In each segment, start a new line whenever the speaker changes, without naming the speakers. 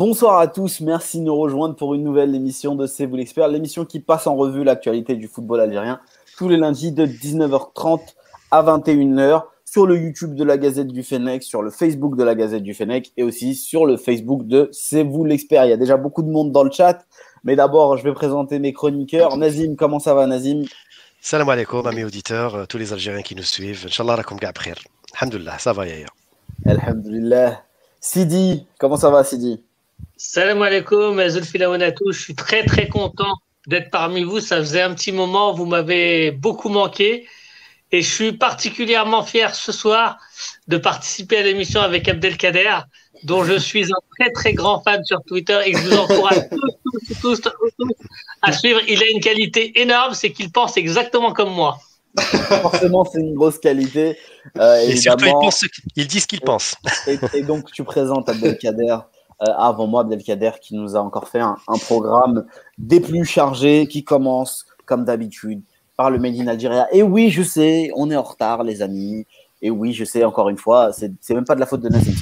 Bonsoir à tous, merci de nous rejoindre pour une nouvelle émission de C'est vous l'expert, l'émission qui passe en revue l'actualité du football algérien tous les lundis de 19h30 à 21h sur le YouTube de la Gazette du Fennec, sur le Facebook de la Gazette du Fennec et aussi sur le Facebook de C'est vous l'expert. Il y a déjà beaucoup de monde dans le chat, mais d'abord je vais présenter mes chroniqueurs. Nazim, comment ça va Nazim?
Salam alaikum, amis auditeurs, euh, tous les Algériens qui nous suivent. Inch'Allah, rakom Alhamdulillah, ça va ailleurs.
Alhamdulillah. Sidi, comment ça va Sidi?
Salam alaikum, Je suis très très content d'être parmi vous. Ça faisait un petit moment, vous m'avez beaucoup manqué. Et je suis particulièrement fier ce soir de participer à l'émission avec Abdelkader, dont je suis un très très grand fan sur Twitter et que je vous encourage tous, tous, tous, tous à suivre. Il a une qualité énorme, c'est qu'il pense exactement comme moi.
Forcément, c'est une grosse qualité.
Euh, et surtout, il, dit ce qu'il pense.
Et, donc, tu présentes Abdelkader avant moi, Abdelkader, qui nous a encore fait un, programme des plus chargés, qui commence, comme d'habitude, par le Made in. Et oui, je sais, on est en retard, les amis. Et oui, je sais, encore une fois, c'est même pas de la faute de Nassim.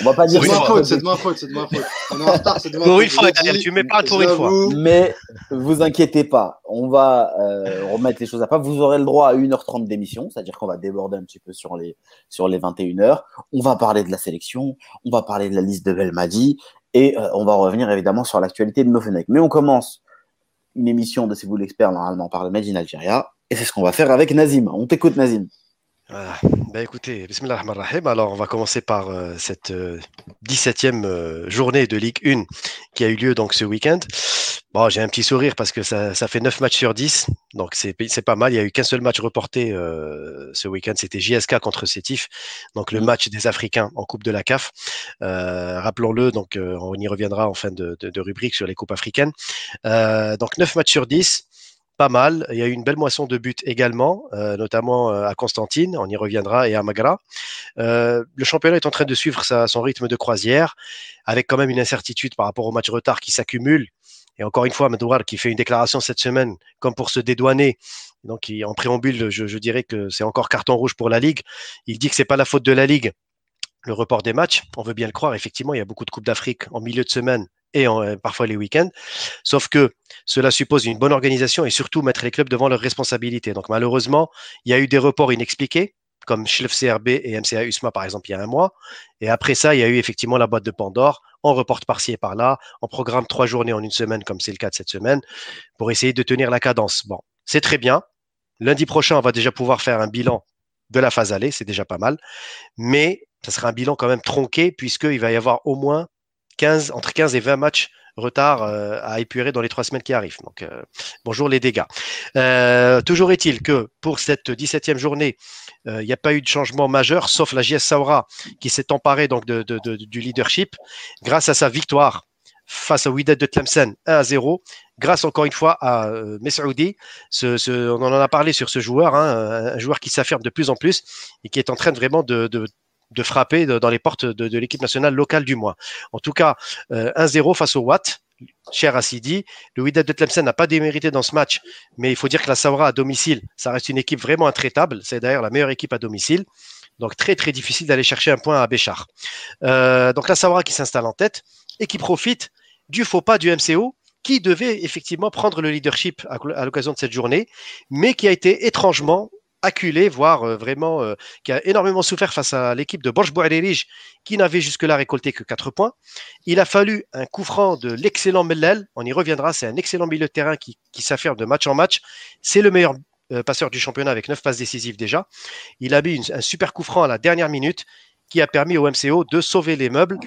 On va pas dire c'est de ma faute, c'est de ma faute, c'est de ma faute. On est en retard, c'est de ma faute. Pour une fois,
tu mets pas pour une fois.
Mais vous inquiétez pas, on va euh, remettre les choses à pas. Vous aurez le droit à 1h30 d'émission, c'est-à-dire qu'on va déborder un petit peu sur les, sur les 21h. On va parler de la sélection, on va parler de la liste de Belmadi et euh, on va revenir évidemment sur l'actualité de Nofenek. Mais on commence une émission de C'est vous l'expert, normalement par le Made in Algeria. Et c'est ce qu'on va faire avec Nazim. On t'écoute, Nazim.
Bah écoutez, bismillah rahim. Alors, on va commencer par euh, cette 17e euh, euh, journée de Ligue 1 qui a eu lieu donc ce week-end. Bon, j'ai un petit sourire parce que ça, ça, fait 9 matchs sur 10, donc c'est pas mal. Il n'y a eu qu'un seul match reporté ce week-end, c'était JSK contre Sétif, donc le mmh. match des Africains en Coupe de la CAF. Rappelons-le, donc on y reviendra en fin de, de, de rubrique sur les coupes africaines. donc 9 matchs sur 10 pas mal. Il y a eu une belle moisson de buts également, euh, notamment euh, à Constantine, on y reviendra, et à Magra. Euh, le championnat est en train de suivre son rythme de croisière, avec quand même une incertitude par rapport au match retard qui s'accumule. Et encore une fois, Madouar qui fait une déclaration cette semaine, comme pour se dédouaner. Donc, en préambule, je, je dirais que c'est encore carton rouge pour la Ligue. Il dit que c'est pas la faute de la Ligue, le report des matchs. On veut bien le croire. Effectivement, il y a beaucoup de Coupes d'Afrique en milieu de semaine et euh, parfois les week-ends. Sauf que cela suppose une bonne organisation et surtout mettre les clubs devant leurs responsabilités. Donc malheureusement, il y a eu des reports inexpliqués, comme Schlef CRB et MCA USMA par exemple il y a un mois. Et après ça, il y a eu effectivement la boîte de Pandore. On reporte par-ci et par-là. On programme trois journées en une semaine, comme c'est le cas de cette semaine, pour essayer de tenir la cadence. Bon, c'est très bien. Lundi prochain, on va déjà pouvoir faire un bilan de la phase allée, c'est déjà pas mal. Mais ça sera un bilan quand même tronqué, puisqu'il va y avoir au moins 15, entre 15 et 20 matchs retard euh, à épurer dans les trois semaines qui arrivent. Donc, euh, bonjour les dégâts. Euh, toujours est-il que pour cette 17e journée, il n'y a pas eu de changement majeur, sauf la JS Saoura qui s'est emparée donc de, du leadership grâce à sa victoire face au Wydad de Tlemcen 1 à 0, grâce encore une fois à Ce, on en a parlé sur ce joueur, hein, un joueur qui s'affirme de plus en plus et qui est en train de vraiment de frapper dans les portes de, l'équipe nationale locale du mois. En tout cas, 1-0 euh, face au Watt, cher Assidi. Le Wydad de Tlemcen n'a pas démérité dans ce match, mais il faut dire que la Saoura à domicile, ça reste une équipe vraiment intraitable. C'est d'ailleurs la meilleure équipe à domicile. Donc très très difficile d'aller chercher un point à Béchar. Euh, donc la Saoura qui s'installe en tête et qui profite du faux pas du MCO qui devait effectivement prendre le leadership à l'occasion de cette journée, mais qui a été étrangement acculé, voire euh, vraiment euh, qui a énormément souffert face à l'équipe de Borj Bouarerij qui n'avait jusque-là récolté que 4 points. Il a fallu un coup franc de l'excellent Mellel, on y reviendra, c'est un excellent milieu de terrain qui, qui s'affirme de match en match. C'est le meilleur euh, passeur du championnat avec 9 passes décisives déjà. Il a mis un super coup franc à la dernière minute qui a permis au MCO de sauver les meubles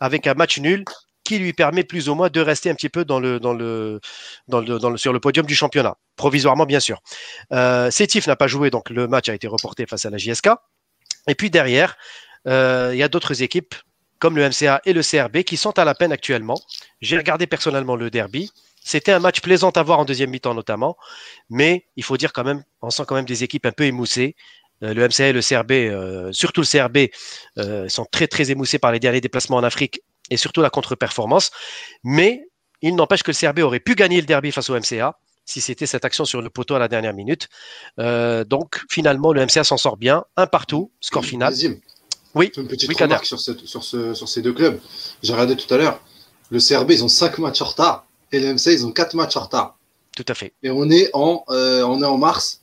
avec un match nul qui lui permet plus ou moins de rester un petit peu dans le, dans le, dans le, sur le podium du championnat, provisoirement bien sûr. Euh, n'a pas joué, donc le match a été reporté face à la JSK. Et puis derrière, euh, il y a d'autres équipes comme le MCA et le CRB qui sont à la peine actuellement. J'ai regardé personnellement le derby. C'était un match plaisant à voir en deuxième mi-temps notamment, mais il faut dire quand même, on sent quand même des équipes un peu émoussées. Euh, le MCA et le CRB, euh, surtout le CRB, sont très très émoussés par les derniers déplacements en Afrique et surtout la contre-performance. Mais il n'empêche que le CRB aurait pu gagner le derby face au MCA si c'était cette action sur le poteau à la dernière minute. Euh, donc finalement, le MCA s'en sort bien, un partout, score final. Oui.
Une petite remarque sur, sur, ce, sur ces deux clubs. J'ai regardé tout à l'heure. Le CRB, ils ont 5 matchs en retard et le MC, ils ont 4 matchs en retard.
Tout à fait.
Et on est en, euh, on est en mars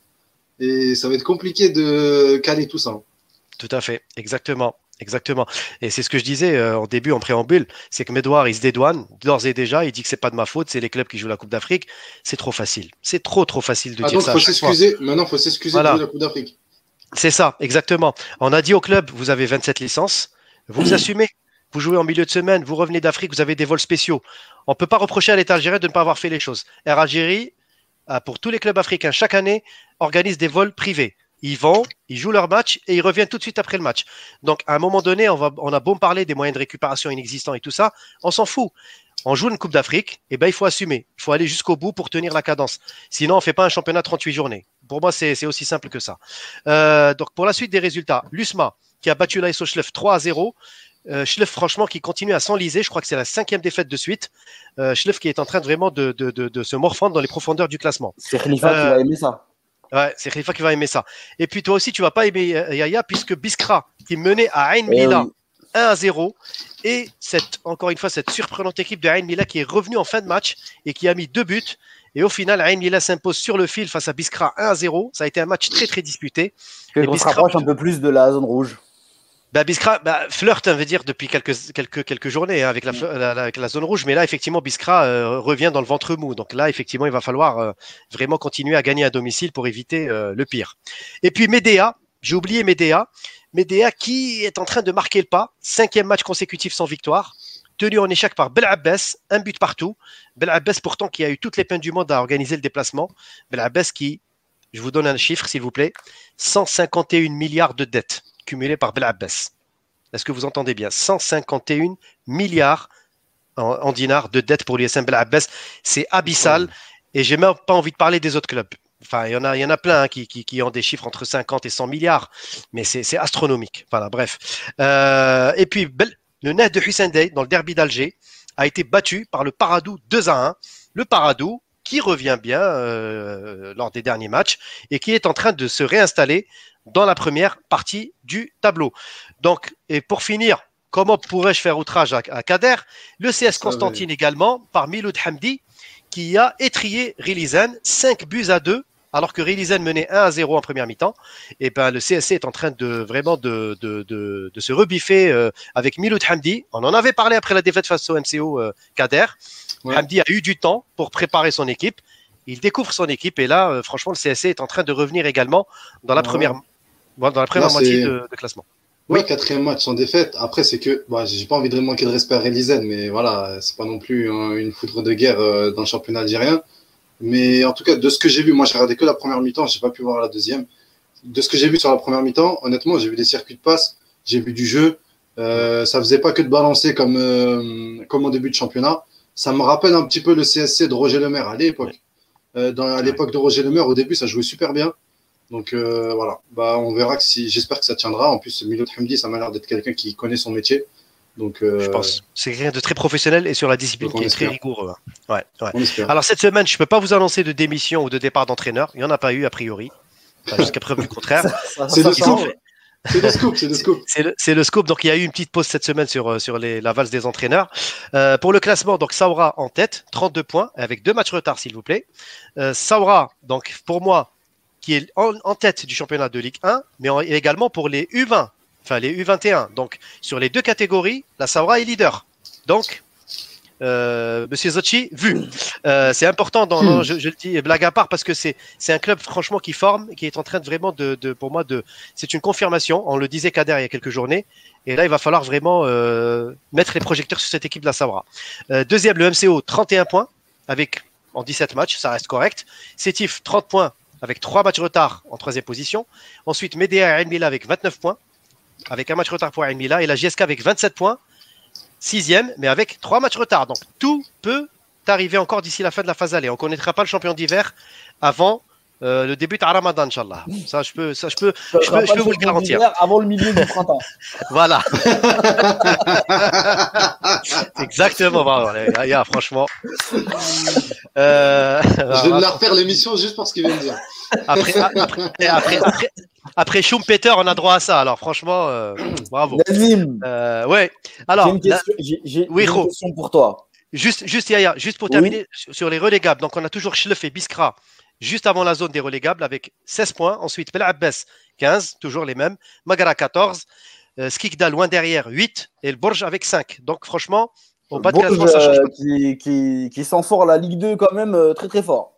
et ça va être compliqué de caler tout ça.
Tout à fait, exactement. Exactement. Et c'est ce que je disais euh, en début, en préambule, c'est que Medouard, il se dédouane d'ores et déjà, il dit que c'est pas de ma faute, c'est les clubs qui jouent la Coupe d'Afrique. C'est trop facile. C'est trop, trop facile de
ah
dire
donc,
ça.
Faut s'excuser. Maintenant, il faut s'excuser de la Coupe d'Afrique.
C'est ça, exactement. On a dit au club, vous avez 27 licences, vous assumez. Vous jouez en milieu de semaine, vous revenez d'Afrique, vous avez des vols spéciaux. On ne peut pas reprocher à l'État algérien de ne pas avoir fait les choses. Air Algérie, euh, pour tous les clubs africains, chaque année, organise des vols privés. Ils vont, ils jouent leur match et ils reviennent tout de suite après le match. Donc, à un moment donné, on, va, on a beau parler des moyens de récupération inexistants et tout ça, on s'en fout. On joue une Coupe d'Afrique, et ben il faut assumer. Il faut aller jusqu'au bout pour tenir la cadence. Sinon, on ne fait pas un championnat 38 journées. Pour moi, c'est aussi simple que ça. Euh, donc, pour la suite des résultats, l'USMA, qui a battu l'ASO Schleff 3 à 0. Euh, Schleff, franchement, qui continue à s'enliser. Je crois que c'est la cinquième défaite de suite. Euh, Schleff qui est en train de vraiment de, de, de, de se morfondre dans les profondeurs du classement.
C'est Khalifa qui va aimer ça.
Ouais, c'est Khalifa qui va aimer ça. Et puis toi aussi, tu vas pas aimer Yaya puisque Biskra, qui menait à Ain Mila oui. 1 à 0, et cette, encore une fois, cette surprenante équipe de Ain Mila qui est revenue en fin de match et qui a mis deux buts. Et au final, Ain Mila s'impose sur le fil face à Biskra 1 à 0. Ça a été un match très très disputé.
Et on se rapproche un peu plus de la zone rouge.
Bah, Biskra bah, flirte, on veut dire, depuis quelques, quelques, quelques journées hein, avec, la, la, la, avec la zone rouge. Mais là, effectivement, Biskra euh, revient dans le ventre mou. Donc là, effectivement, il va falloir euh, vraiment continuer à gagner à domicile pour éviter euh, le pire. Et puis Medea, j'ai oublié Medea. Medea qui est en train de marquer le pas. Cinquième match consécutif sans victoire. Tenu en échec par Bel Abbas, un but partout. Bel Abbas, pourtant, qui a eu toutes les peines du monde à organiser le déplacement. Bel Abbas qui, je vous donne un chiffre, s'il vous plaît, 151 milliards de dettes cumulé par Bel Abbas. Est-ce que vous entendez bien? 151 milliards en, en dinars de dettes pour l'USM Bel Abbas. C'est abyssal. Ouais. Et j'ai même pas envie de parler des autres clubs. Enfin, il y en a, il y en a plein hein, qui, qui, qui, ont des chiffres entre 50 et 100 milliards, mais c'est astronomique. Voilà, bref. Euh, et puis, le net de Hussein Dey dans le derby d'Alger a été battu par le Paradou 2 à 1. Le Paradou qui revient bien euh, lors des derniers matchs et qui est en train de se réinstaller dans la première partie du tableau. Donc, et pour finir, comment pourrais-je faire outrage à, à Kader? Le CS Constantine également, par Miloud Hamdi, qui a étrié Rilizan 5 buts à 2, alors que Rilizan menait 1 à 0 en première mi-temps. Et ben, le CSC est en train de vraiment de, de, de, de se rebiffer euh, avec Miloud Hamdi. On en avait parlé après la défaite face au MCO euh, Kader. Ouais. Hamdi a eu du temps pour préparer son équipe. Il découvre son équipe et là, euh, franchement, le CSC est en train de revenir également dans la ouais. première dans la première non, moitié de, de, classement.
Oui, ouais, quatrième match sans défaite. Après, c'est que bah, j'ai pas envie de manquer de respect à Relisen, mais voilà, c'est pas non plus hein, une foudre de guerre euh, dans le championnat algérien. Mais en tout cas, de ce que j'ai vu, moi j'ai regardé que la première mi-temps, j'ai pas pu voir la deuxième. De ce que j'ai vu sur la première mi-temps, honnêtement, j'ai vu des circuits de passe, j'ai vu du jeu. Euh, ça faisait pas que de balancer comme, euh, comme au début de championnat. Ça me rappelle un petit peu le CSC de Roger Lemaire à l'époque. Euh, dans, à l'époque de Roger Lemaire, au début, ça jouait super bien. Donc euh, voilà, bah, on verra que si j'espère que ça tiendra. En plus, Milot Hamdi, ça m'a l'air d'être quelqu'un qui connaît son métier. Donc, euh...
je pense. C'est quelqu'un de très professionnel et sur la discipline qui est espère. très rigoureux. Ouais, ouais. Alors cette semaine, je ne peux pas vous annoncer de démission ou de départ d'entraîneur. Il n'y en a pas eu a priori, enfin, jusqu'à preuve du contraire.
c'est le scoop. C'est le scoop, c'est le scoop.
C'est le, scoop. Donc il y a eu une petite pause cette semaine sur, sur les, la valse des entraîneurs. Euh, pour le classement, donc Saoura en tête, 32 points, avec deux matchs retard s'il vous plaît. Euh, Saoura, donc pour moi, qui est en, en, tête du championnat de Ligue 1, mais en, également pour les U20, enfin les U21. Donc sur les deux catégories, la Saoura est leader. Donc, euh, Monsieur Zocchi, vu. Euh, c'est important, dans, non, je, je, le dis blague à part, parce que c'est un club franchement qui forme, qui est en train de vraiment de, de pour moi, de c'est une confirmation. On le disait Kader il y a quelques journées. Et là, il va falloir vraiment euh, mettre les projecteurs sur cette équipe de la Saoura. Euh, deuxième, le MCO, 31 points, avec en 17 matchs, ça reste correct. Sétif, 30 points, avec trois matchs retard en troisième position. Ensuite, Medea et Mila avec 29 points, avec un match retard pour Mila. Et la GSK avec 27 points, sixième, mais avec trois matchs retard. Donc tout peut arriver encore d'ici la fin de la phase aller. On ne connaîtra pas le champion d'hiver avant euh, le début de Ramadan, Inch'Allah. Ça, je peux, ça, je peux, je peux, je peux vous le garantir.
Avant le milieu du printemps.
voilà. Exactement. Bravo, les gars, franchement.
Euh, je vais me la refaire l'émission juste pour ce qu'il vient de dire.
Après, après, après, après, après Schumpeter, on a droit à ça. Alors franchement, euh, bravo.
Nazim,
Euh, ouais.
j'ai
Alors,
une,
là,
question, j'ai- j'ai
Oui,
une question pour toi.
juste, juste Yaya, juste pour
Oui.
terminer sur sur les relégables. Donc, on a toujours Schlef et Biskra juste avant la zone des relégables avec 16 points. Ensuite, Bel Abbas 15, toujours les mêmes. Magara 14. Euh, Skikda loin derrière 8 et le Bourges avec 5. Donc, franchement, au bas de
Bourges,
classement, ça change
euh,
pas.
qui, qui, qui sent fort la Ligue 2 quand même euh, très très fort.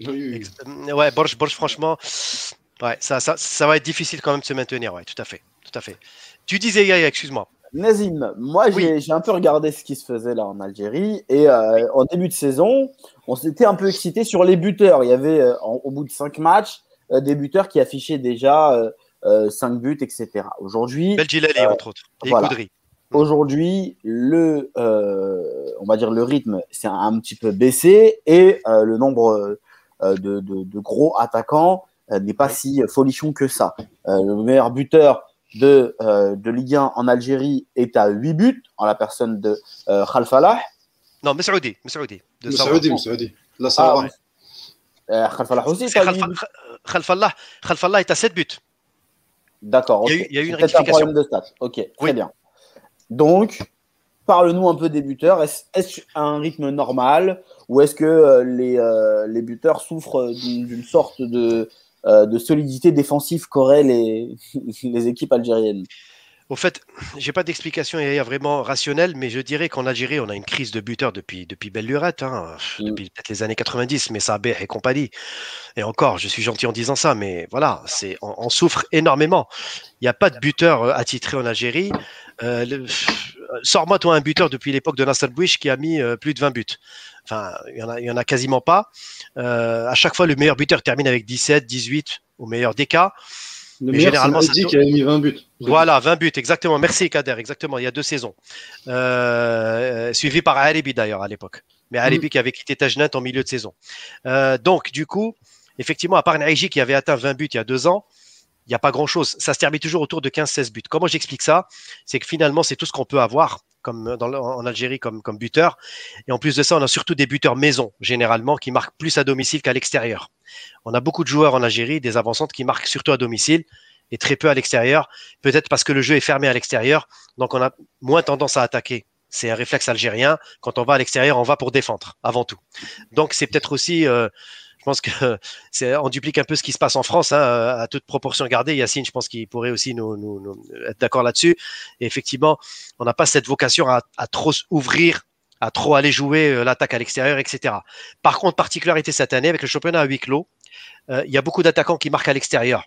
Oui, oui.
Euh, Ouais, Bourges, Bourges, franchement, ouais, ça, ça, ça va être difficile quand même de se maintenir. Ouais, tout à fait. Tout à fait. Tu disais, Yaya, excuse-moi.
Nazim, moi j'ai un peu regardé ce qui se faisait là en Algérie et euh, en début de saison, on s'était un peu excité sur les buteurs. Il y avait euh, en- au bout de cinq matchs euh, des buteurs qui affichaient déjà cinq buts, etc. Aujourd'hui,
Beljilali,
Euh,
entre autres. Et
voilà.
Koudri.
aujourd'hui, le, on va dire le rythme c'est un, un petit peu baissé et le nombre de, de- de gros attaquants n'est pas si folichon que ça. Le meilleur buteur de, euh, de Ligue 1 en Algérie est à 8 buts en la personne de euh, Khalfalah.
Non,
dire, ça veut dire. Là, ça
Ah, ouais. Euh, Khalfalah aussi,
C'est
est à
Khalfa-
8 buts.
Khalfallah. Khalfallah est à 7 buts.
D'accord.
Il y a
ok.
eu- il y a eu une
un
rectification.
problème de stats. Ok, très bien. Donc, parle-nous un peu des buteurs. Est-ce est-ce un rythme normal ou est-ce que euh, les, euh, les buteurs souffrent d'une d'une sorte de, euh, de solidité défensive qu'auraient les, les équipes algériennes
Au fait, j'ai pas d'explication vraiment rationnelle, mais je dirais qu'en Algérie, on a une crise de buteurs depuis, depuis belle lurette, hein,
Mm.
depuis peut-être les années 90, mais Sabeh et compagnie. Et encore, je suis gentil en disant ça, mais voilà, c'est on, on souffre énormément. Il n'y a pas de buteur euh, attitré en Algérie. Euh, le- Sors-moi toi un buteur depuis l'époque de Nasser Bouich qui a mis euh, plus de 20 buts. Enfin, il y en a, en quasiment pas. Euh, à chaque fois, le meilleur buteur termine avec 17, 18 au meilleur des cas.
Le
Mais
meilleur, c'est
généralement, ça
Mehdi
tourne.
qui a mis 20 buts.
Voilà, 20 buts, exactement. Merci Kader, exactement. Il y a deux saisons. Euh, suivi par Alibi d'ailleurs à l'époque. Mais Alibi qui avait quitté Tajnant en milieu de saison. Euh, donc, du coup, effectivement, à part Naïji qui avait atteint 20 buts il y a deux ans, il n'y a pas grand-chose. Ça se termine toujours autour de 15-16 buts. Comment j'explique ça? C'est que finalement, c'est tout ce qu'on peut avoir comme le- en Algérie comme, comme buteur. Et en plus de ça, on a surtout des buteurs maison, généralement, qui marquent plus à domicile qu'à l'extérieur. On a beaucoup de joueurs en Algérie, des avancantes qui marquent surtout à domicile et très peu à l'extérieur. Peut-être parce que le jeu est fermé à l'extérieur, donc on a moins tendance à attaquer. C'est un réflexe algérien. Quand on va à l'extérieur, on va pour défendre avant tout. Donc c'est peut-être aussi, euh, je pense que on duplique un peu ce qui se passe en France, hein, à toute proportion gardée. Yacine, je pense qu'il pourrait aussi nous, être d'accord là-dessus. Et effectivement, on n'a pas cette vocation à, trop ouvrir, à trop aller jouer euh, l'attaque à l'extérieur, etc. Par contre, particularité cette année avec le championnat à huis clos, euh, il y a beaucoup d'attaquants qui marquent à l'extérieur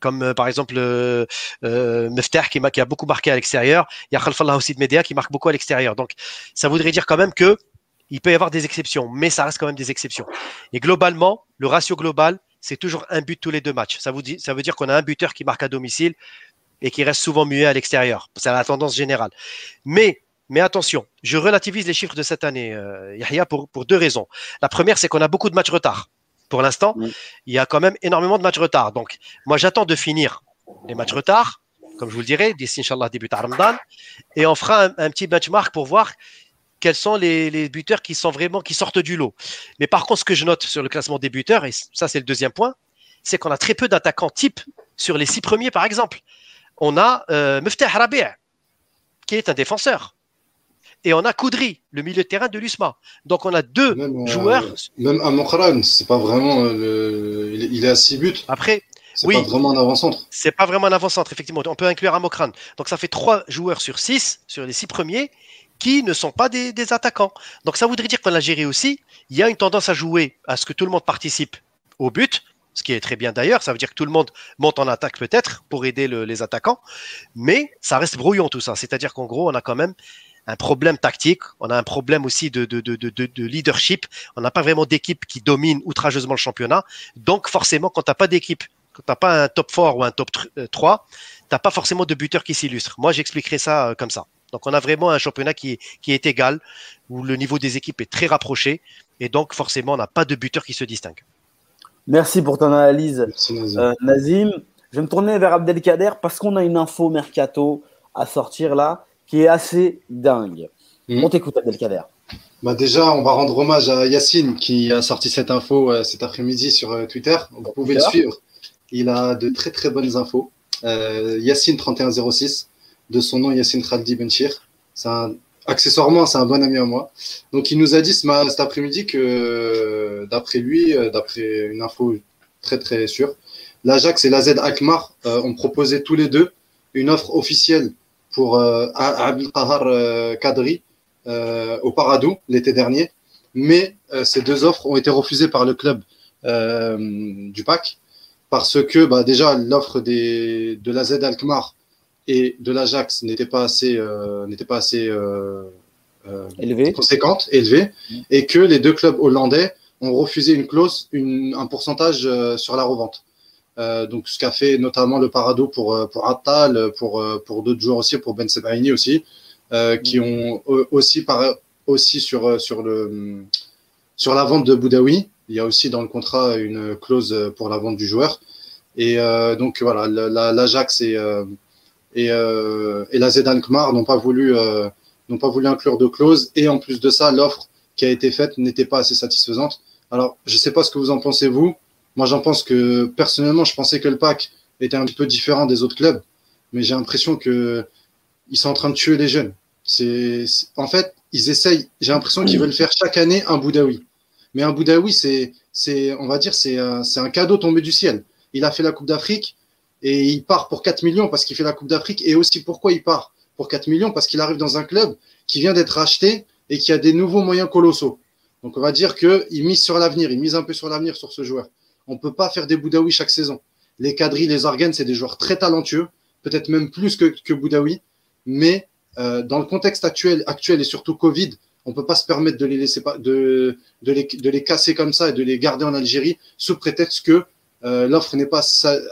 comme euh, par exemple euh, Meftah qui, a beaucoup marqué à l'extérieur. Il y a Khalfallah aussi de Médéa qui marque beaucoup à l'extérieur. Donc ça voudrait dire quand même que il peut y avoir des exceptions, mais ça reste quand même des exceptions. Et globalement, le ratio global, c'est toujours un but tous les deux matchs. Ça, vous dit, ça veut dire qu'on a un buteur qui marque à domicile et qui reste souvent muet à l'extérieur. C'est la tendance générale. Mais, mais attention, je relativise les chiffres de cette année, euh, Yahya, pour, pour deux raisons. La première, c'est qu'on a beaucoup de matchs retard. Pour l'instant,
Oui.
il y a quand même énormément de matchs retard. Donc, moi, j'attends de finir les matchs retard, comme je vous le dirai, d'ici, Inch'Allah, début à Ramadan, et on fera un, un petit benchmark pour voir quels sont les, les buteurs qui sont vraiment qui sortent du lot. Mais par contre, ce que je note sur le classement des buteurs, et ça c'est le deuxième point, c'est qu'on a très peu d'attaquants type sur les six premiers, par exemple. On a euh, Meftah Rabi', qui est un défenseur. Et on a Koudri, le milieu de terrain de l'USMA. Donc on a deux
Même, euh,
joueurs.
Même à Mokran, c'est pas vraiment. euh, le... il, est, à 6 buts.
Après,
C'est
Oui.
pas vraiment un avant-centre.
c'est pas vraiment un avant-centre, effectivement. On peut inclure Amokran. Donc ça fait trois joueurs sur six, sur les six premiers, qui ne sont pas des, attaquants. Donc ça voudrait dire qu'en Algérie aussi, il y a une tendance à jouer, à ce que tout le monde participe au but, ce qui est très bien d'ailleurs. Ça veut dire que tout le monde monte en attaque peut-être pour aider le- les attaquants, mais ça reste brouillon tout ça. C'est-à-dire qu'en gros, on a quand même un problème tactique, on a un problème aussi de, de, de, de, de- de leadership. On n'a pas vraiment d'équipe qui domine outrageusement le championnat. Donc forcément, quand tu n'as pas d'équipe, quand tu n'as pas un top 4 ou un top tr- euh, 3, tu n'as pas forcément de buteur qui s'illustre. Moi, j'expliquerai ça euh, comme ça. Donc on a vraiment un championnat qui est, qui est égal, où le niveau des équipes est très rapproché, et donc forcément, on n'a pas de buteur qui se distingue.
Merci pour ton analyse,
Merci, Nazim.
euh, Nazim. Je vais me tourner vers Abdelkader parce qu'on a une info mercato à sortir là qui est assez dingue.
Mhm.
On t'écoute, Abdelkader.
Bah déjà, on va rendre hommage à Yacine qui a sorti cette info euh, cet après-midi sur euh, Twitter. Vous pouvez le suivre. il a de très très bonnes infos. Euh, Yacine 3106, de son nom Yacine Khaldi Benchir. Accessoirement, c'est un bon ami à moi. Donc, il nous a dit ce, cet après-midi que, d'après lui, euh, d'après une info très très sûre, l'Ajax et la Z Akmar euh, ont proposé tous les deux une offre officielle pour euh, Abdelkahar euh, Kadri euh, au Paradou l'été dernier. Mais euh, ces deux offres ont été refusées par le club euh, du PAC parce que bah, déjà l'offre de la Z Alkmaar et de l'Ajax n'était pas assez, euh, n'était pas assez euh, euh,
Élevé.
conséquente, élevée, et que les deux clubs hollandais ont refusé une clause, une, un pourcentage sur la revente. Euh, donc ce qu'a fait notamment le Parado pour pour Attal, pour pour d'autres joueurs aussi, pour Ben Sebaini aussi, euh, qui ont euh, aussi par aussi sur sur le sur la vente de Boudaoui. Il y a aussi dans le contrat une clause pour la vente du joueur. Et euh, donc voilà, la- la- l'Ajax et euh, et, la Kmar n'ont pas voulu euh, n'ont pas voulu inclure de clause. Et en plus de ça, l'offre qui a été faite n'était pas assez satisfaisante. Alors, je sais pas ce que vous en pensez vous. Moi, j'en pense que personnellement, je pensais que le pack était un petit peu différent des autres clubs, mais j'ai l'impression que ils sont en train de tuer les jeunes. C'est, en fait, ils essayent. J'ai l'impression qu'ils veulent faire chaque année un Boudaoui. Mais un Boudaoui, c'est, c'est, on va dire, c'est un cadeau tombé du ciel. Il a fait la Coupe d'Afrique et il part pour 4 millions parce qu'il fait la Coupe d'Afrique. Et aussi, pourquoi il part pour 4 millions? Parce qu'il arrive dans un club qui vient d'être racheté et qui a des nouveaux moyens colossaux. Donc, on va dire qu'il mise sur l'avenir, il mise un peu sur l'avenir sur ce joueur. On peut pas faire des Boudaoui chaque saison. Les Kadri, les Organes, c'est des joueurs très talentueux, peut-être même plus que, que Boudaoui. Mais euh, dans le contexte actuel, actuel et surtout Covid, on peut pas se permettre de les laisser de, de, les, casser comme ça et de les garder en Algérie sous prétexte que l'offre n'est pas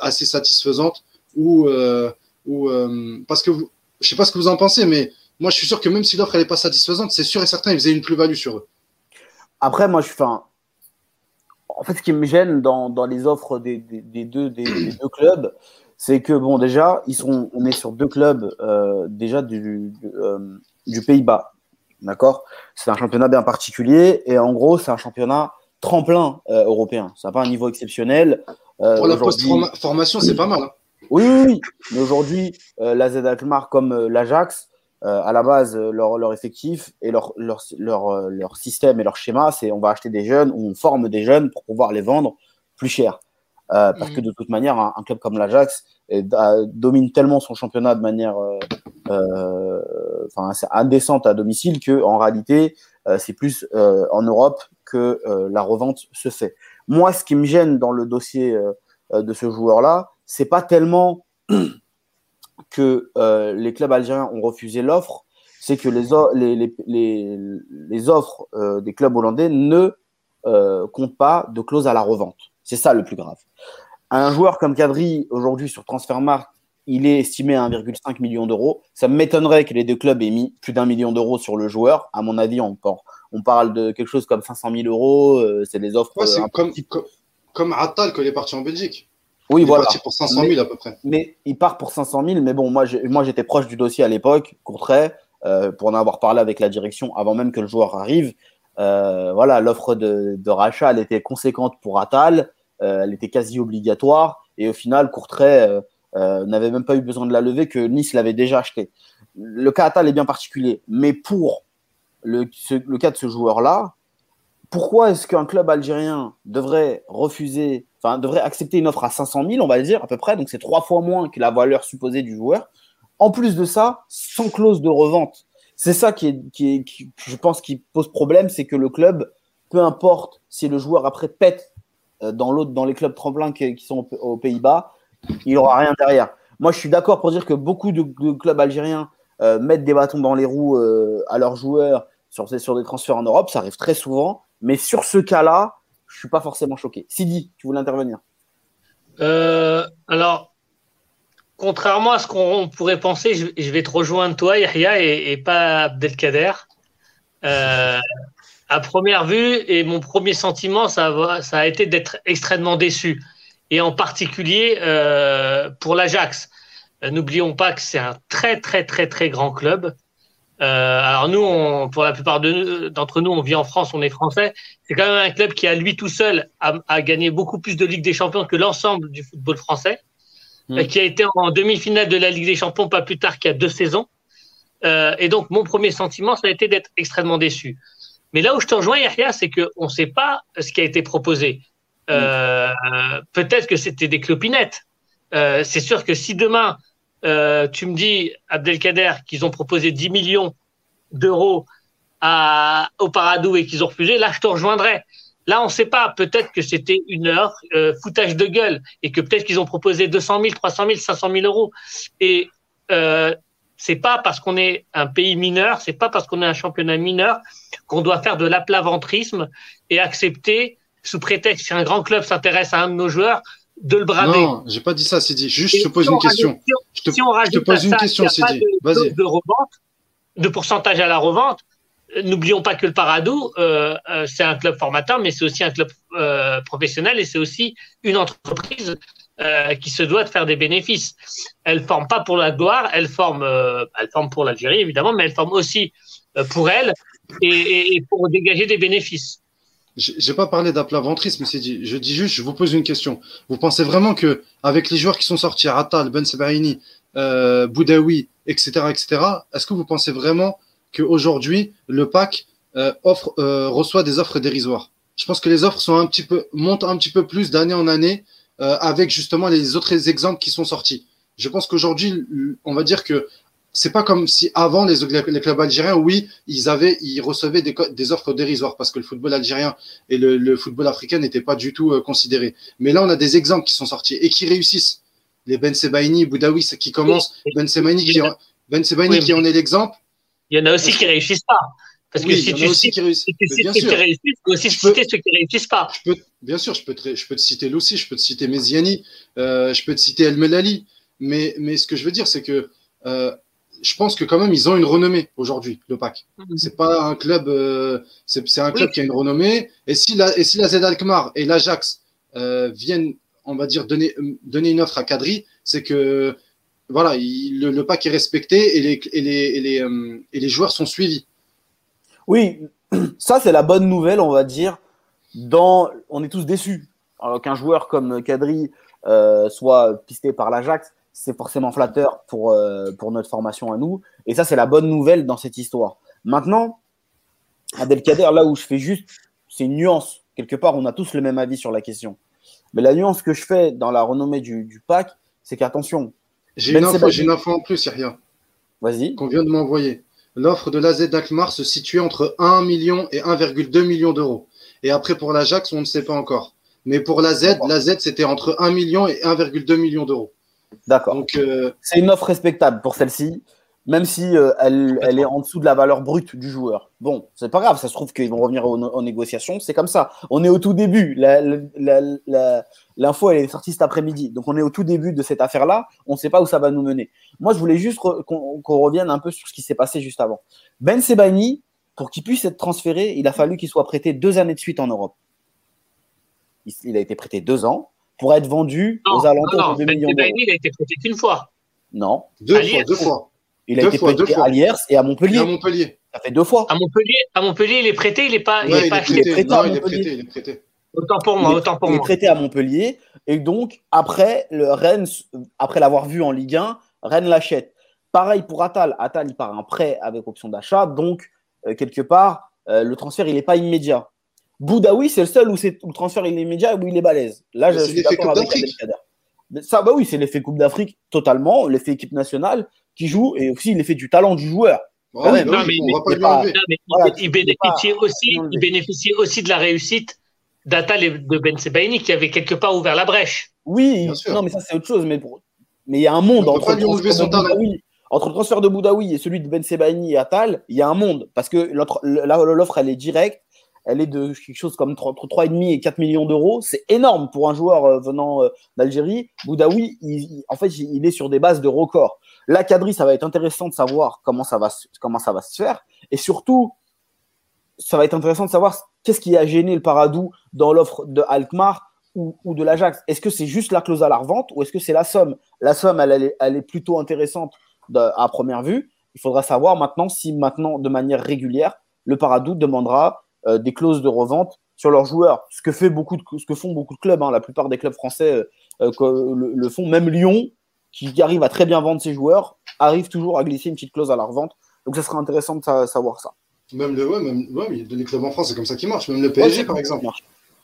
assez satisfaisante ou, euh, ou euh, parce que vous, je sais pas ce que vous en pensez, mais moi je suis sûr que même si l'offre elle est pas satisfaisante, c'est sûr et certain ils faisaient une plus-value sur eux.
Après, moi, je suis. enfin, En fait, ce qui me gêne dans, dans les offres des, des, deux, des, deux clubs, c'est que, bon, déjà, ils sont, on est sur deux clubs euh, déjà du, euh, du Pays-Bas. D'accord? C'est un championnat bien particulier et en gros, c'est un championnat tremplin euh, européen. Ça n'a pas un niveau exceptionnel. Euh,
Pour la post-formation, c'est pas mal. hein.
oui, oui, oui. Mais aujourd'hui, euh, la Z Alkmaar comme euh, l'Ajax, euh, à la base, euh, leur, leur effectif et leur, leur, leur, euh, leur système et leur schéma, c'est on va acheter des jeunes, on forme des jeunes pour pouvoir les vendre plus cher. Euh, parce
Mhm.
que de toute manière, un, un club comme l'Ajax euh, domine tellement son championnat de manière euh, euh, enfin, c'est indécente à domicile que en réalité, euh, c'est plus euh, en Europe que euh, la revente se fait. Moi, ce qui me gêne dans le dossier euh, euh, de ce joueur-là, c'est pas tellement que euh, les clubs algériens ont refusé l'offre, c'est que les, offres euh, des clubs hollandais ne euh, comptent pas de clause à la revente. C'est ça le plus grave. Un joueur comme Kadri, aujourd'hui sur Transfermarkt, il est estimé à 1,5 million d'euros. Ça m'étonnerait que les deux clubs aient mis plus d'un million d'euros sur le joueur. À mon avis, on, on parle de quelque chose comme 500 000 euros. euh, c'est les offres.
Ouais, c'est
euh,
comme, comme, comme Attal quand il est parti en Belgique.
Oui,
il est
voilà.
parti pour 500 000 à peu près.
Mais il part pour 500 000. Mais bon, moi, j'étais proche du dossier à l'époque, Courtrai, euh, pour en avoir parlé avec la direction avant même que le joueur arrive. Euh, voilà, l'offre de, de rachat, elle était conséquente pour Attal, elle était quasi obligatoire. Et au final, Courtrai euh, n'avait même pas eu besoin de la lever, que Nice l'avait déjà acheté. Le cas Attal est bien particulier. Mais pour le, cas de ce joueur-là, pourquoi est-ce qu'un club algérien devrait refuser, enfin devrait accepter une offre à 500 000, on va le dire à peu près, donc c'est trois fois moins que la valeur supposée du joueur. En plus de ça, sans clause de revente. C'est ça qui est, qui est, je pense, qui pose problème, c'est que le club, peu importe si le joueur après pète euh, dans dans les clubs tremplins qui, sont aux Pays-Bas, il aura rien derrière. Moi, je suis d'accord pour dire que beaucoup de, clubs algériens euh, mettent des bâtons dans les roues euh, à leurs joueurs sur, sur des transferts en Europe, ça arrive très souvent. Mais sur ce cas-là, je suis pas forcément choqué. Sidi, tu voulais intervenir?
Euh, alors, contrairement à ce qu'on pourrait penser, je, vais te rejoindre toi, Yahya, et, pas Abdelkader. À première vue, et mon premier sentiment, ça a été d'être extrêmement déçu. Et en particulier euh, pour l'Ajax. Euh, N'oublions pas que c'est un très, très, très, très grand club. alors nous, pour la plupart d'entre nous, on vit en France, on est français. C'est quand même un club qui, à lui tout seul, a, gagné beaucoup plus de Ligue des Champions que l'ensemble du football français, mm. qui a été en demi-finale de la Ligue des Champions pas plus tard qu'il y a deux saisons. et donc, mon premier sentiment, ça a été d'être extrêmement déçu. Mais là où je te rejoins, Yahya, c'est qu'on ne sait pas ce qui a été proposé. Euh, peut-être que c'était des clopinettes. Euh, c'est sûr que si demain, euh, tu me dis, Abdelkader, qu'ils ont proposé 10 millions d'euros au Paradou et qu'ils ont refusé, là, je te rejoindrai. Là, on ne sait pas. Peut-être que c'était une heure foutage de gueule et que peut-être qu'ils ont proposé 200 000, 300 000, 500 000 euros. Et c'est pas parce qu'on est un pays mineur, c'est pas parce qu'on est un championnat mineur qu'on doit faire de l'aplaventrisme et accepter, sous prétexte qu'un grand club s'intéresse à un de nos joueurs, de le brader.
Non, j'ai pas dit ça, Sidi. Juste, je te pose une question.
je te, je te pose une question, Sidi. Vas-y. De, revente, de pourcentage à la revente. N'oublions pas que le Paradou, euh, euh, c'est un club formateur, mais c'est aussi un club euh, professionnel et c'est aussi une entreprise euh, qui se doit de faire des bénéfices. Elle forme pas pour la gloire, elle forme, euh, elle forme pour l'Algérie évidemment, mais elle forme aussi euh, pour elle et, et, pour dégager des bénéfices.
J'ai pas parlé d'aplaventrisme, c'est dit. Je dis juste, je vous pose une question. Vous pensez vraiment que avec les joueurs qui sont sortis, Atal, Ben Sebaini, euh, Boudaoui, etc., etc., est-ce que vous pensez vraiment qu'aujourd'hui le PAC offre, reçoit des offres dérisoires? Je pense que les offres sont un petit peu montent un petit peu plus d'année en année euh, avec justement les autres exemples qui sont sortis. Je pense qu'aujourd'hui, on va dire que c'est pas comme si avant les, les, clubs algériens, oui, ils avaient, ils recevaient des, des offres dérisoires parce que le football algérien et le, le football africain n'étaient pas du tout euh, considérés. Mais là, on a des exemples qui sont sortis et qui réussissent. Les Ben Sebaini, Boudaoui, qui commencent. Ben Sebaini, qui, ben Sebaini qui en est l'exemple.
Il y en a aussi qui réussissent pas. Parce que si tu cites, qui réussissent, si tu cites ceux qui réussissent, tu peux aussi citer ceux qui réussissent pas.
Je peux, bien sûr, je peux, te, je peux te citer Loussi, je peux te citer Meziani, euh, je peux te citer El Melali. Mais, mais ce que je veux dire, c'est que euh, je pense que quand même, ils ont une renommée aujourd'hui, le PAC. Mm-hmm. C'est pas un club, euh, c'est un club qui a une renommée. Et si la, et si la Z Alkmaar et l'Ajax euh, viennent, on va dire, donner, donner une offre à Kadri, c'est que voilà, il, le, le, PAC est respecté et les, et les, et les, euh, et les joueurs sont suivis.
Oui, ça c'est la bonne nouvelle, on va dire. Dans, on est tous déçus qu'un joueur comme Kadri euh, soit pisté par l'Ajax. C'est forcément flatteur pour, euh, pour notre formation à nous. Et ça, c'est la bonne nouvelle dans cette histoire. Maintenant, Abdelkader, là où je fais juste, c'est une nuance. Quelque part, on a tous le même avis sur la question. Mais la nuance que je fais dans la renommée du, du pack, c'est qu'attention.
J'ai une, ben une, info en plus, rien.
Vas-y.
Qu'on vient de m'envoyer l'offre de l'AZ d'Alkmaar se situait entre 1 million et 1,2 million d'euros. Et après, pour l'Ajax, on ne sait pas encore. Mais pour la Z, la Z, c'était entre 1 million et 1,2 million d'euros.
D'accord. Donc, euh, c'est une offre respectable pour celle-ci, même si euh, elle, elle, est en dessous de la valeur brute du joueur. Bon, c'est pas grave, ça se trouve qu'ils vont revenir aux, négociations, c'est comme ça. On est au tout début. L'info, elle est sortie cet après-midi. Donc, on est au tout début de cette affaire-là. On ne sait pas où ça va nous mener. Moi, je voulais juste qu'on revienne un peu sur ce qui s'est passé juste avant. Ben Sebani, pour qu'il puisse être transféré, il a fallu qu'il soit prêté deux années de suite en Europe. Il, a été prêté deux ans pour être vendu aux alentours de 2 ben millions d'euros.
Il a été prêté qu'une fois.
Non.
Deux fois, deux fois.
Il a été prêté à Liers et à Montpellier. Et
à Montpellier.
Ça fait deux fois.
À Montpellier, à Montpellier il est prêté, il n'est pas,
ouais,
il est pas
prêté. il, est prêté, il est prêté, il est prêté.
Autant pour moi, autant pour
il
moi.
Il est prêté à Montpellier et donc après le Rennes, après l'avoir vu en Ligue 1, Rennes l'achète. Pareil pour Atal. Atal, il part un prêt avec option d'achat, donc euh, quelque part euh, le transfert il n'est pas immédiat. Boudaoui, c'est le seul où, où, le transfert il est immédiat et où il est balèze. Là, je suis d'accord avec Abdelkader. Ça, bah oui, c'est l'effet Coupe d'Afrique totalement, l'effet équipe nationale qui joue et aussi l'effet du talent du joueur.
Oui, non, mais, il, bénéficiait aussi, il bénéficiait aussi de la réussite d'Atal et de Ben Sebaini qui avait quelque part ouvert la brèche.
Oui, non, mais ça c'est autre chose. Mais mais il y a un monde entre le, transfert de Boudaoui, entre le transfert de Boudaoui et celui de Ben Sebaini et Atal. Il y a un monde parce que l'offre elle est directe. Elle est de quelque chose comme entre 3,5 et 4 millions d'euros. C'est énorme pour un joueur euh, venant euh, d'Algérie. Boudaoui, en fait, il est sur des bases de record. La quadrille, ça va être intéressant de savoir comment ça va, comment ça va se faire. Et surtout, ça va être intéressant de savoir qu'est-ce qui a gêné le Paradou dans l'offre de Alkmaar ou, ou de l'Ajax. Est-ce que c'est juste la clause à la revente ou est-ce que c'est la somme? La somme, elle, est, plutôt intéressante à première vue. il faudra savoir maintenant si maintenant, de manière régulière, le Paradou demandera euh, des clauses de revente sur leurs joueurs. Ce que, fait beaucoup de, ce que font beaucoup de clubs, hein. la plupart des clubs français euh, le, font. Même Lyon, qui arrive à très bien vendre ses joueurs, arrive toujours à glisser une petite clause à la revente. Donc, ce sera intéressant de savoir ça.
Même le, ouais, même, ouais, les clubs en France, c'est comme ça qui marche. Même le PSG, par exemple.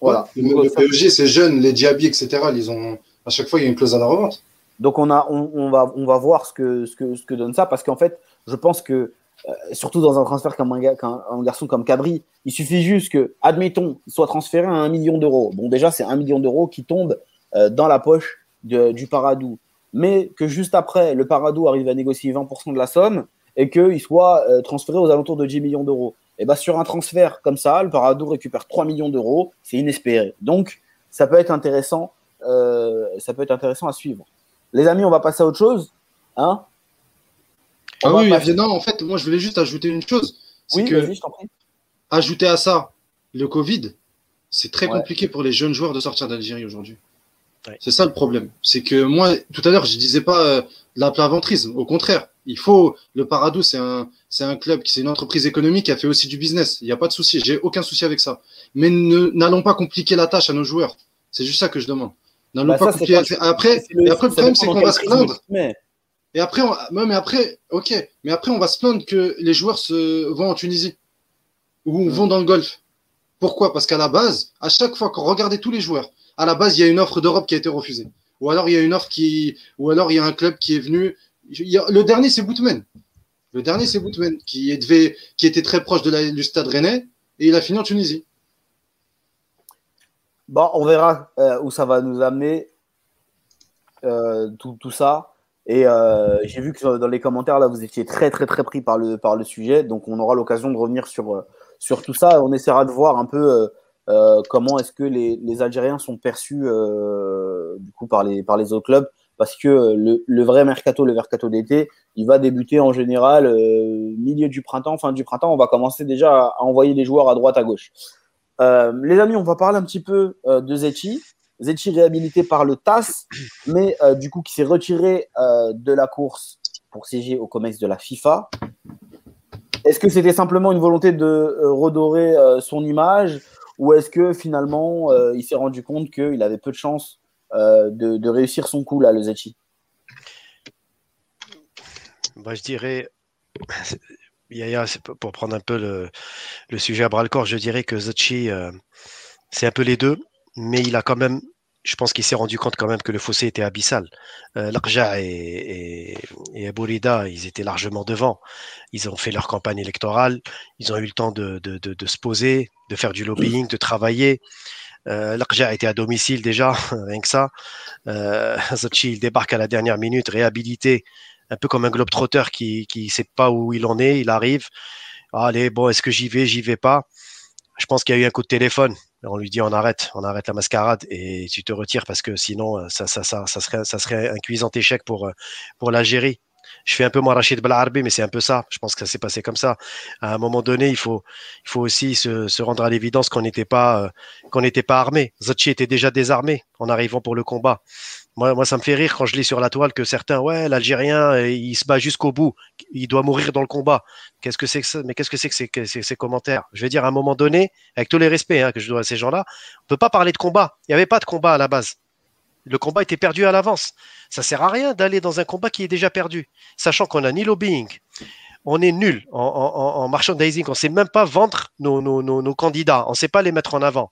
Voilà. le, PSG, c'est jeune, les Diaby, etc. Ils ont, à chaque fois, il y a une clause à la revente.
Donc, on, a, on, va, on va voir ce que, ce, que, ce que donne ça, parce qu'en fait, je pense que, euh, surtout dans un transfert comme un, garçon comme Cabri, il suffit juste que, admettons, il soit transféré à un million d'euros. Bon, déjà, c'est un million d'euros qui tombe euh, dans la poche du Paradou. Mais que juste après, le Paradou arrive à négocier 20% de la somme et qu'il soit euh, transféré aux alentours de 10 millions d'euros. Et bien, sur un transfert comme ça, le Paradou récupère 3 millions d'euros, c'est inespéré. Donc, ça peut être intéressant, ça peut être intéressant à suivre. Les amis, on va passer à autre chose. Hein?
Ah oui, non, en fait, moi, je voulais juste ajouter une chose. C'est que, ajouter à ça le Covid, c'est très compliqué pour les jeunes joueurs de sortir d'Algérie aujourd'hui. C'est ça le problème. C'est que moi, tout à l'heure, je disais pas euh, la plaventrisme. Au contraire, il faut. Le Paradou, c'est un, c'est un club, c'est une entreprise économique qui a fait aussi du business. Il n'y a pas de souci. J'ai aucun souci avec ça. Mais n'allons pas compliquer la tâche à nos joueurs. C'est juste ça que je demande. Bah, après, après, le problème, c'est qu'on va se plaindre. Et après, on... mais après, ok, mais après, on va se plaindre que les joueurs se vont en Tunisie ou vont dans le Golfe. Pourquoi? Parce qu'à la base, à chaque fois qu'on regardait tous les joueurs, à la base, il y a une offre d'Europe qui a été refusée. Ou alors, il y a une offre qui, ou alors il y a un club qui est venu. Le dernier, c'est Boutmen. Le dernier, c'est Boutmen, qui, devait... qui était très proche de la... du stade rennais et il a fini en Tunisie.
Bon, on verra euh, où ça va nous amener, euh, tout, tout, ça. Et euh, j'ai vu que dans les commentaires, là, vous étiez très, très, très pris par le, par le sujet. Donc, on aura l'occasion de revenir sur, sur tout ça. On essaiera de voir un peu comment est-ce que les, les, Algériens sont perçus du coup, par les, par les autres clubs. Parce que le, le vrai mercato, le mercato d'été, il va débuter en général milieu du printemps, fin du printemps. On va commencer déjà à envoyer les joueurs à droite, à gauche. Euh, les amis, on va parler un petit peu euh, de Zetchi. Zetchi réhabilité par le TAS, mais euh, du coup qui s'est retiré de la course pour siéger au COMEX de la FIFA. Est-ce que c'était simplement une volonté de redorer son image ou est-ce que finalement il s'est rendu compte qu'il avait peu de chance de, réussir son coup là, le Zetchi?
Bah, Je dirais, Yaya, pour prendre un peu le, sujet à bras le corps, je dirais que euh, c'est un peu les deux, mais il a quand même, je pense qu'il s'est rendu compte quand même que le fossé était abyssal. Euh, et, et, Abourida, ils étaient largement devant. Ils ont fait leur campagne électorale, ils ont eu le temps de, se poser, de faire du lobbying, de travailler. Euh, était à domicile déjà, rien que ça. Euh, il débarque à la dernière minute, réhabilité un peu comme un globe trotteur qui qui sait pas où il en est, il arrive. allez, bon, est-ce que j'y vais, j'y vais pas? Je pense qu'il y a eu un coup de téléphone. On lui dit on arrête, on arrête la mascarade et tu te retires parce que sinon ça ça ça, ça serait ça serait un cuisant échec pour pour l'Algérie. Je fais un peu mon Rachid Blarbi, mais c'est un peu ça. Je pense que ça s'est passé comme ça. À un moment donné, il faut, il faut aussi se, rendre à l'évidence qu'on n'était pas, qu'on n'était pas armé. Zachi était déjà désarmé en arrivant pour le combat. Moi, ça me fait rire quand je lis sur la toile que certains, ouais, l'Algérien, euh, il se bat jusqu'au bout, il doit mourir dans le combat. Qu'est-ce que c'est que ça? Mais qu'est-ce que c'est que ces, commentaires? Je vais dire, à un moment donné, avec tous les respects hein, que je dois à ces gens-là, on peut pas parler de combat. Il n'y avait pas de combat à la base. Le combat était perdu à l'avance. Ça sert à rien d'aller dans un combat qui est déjà perdu, sachant qu'on a ni lobbying, on est nul en, en, en merchandising. On ne sait même pas vendre nos, candidats. On ne sait pas les mettre en avant.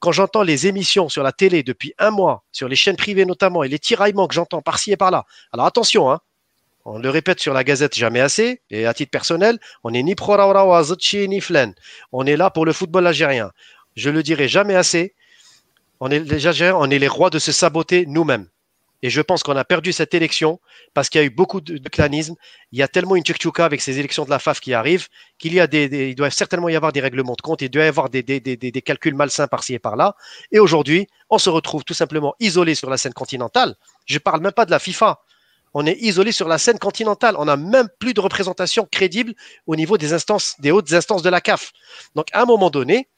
Quand j'entends les émissions sur la télé depuis un mois, sur les chaînes privées notamment, et les tiraillements que j'entends par-ci et par-là. Alors attention, hein, on le répète sur la Gazette jamais assez. Et à titre personnel, on n'est ni pro ni Flen. On est là pour le football algérien. Je le dirai jamais assez. On est les Algériens, on est les rois de se saboter nous-mêmes. Et je pense qu'on a perdu cette élection parce qu'il y a eu beaucoup de, clanisme. Il y a tellement une tchouka avec ces élections de la FAF qui arrivent qu'il y a des, il doit certainement y avoir des règlements de compte, il doit y avoir des, calculs malsains par-ci et par-là. Et aujourd'hui, on se retrouve tout simplement isolé sur la scène continentale. Je ne parle même pas de la FIFA. On est isolé sur la scène continentale. On n'a même plus de représentation crédible au niveau des instances, des hautes instances de la CAF. Donc, à un moment donné,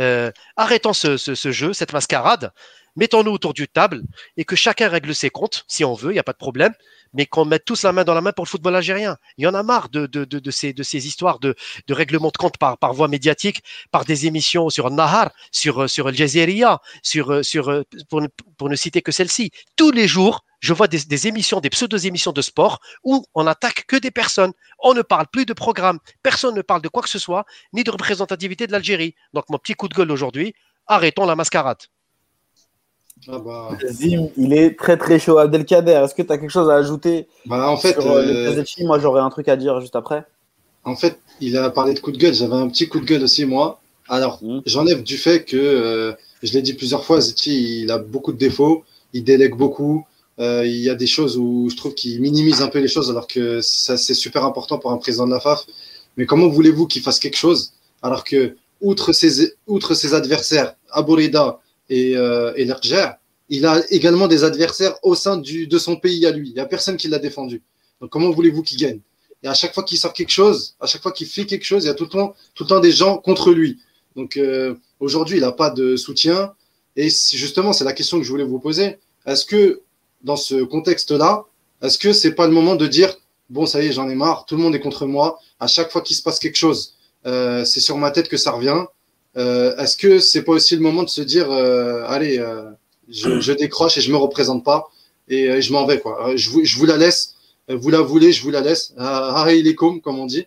euh, arrêtons ce jeu, cette mascarade mettons-nous autour du table et que chacun règle ses comptes, si on veut, il n'y a pas de problème, mais qu'on mette tous la main dans la main pour le football algérien. Il y en a marre de, ces, histoires de, règlement de compte par, voie médiatique, par des émissions sur Nahar, sur, sur Al Jazeera, sur, sur, pour, ne, citer que celle-ci. Tous les jours, je vois des, émissions, des pseudo-émissions de sport où on attaque que des personnes. On ne parle plus de programme. Personne ne parle de quoi que ce soit, ni de représentativité de l'Algérie. Donc, mon petit coup de gueule aujourd'hui, arrêtons la mascarade.
Ah bah. Zim, il est très très chaud. Abdelkader, est-ce que tu as quelque chose à ajouter
bah, en fait,
sur euh, le Moi, j'aurais un truc à dire juste après.
En fait, il a parlé de coup de gueule. J'avais un petit coup de gueule aussi, moi. Alors, mmh. j'enlève du fait que, euh, je l'ai dit plusieurs fois, Zetchi, il a beaucoup de défauts. Il délègue beaucoup. Euh, il y a des choses où je trouve qu'il minimise un peu les choses, alors que ça, c'est super important pour un président de la FAF. Mais comment voulez-vous qu'il fasse quelque chose alors que, outre ses, outre ses adversaires, Abourida, et, euh, et il a également des adversaires au sein du, de son pays à lui. Il n'y a personne qui l'a défendu. Donc comment voulez-vous qu'il gagne? Et à chaque fois qu'il sort quelque chose, à chaque fois qu'il fait quelque chose, il y a tout le temps, tout le temps des gens contre lui. Donc euh, aujourd'hui, il n'a pas de soutien. Et justement, c'est la question que je voulais vous poser. Est-ce que dans ce contexte-là, est-ce que c'est pas le moment de dire bon, ça y est, j'en ai marre, tout le monde est contre moi. À chaque fois qu'il se passe quelque chose, euh, c'est sur ma tête que ça revient. Euh, est-ce que c'est pas aussi le moment de se dire, euh, allez, euh, je, je, décroche et je me représente pas et, je m'en vais quoi. Je vous, je vous la laisse. Vous la voulez, je vous la laisse. Ah, il est comme, comme on dit.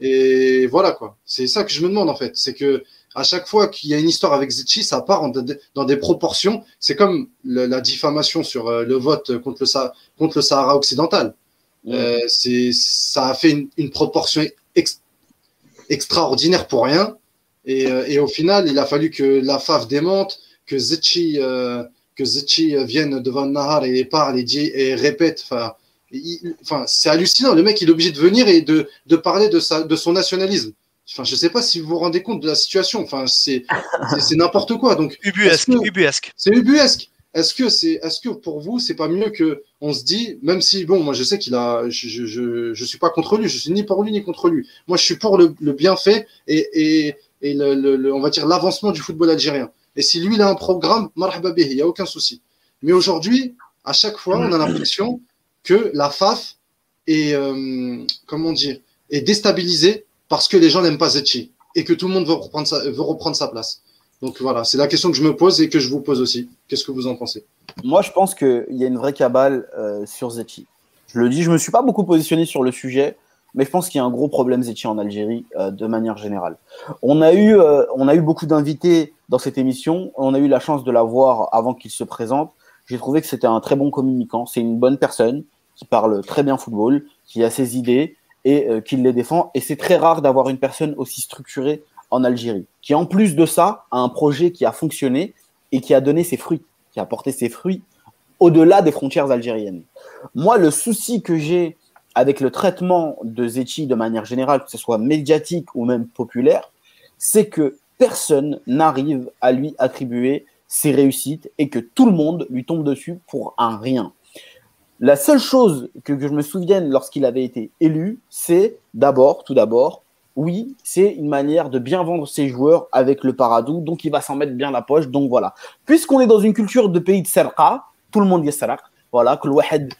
Et voilà quoi. C'est ça que je me demande en fait. C'est que à chaque fois qu'il y a une histoire avec Zetchi, ça part dans des proportions. C'est comme le, la diffamation sur le vote contre le, contre le Sahara occidental. Mmh. Euh, c'est, ça a fait une, une proportion ex, extraordinaire pour rien. Et, euh, et, au final, il a fallu que la FAF démonte, que Zetchi, euh, que Zetchi vienne devant Nahar et parle et, dit, et répète. Enfin, c'est hallucinant. Le mec, il est obligé de venir et de, de parler de, sa, de son nationalisme. Enfin, je sais pas si vous vous rendez compte de la situation. Enfin, c'est n'importe quoi. Donc,
ubuesque, ubuesque.
C'est ubuesque? Est-ce que c'est, est-ce que pour vous, c'est pas mieux que on se dit, même si bon, moi je sais qu'il a, je, je, je, je, suis pas contre lui, je suis ni pour lui ni contre lui. Moi, je suis pour le, le bienfait et, et, et le, on va dire l'avancement du football algérien. Et si lui il a un programme, il n'y a aucun souci. Mais aujourd'hui, à chaque fois, on a l'impression que la FAF est, euh, comment dire, est déstabilisée parce que les gens n'aiment pas Zetchi et que tout le monde veut reprendre sa, veut reprendre sa place. Donc voilà, c'est la question que je me pose et que je vous pose aussi. Qu'est-ce que vous en pensez?
Moi, je pense qu'il y a une vraie cabale euh, sur Zetchi. Je le dis, je me suis pas beaucoup positionné sur le sujet mais je pense qu'il y a un gros problème Zetchi en Algérie euh, de manière générale. On a eu, euh, on a eu beaucoup d'invités dans cette émission. On a eu la chance de la voir avant qu'il se présente. J'ai trouvé que c'était un très bon communicant. C'est une bonne personne qui parle très bien football, qui a ses idées et euh, qui les défend. Et c'est très rare d'avoir une personne aussi structurée en Algérie, qui en plus de ça a un projet qui a fonctionné et qui a donné ses fruits, qui a porté ses fruits au-delà des frontières algériennes. Moi, le souci que j'ai avec le traitement de Zetchi de manière générale, que ce soit médiatique ou même populaire, c'est que personne n'arrive à lui attribuer ses réussites et que tout le monde lui tombe dessus pour un rien. La seule chose que, je me souvienne lorsqu'il avait été élu, c'est d'abord, tout d'abord, oui, c'est une manière de bien vendre ses joueurs avec le Paradou, donc il va s'en mettre bien la poche, donc voilà. Puisqu'on est dans une culture de pays de Serqa, tout le monde dit Serqa, voilà, que le Wahed,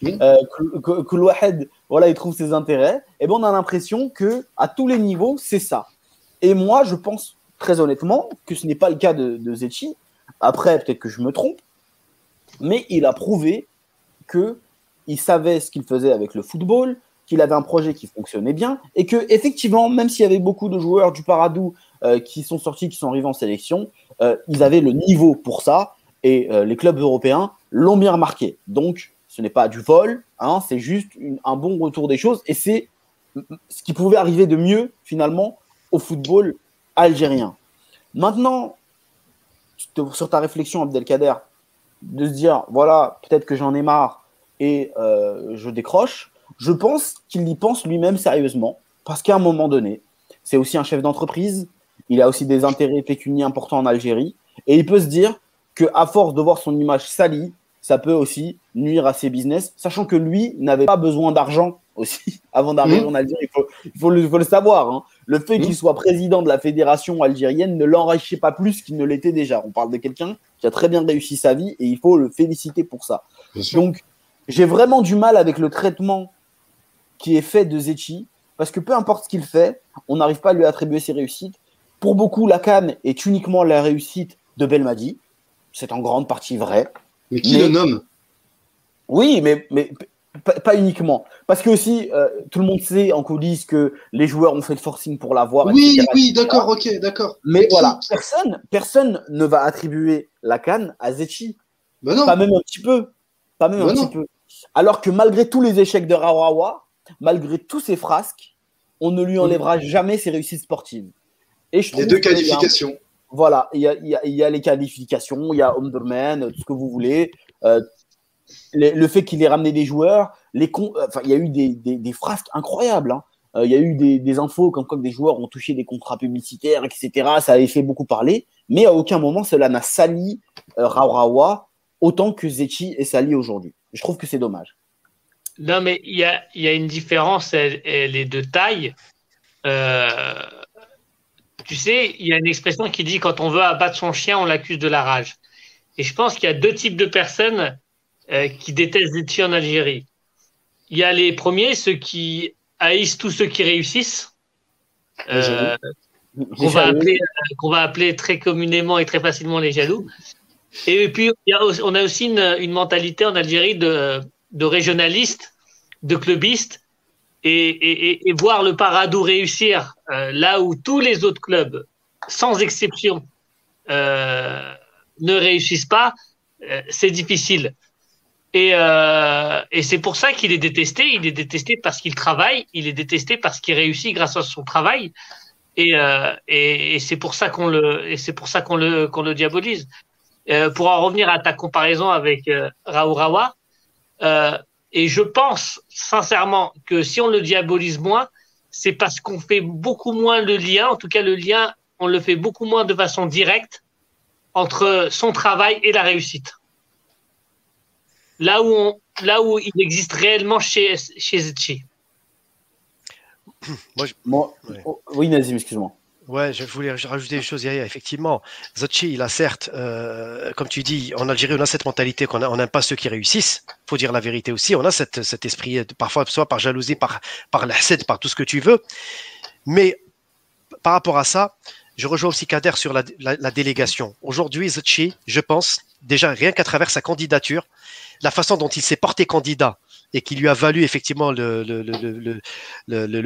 voilà, il trouve ses intérêts, et eh ben on a l'impression que à tous les niveaux, c'est ça. Et moi, je pense très honnêtement que ce n'est pas le cas de, de Zetchi. Après, peut-être que je me trompe, mais il a prouvé que il savait ce qu'il faisait avec le football, qu'il avait un projet qui fonctionnait bien, et que effectivement, même s'il y avait beaucoup de joueurs du Paradou euh, qui sont sortis, qui sont arrivés en sélection, euh, ils avaient le niveau pour ça, et euh, les clubs européens l'ont bien remarqué. Donc, ce n'est pas du vol, hein, c'est juste un bon retour des choses et c'est ce qui pouvait arriver de mieux finalement au football algérien. Maintenant, sur ta réflexion, Abdelkader, de se dire voilà, peut-être que j'en ai marre et euh, je décroche, je pense qu'il y pense lui-même sérieusement parce qu'à un moment donné, c'est aussi un chef d'entreprise, il a aussi des intérêts pécuniaires importants en Algérie et il peut se dire que force de voir son image salie, ça peut aussi nuire à ses business, sachant que lui n'avait pas besoin d'argent aussi. Avant d'arriver
Mhm.
en Algérie, il faut, il faut le, il faut le savoir. hein. Le fait
Mhm.
qu'il soit président de la fédération algérienne ne l'enrichit pas plus qu'il ne l'était déjà. On parle de quelqu'un qui a très bien réussi sa vie et il faut le féliciter pour ça. Donc, j'ai vraiment du mal avec le traitement qui est fait de Zetchi, parce que peu importe ce qu'il fait, on n'arrive pas à lui attribuer ses réussites. Pour beaucoup, la Cannes est uniquement la réussite de Belmadi. C'est en grande partie vrai.
Mais qui
mais-
le nomme?
Oui, mais, pas, uniquement. Parce que aussi, euh, tout le monde sait en coulisses que les joueurs ont fait le forcing pour l'avoir.
Oui,
etc.
oui, d'accord, ok, d'accord.
Mais voilà, personne, personne ne va attribuer la Cannes à Zetchi.
Bah non,
Pas même un petit peu. Pas même
Bah
un
non.
petit peu. Alors que malgré tous les échecs de Rawawa, malgré tous ses frasques, on ne lui enlèvera jamais ses réussites sportives. Et je
les deux qualifications.
Voilà, il y a, les qualifications, il y a Underman, tout ce que vous voulez. Euh, le, fait qu'il ait ramené des joueurs, euh, il y a eu des, des, frasques incroyables. hein. Euh, il y a eu des, infos comme quoi des joueurs ont touché des contrats publicitaires, etc. Ça avait fait beaucoup parler, mais à aucun moment cela n'a sali euh, autant que Zetchi est sali aujourd'hui. Je trouve que c'est dommage.
Non, mais il y a, il y a une différence, elle, elle est de taille. Euh, tu sais, il y a une expression qui dit quand on veut abattre son chien, on l'accuse de la rage. Et je pense qu'il y a deux types de personnes euh, qui détestent Zetchi en Algérie. Il y a les premiers, ceux qui haïssent tous ceux qui réussissent, euh, qu'on va, appeler, euh, qu'on va appeler très communément et très facilement les jaloux. Et puis, il y a aussi- on a aussi une, une mentalité en Algérie de, de régionaliste, de clubiste, et, et, et- voir le Paradou réussir euh, là où tous les autres clubs, sans exception, euh, ne réussissent pas, euh, c'est difficile. Et, euh, et c'est pour ça qu'il est détesté. Il est détesté parce qu'il travaille, il est détesté parce qu'il réussit grâce à son travail. Et, euh, et, c'est pour ça qu'on le, et c'est pour ça qu'on le, qu'on le diabolise. Euh, pour en revenir à ta comparaison avec Raourawa, et je pense sincèrement que si on le diabolise moins, c'est parce qu'on fait beaucoup moins le lien, en tout cas le lien, on le fait beaucoup moins de façon directe entre son travail et la réussite. Là où, on, là où il existe réellement chez, chez Zetchi.
Moi-
Ouais.
oh, oui, Nazim, excuse-moi.
Ouais, je voulais rajouter des choses, Yaya. Effectivement, Zotchi, il a certes, euh, comme tu dis, en Algérie, on a cette mentalité qu'on n'aime pas ceux qui réussissent. faut dire la vérité aussi. On a cet esprit, euh, parfois, soit par jalousie, par, par l'hased, par tout ce que tu veux. Mais par rapport à ça, je rejoins aussi Kader sur la, délégation. Aujourd'hui, Zotchi, je pense, déjà rien qu'à travers sa candidature, la façon dont il s'est porté candidat et qui lui a valu effectivement le,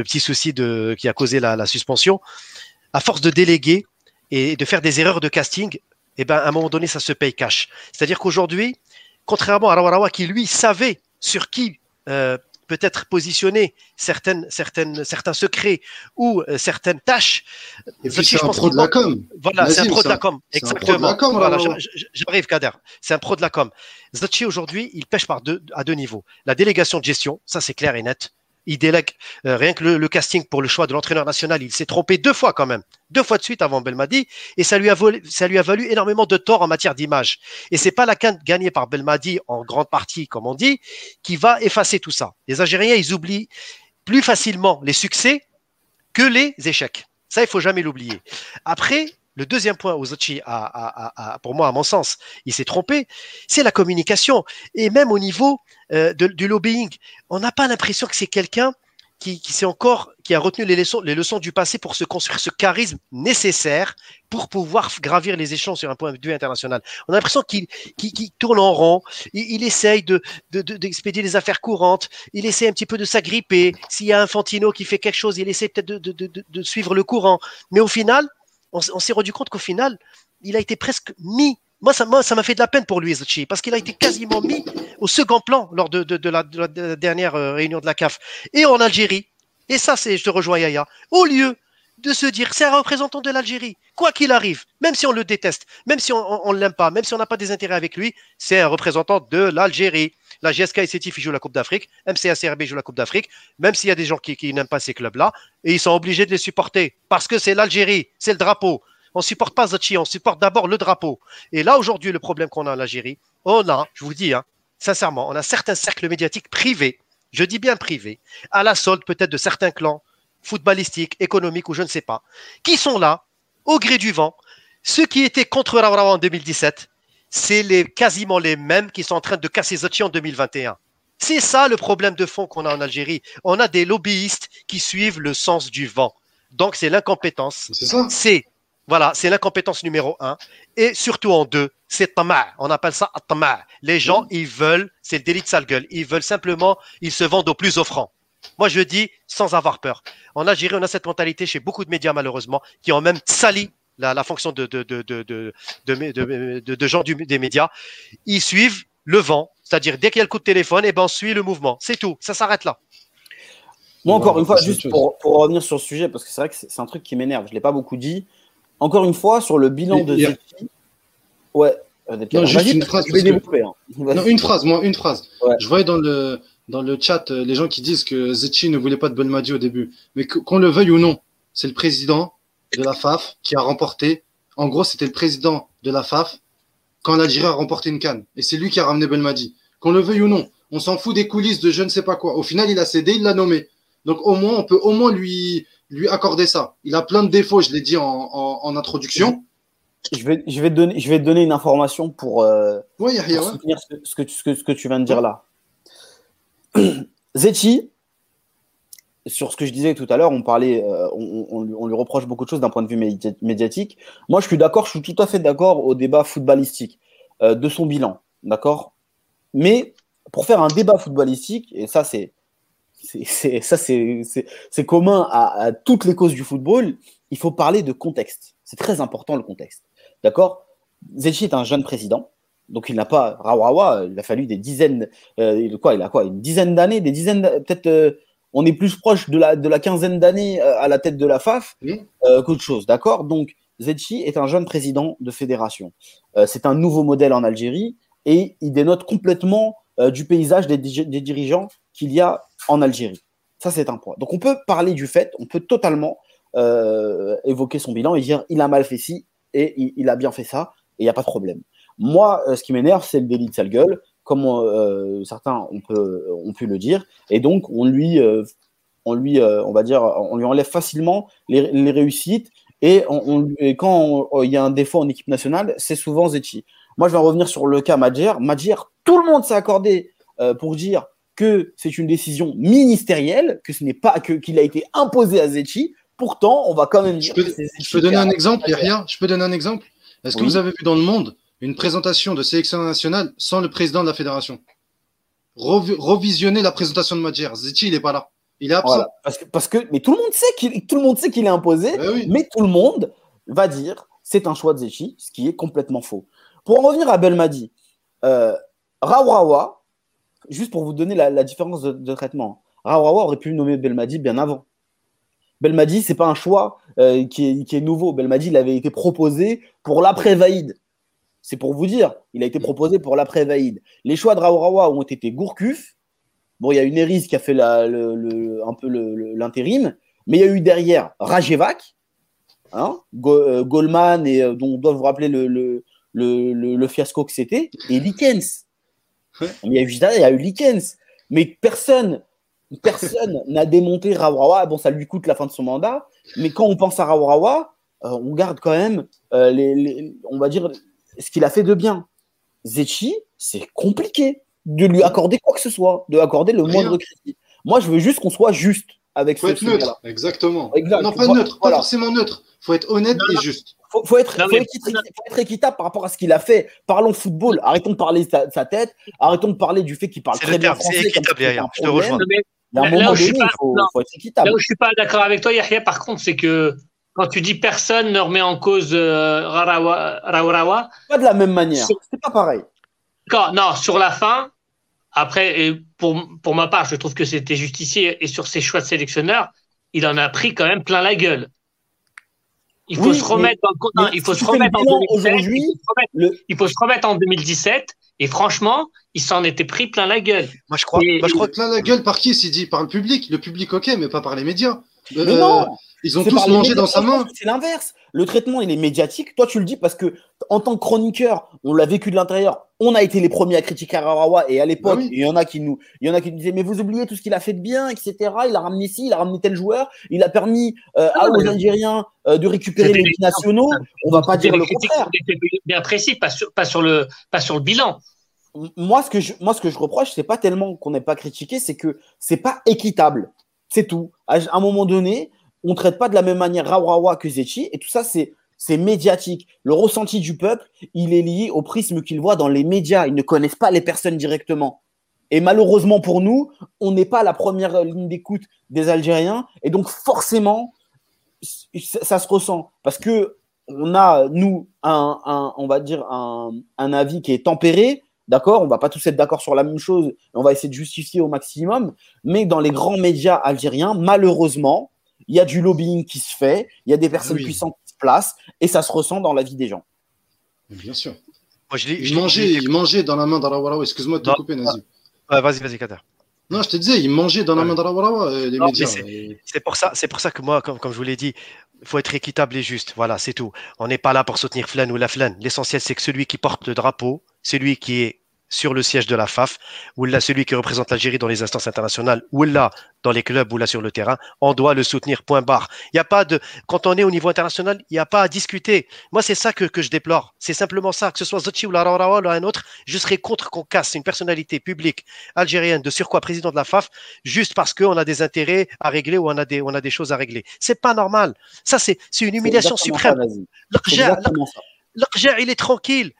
petit souci qui a causé la suspension, à force de déléguer et de faire des erreurs de casting, eh ben, à un moment donné, ça se paye cash. C'est-à-dire qu'aujourd'hui, contrairement à Rawarawa qui, lui, savait sur qui euh, peut-être positionner certaines, certaines, certains secrets ou euh, certaines tâches,
Et puis c'est un pro de la com.
voilà, c'est un pro de la com. Exactement. Voilà, j'arrive, Kader. C'est un pro de la com. Zotchi, aujourd'hui, il pêche par deux, à deux niveaux. La délégation de gestion, ça c'est clair et net. Il délègue euh, rien que le, casting pour le choix de l'entraîneur national. Il s'est trompé deux fois quand même, deux fois de suite avant Belmadi, et ça lui a, volé- ça lui a valu énormément de tort en matière d'image. Et c'est pas la quinte gagnée par Belmadi en grande partie, comme on dit, qui va effacer tout ça. Les Algériens, ils oublient plus facilement les succès que les échecs. Ça, il faut jamais l'oublier. Après, le deuxième point où Zotchi a, pour moi, à mon sens, il s'est trompé, c'est la communication. Et même au niveau euh, du lobbying, on n'a pas l'impression que c'est quelqu'un qui, qui encore, qui a retenu les leçons, les leçons du passé pour se construire ce charisme nécessaire pour pouvoir gravir les échelons sur un point de vue international. On a l'impression qu'il tourne en rond, il, essaye de, de- de- d'expédier les affaires courantes, il essaie un petit peu de s'agripper. S'il y a un Fantino qui fait quelque chose, il essaie peut-être de suivre le courant. Mais au final, on, s'est rendu compte qu'au final, il a été presque mis. Moi, ça moi, ça m'a fait de la peine pour lui, Zotchi, parce qu'il a été quasiment mis au second plan lors de la- de la dernière euh, réunion de la CAF. Et en Algérie, et ça, c'est, je te rejoins, Yaya, au lieu de se dire c'est un représentant de l'Algérie, quoi qu'il arrive, même si on le déteste, même si on ne l'aime pas, même si on n'a pas des intérêts avec lui, c'est un représentant de l'Algérie. La GSK et CETIF, jouent la Coupe d'Afrique, MCA CRB joue la Coupe d'Afrique, même s'il y a des gens qui, n'aiment pas ces clubs-là, et ils sont obligés de les supporter, parce que c'est l'Algérie, c'est le drapeau. On ne supporte pas Zachi, on supporte d'abord le drapeau. Et là, aujourd'hui, le problème qu'on a en Algérie, on a, je vous dis, hein, sincèrement, on a certains cercles médiatiques privés je dis bien privés, à la solde peut-être de certains clans footballistiques, économiques ou je ne sais pas, qui sont là, au gré du vent. Ceux qui étaient contre Rawrawa en 2017, c'est les, quasiment les mêmes qui sont en train de casser Zotchi en 2021. C'est ça le problème de fond qu'on a en Algérie. On a des lobbyistes qui suivent le sens du vent. Donc c'est l'incompétence.
C'est ça.
C'est voilà, c'est l'incompétence numéro un. Et surtout en deux, c'est tama. On appelle ça tama. Les gens, ils veulent, c'est le délit de sale gueule. Ils veulent simplement, ils se vendent au plus offrant. Moi, je dis sans avoir peur. En Algérie, on a cette mentalité chez beaucoup de médias, malheureusement, qui ont même sali la, la fonction de, de, de, de, de, de, de- de- de gens du- des médias. Ils suivent le vent. C'est-à-dire, dès qu'il y a le coup de téléphone, eh ben, on suit le mouvement. C'est tout. Ça s'arrête là.
Moi, encore
Ouais,
une fois, juste pour, pour revenir sur ce sujet, parce que c'est vrai que c'est un truc qui m'énerve, je ne l'ai pas beaucoup dit. Encore une fois, sur le bilan
Il
de
a-
Zeki. Ouais. euh,
Non, juste une phrase, que-
hein.
Non, une phrase, moi, une phrase.
Ouais.
Je voyais dans le, dans le chat euh, les gens qui disent que Zetchi ne voulait pas de Belmadi au début. Mais qu'on le veuille ou non, c'est le président de la FAF qui a remporté. En gros, c'était le président de la FAF quand l'Algérie a remporté une canne. Et c'est lui qui a ramené Belmadi. Qu'on le veuille ou non, on s'en fout des coulisses de je ne sais pas quoi. Au final, il a cédé, il l'a nommé. Donc au moins, on peut au moins lui, lui accorder ça. Il a plein de défauts, je l'ai dit en, en, en introduction.
Je vais, je, vais te donner, je vais te donner une information pour, euh,
Ouais, Yahya,
pour
ouais.
soutenir ce, ce que, ce, que, ce que tu viens de dire là. Zetchi, sur ce que je disais tout à l'heure, on parlait, euh, on, lui- reproche beaucoup de choses d'un point de vue médi- médiatique. Moi, je suis d'accord, je suis tout à fait d'accord au débat footballistique euh, de son bilan, d'accord? Mais pour faire un débat footballistique, et ça c'est, ça c'est, commun à, à toutes les causes du football, il faut parler de contexte. C'est très important le contexte, d'accord? Zetchi est un jeune président. Donc il n'a pas Rawawa, il a fallu des dizaines, euh, quoi, il a quoi, une dizaine d'années, des dizaines, peut-être, euh, on est plus proche de la de la quinzaine d'années euh, à la tête de la FAF euh, qu'autre chose, d'accord? Donc Zetchi est un jeune président de fédération. C'est un nouveau modèle en Algérie et il dénote complètement du paysage des, dirigeants qu'il y a en Algérie. Ça c'est un point. Donc on peut parler du fait, on peut totalement évoquer son bilan et dire il a mal fait ci et il, il a bien fait ça et il n'y a pas de problème. Moi, euh, ce qui m'énerve, c'est le délit de sale gueule, comme euh, certains on peut, ont pu le dire. Et donc, on lui, euh, on lui, euh, on va dire, on lui enlève facilement les, les réussites. Et, on, quand il y a un défaut en équipe nationale, c'est souvent Zetchi. Moi, je vais en revenir sur le cas Madjer. Madjer, tout le monde s'est accordé euh, pour dire que c'est une décision ministérielle, que ce n'est pas que qu'il a été imposé à Zetchi. Pourtant, on va quand même
Je
dire
peux,
que c'est
je peux donner un exemple, Yahya Je peux donner un exemple? Est-ce que vous avez vu dans le monde une présentation de sélection nationale sans le président de la fédération Revi- Revisionner la présentation de Madjer. Zetchi, il n'est pas là. Il est absent.
Voilà. Parce que, parce que, mais tout le monde sait qu'il, tout le monde sait qu'il est imposé,
Ben oui.
mais tout le monde va dire c'est un choix de Zetchi, ce qui est complètement faux. Pour en revenir à Belmadi, euh, Raourawa, juste pour vous donner la, la différence de, de traitement, Raourawa aurait pu nommer Belmadi bien avant. Belmadi, c'est pas un choix euh, qui, est, qui est nouveau. Belmadi, il avait été proposé pour l'après-Vaïd. C'est pour vous dire, il a été proposé pour l'après-Vaïd. Les choix de Raourawa ont été Gourcuff. Bon, il y a eu Neris qui a fait la- le- le- un peu l'intérim, mais il y a eu derrière Rajevac, hein, Go- euh, Goldman, et euh, dont on doit vous rappeler le, fiasco que c'était, et Likens.
Ouais.
Il y a eu il y a eu Likens, mais personne, personne n'a démonté Raourawa. Bon, ça lui coûte la fin de son mandat, mais quand on pense à Raourawa, euh, on garde quand même, euh, les, les- on va dire, ce qu'il a fait de bien. Zetchi, c'est compliqué de lui accorder quoi que ce soit, de accorder le
Rien.
moindre crédit. Moi, je veux juste qu'on soit juste avec
faut
ce
être neutre, exactement.
Exact.
Non, pas
Voilà.
neutre, pas forcément neutre. faut être honnête et juste.
Faut, faut être,
Non,
faut
mais-
être équi- faut être équitable par rapport à ce qu'il a fait. Parlons football. Arrêtons de parler de sa, de sa tête. Arrêtons de parler du fait qu'il parle
C'est
très bien
terme, c'est
français. comme
équitable,
un
je te rejoins.
Mais
Il y a un
Là
moment
où je suis
donné,
pas-
il faut,
non.
faut être équitable.
Là où je suis pas d'accord avec toi, Yahya, par contre, c'est que quand tu dis personne ne remet en cause euh,
Pas de la même manière.
C'est-
C'est pas pareil.
quand, non, sur la fin, après, et pour, pour ma part, je trouve que c'était justifié et sur ses choix de sélectionneur, il en a pris quand même plein la gueule. Il faut
Oui,
se remettre dans le non, il faut
si
se remettre en
bilan
2017,
aujourd'hui,
il faut se remettre-
le-
il faut se remettre en 2017 et franchement, il s'en était pris plein la gueule.
Moi, je crois,
Et-
moi, je crois
Plein la gueule par qui s'il dit Par le public. Le public, ok, mais pas par les médias.
Mais
Euh,
non
Ils ont
C'est
tous mangé dans sa main.
C'est l'inverse. le traitement, il est médiatique. Toi, tu le dis parce que, en tant que chroniqueur, on l'a vécu de l'intérieur. On a été les premiers à critiquer Arawa et à l'époque,
Bah oui.
il y en a qui nous, il y en a qui nous disaient, mais vous oubliez tout ce qu'il a fait de bien, etc. Il a ramené ici, il a ramené tel joueur, il a permis euh,
Ah,
à- aux Algériens euh, de récupérer les
des-
nationaux. On va pas dire le contraire.
bien précis, pas sur, pas sur le, pas sur le bilan.
Moi ce que je, moi ce que je reproche c'est pas tellement qu'on n'ait pas critiqué c'est que c'est pas équitable c'est tout à à un moment donné on traite pas de la même manière Rawawa que Zetchi et tout ça c'est c'est médiatique. Le ressenti du peuple il est lié au prisme qu'ils voient dans les médias. Ils ne connaissent pas les personnes directement. Et malheureusement pour nous on n'est pas la première ligne d'écoute des Algériens. Et donc forcément ça, se ressent. Parce que on a nous un, on va dire un, un avis qui est tempéré D'accord? On va pas tous être d'accord sur la même chose. On va essayer de justifier au maximum. Mais dans les grands médias algériens, malheureusement, il y a du lobbying qui se fait. Il y a des personnes
oui.
puissantes qui se placent. Et ça se ressent dans la vie des gens.
Bien sûr.
Moi, je
Il mangeait, il mangeait dans la main d'Arawarawa. Excuse-moi de te
Non.
couper, Nazim.
Vas-y, vas-y, Kader.
Non, je te disais, il mangeait dans la main d'Arawarawa, euh, les
Non,
médias.
C'est pour ça, c'est pour ça que moi, comme, comme je vous l'ai dit, il faut être équitable et juste. Voilà, c'est tout. On n'est pas là pour soutenir Flan ou la Flan. L'essentiel, c'est que celui qui porte le drapeau, celui qui est sur le siège de la FAF, ou là, celui qui représente l'Algérie dans les instances internationales, ou là, dans les clubs, ou là, sur le terrain, on doit le soutenir, point barre. Il n'y a pas de, quand on est au niveau international, il n'y a pas à discuter. Moi, c'est ça que, que je déplore. C'est simplement ça, que ce soit Zotchi ou la ou un autre, je serais contre qu'on casse une personnalité publique algérienne, de surcroît président de la FAF, juste parce qu'on a des intérêts à régler ou on a des, on a des choses à régler. C'est pas normal. Ça, c'est c'est une humiliation suprême. L'Arja, il est tranquille.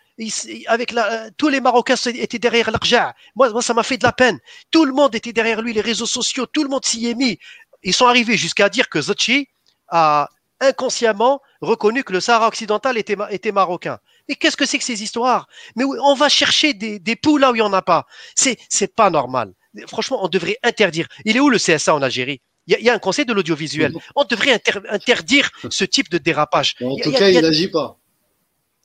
Avec la, euh, tous les Marocains étaient derrière l'Arja. Moi, moi, ça m'a fait de la peine. Tout le monde était derrière lui, les réseaux sociaux, tout le monde s'y est mis. Ils sont arrivés jusqu'à dire que Zotchi a inconsciemment reconnu que le Sahara occidental était, était marocain. Mais qu'est-ce que c'est que ces histoires? Mais on va chercher des, des poux là où il n'y en a pas. C'est, c'est pas normal. Franchement, on devrait interdire. Il est où le CSA en Algérie? Il y, a, il y a un conseil de l'audiovisuel. On devrait inter- interdire ce type de dérapage.
En tout
il y a-
cas,
il y a-
il n'agit pas.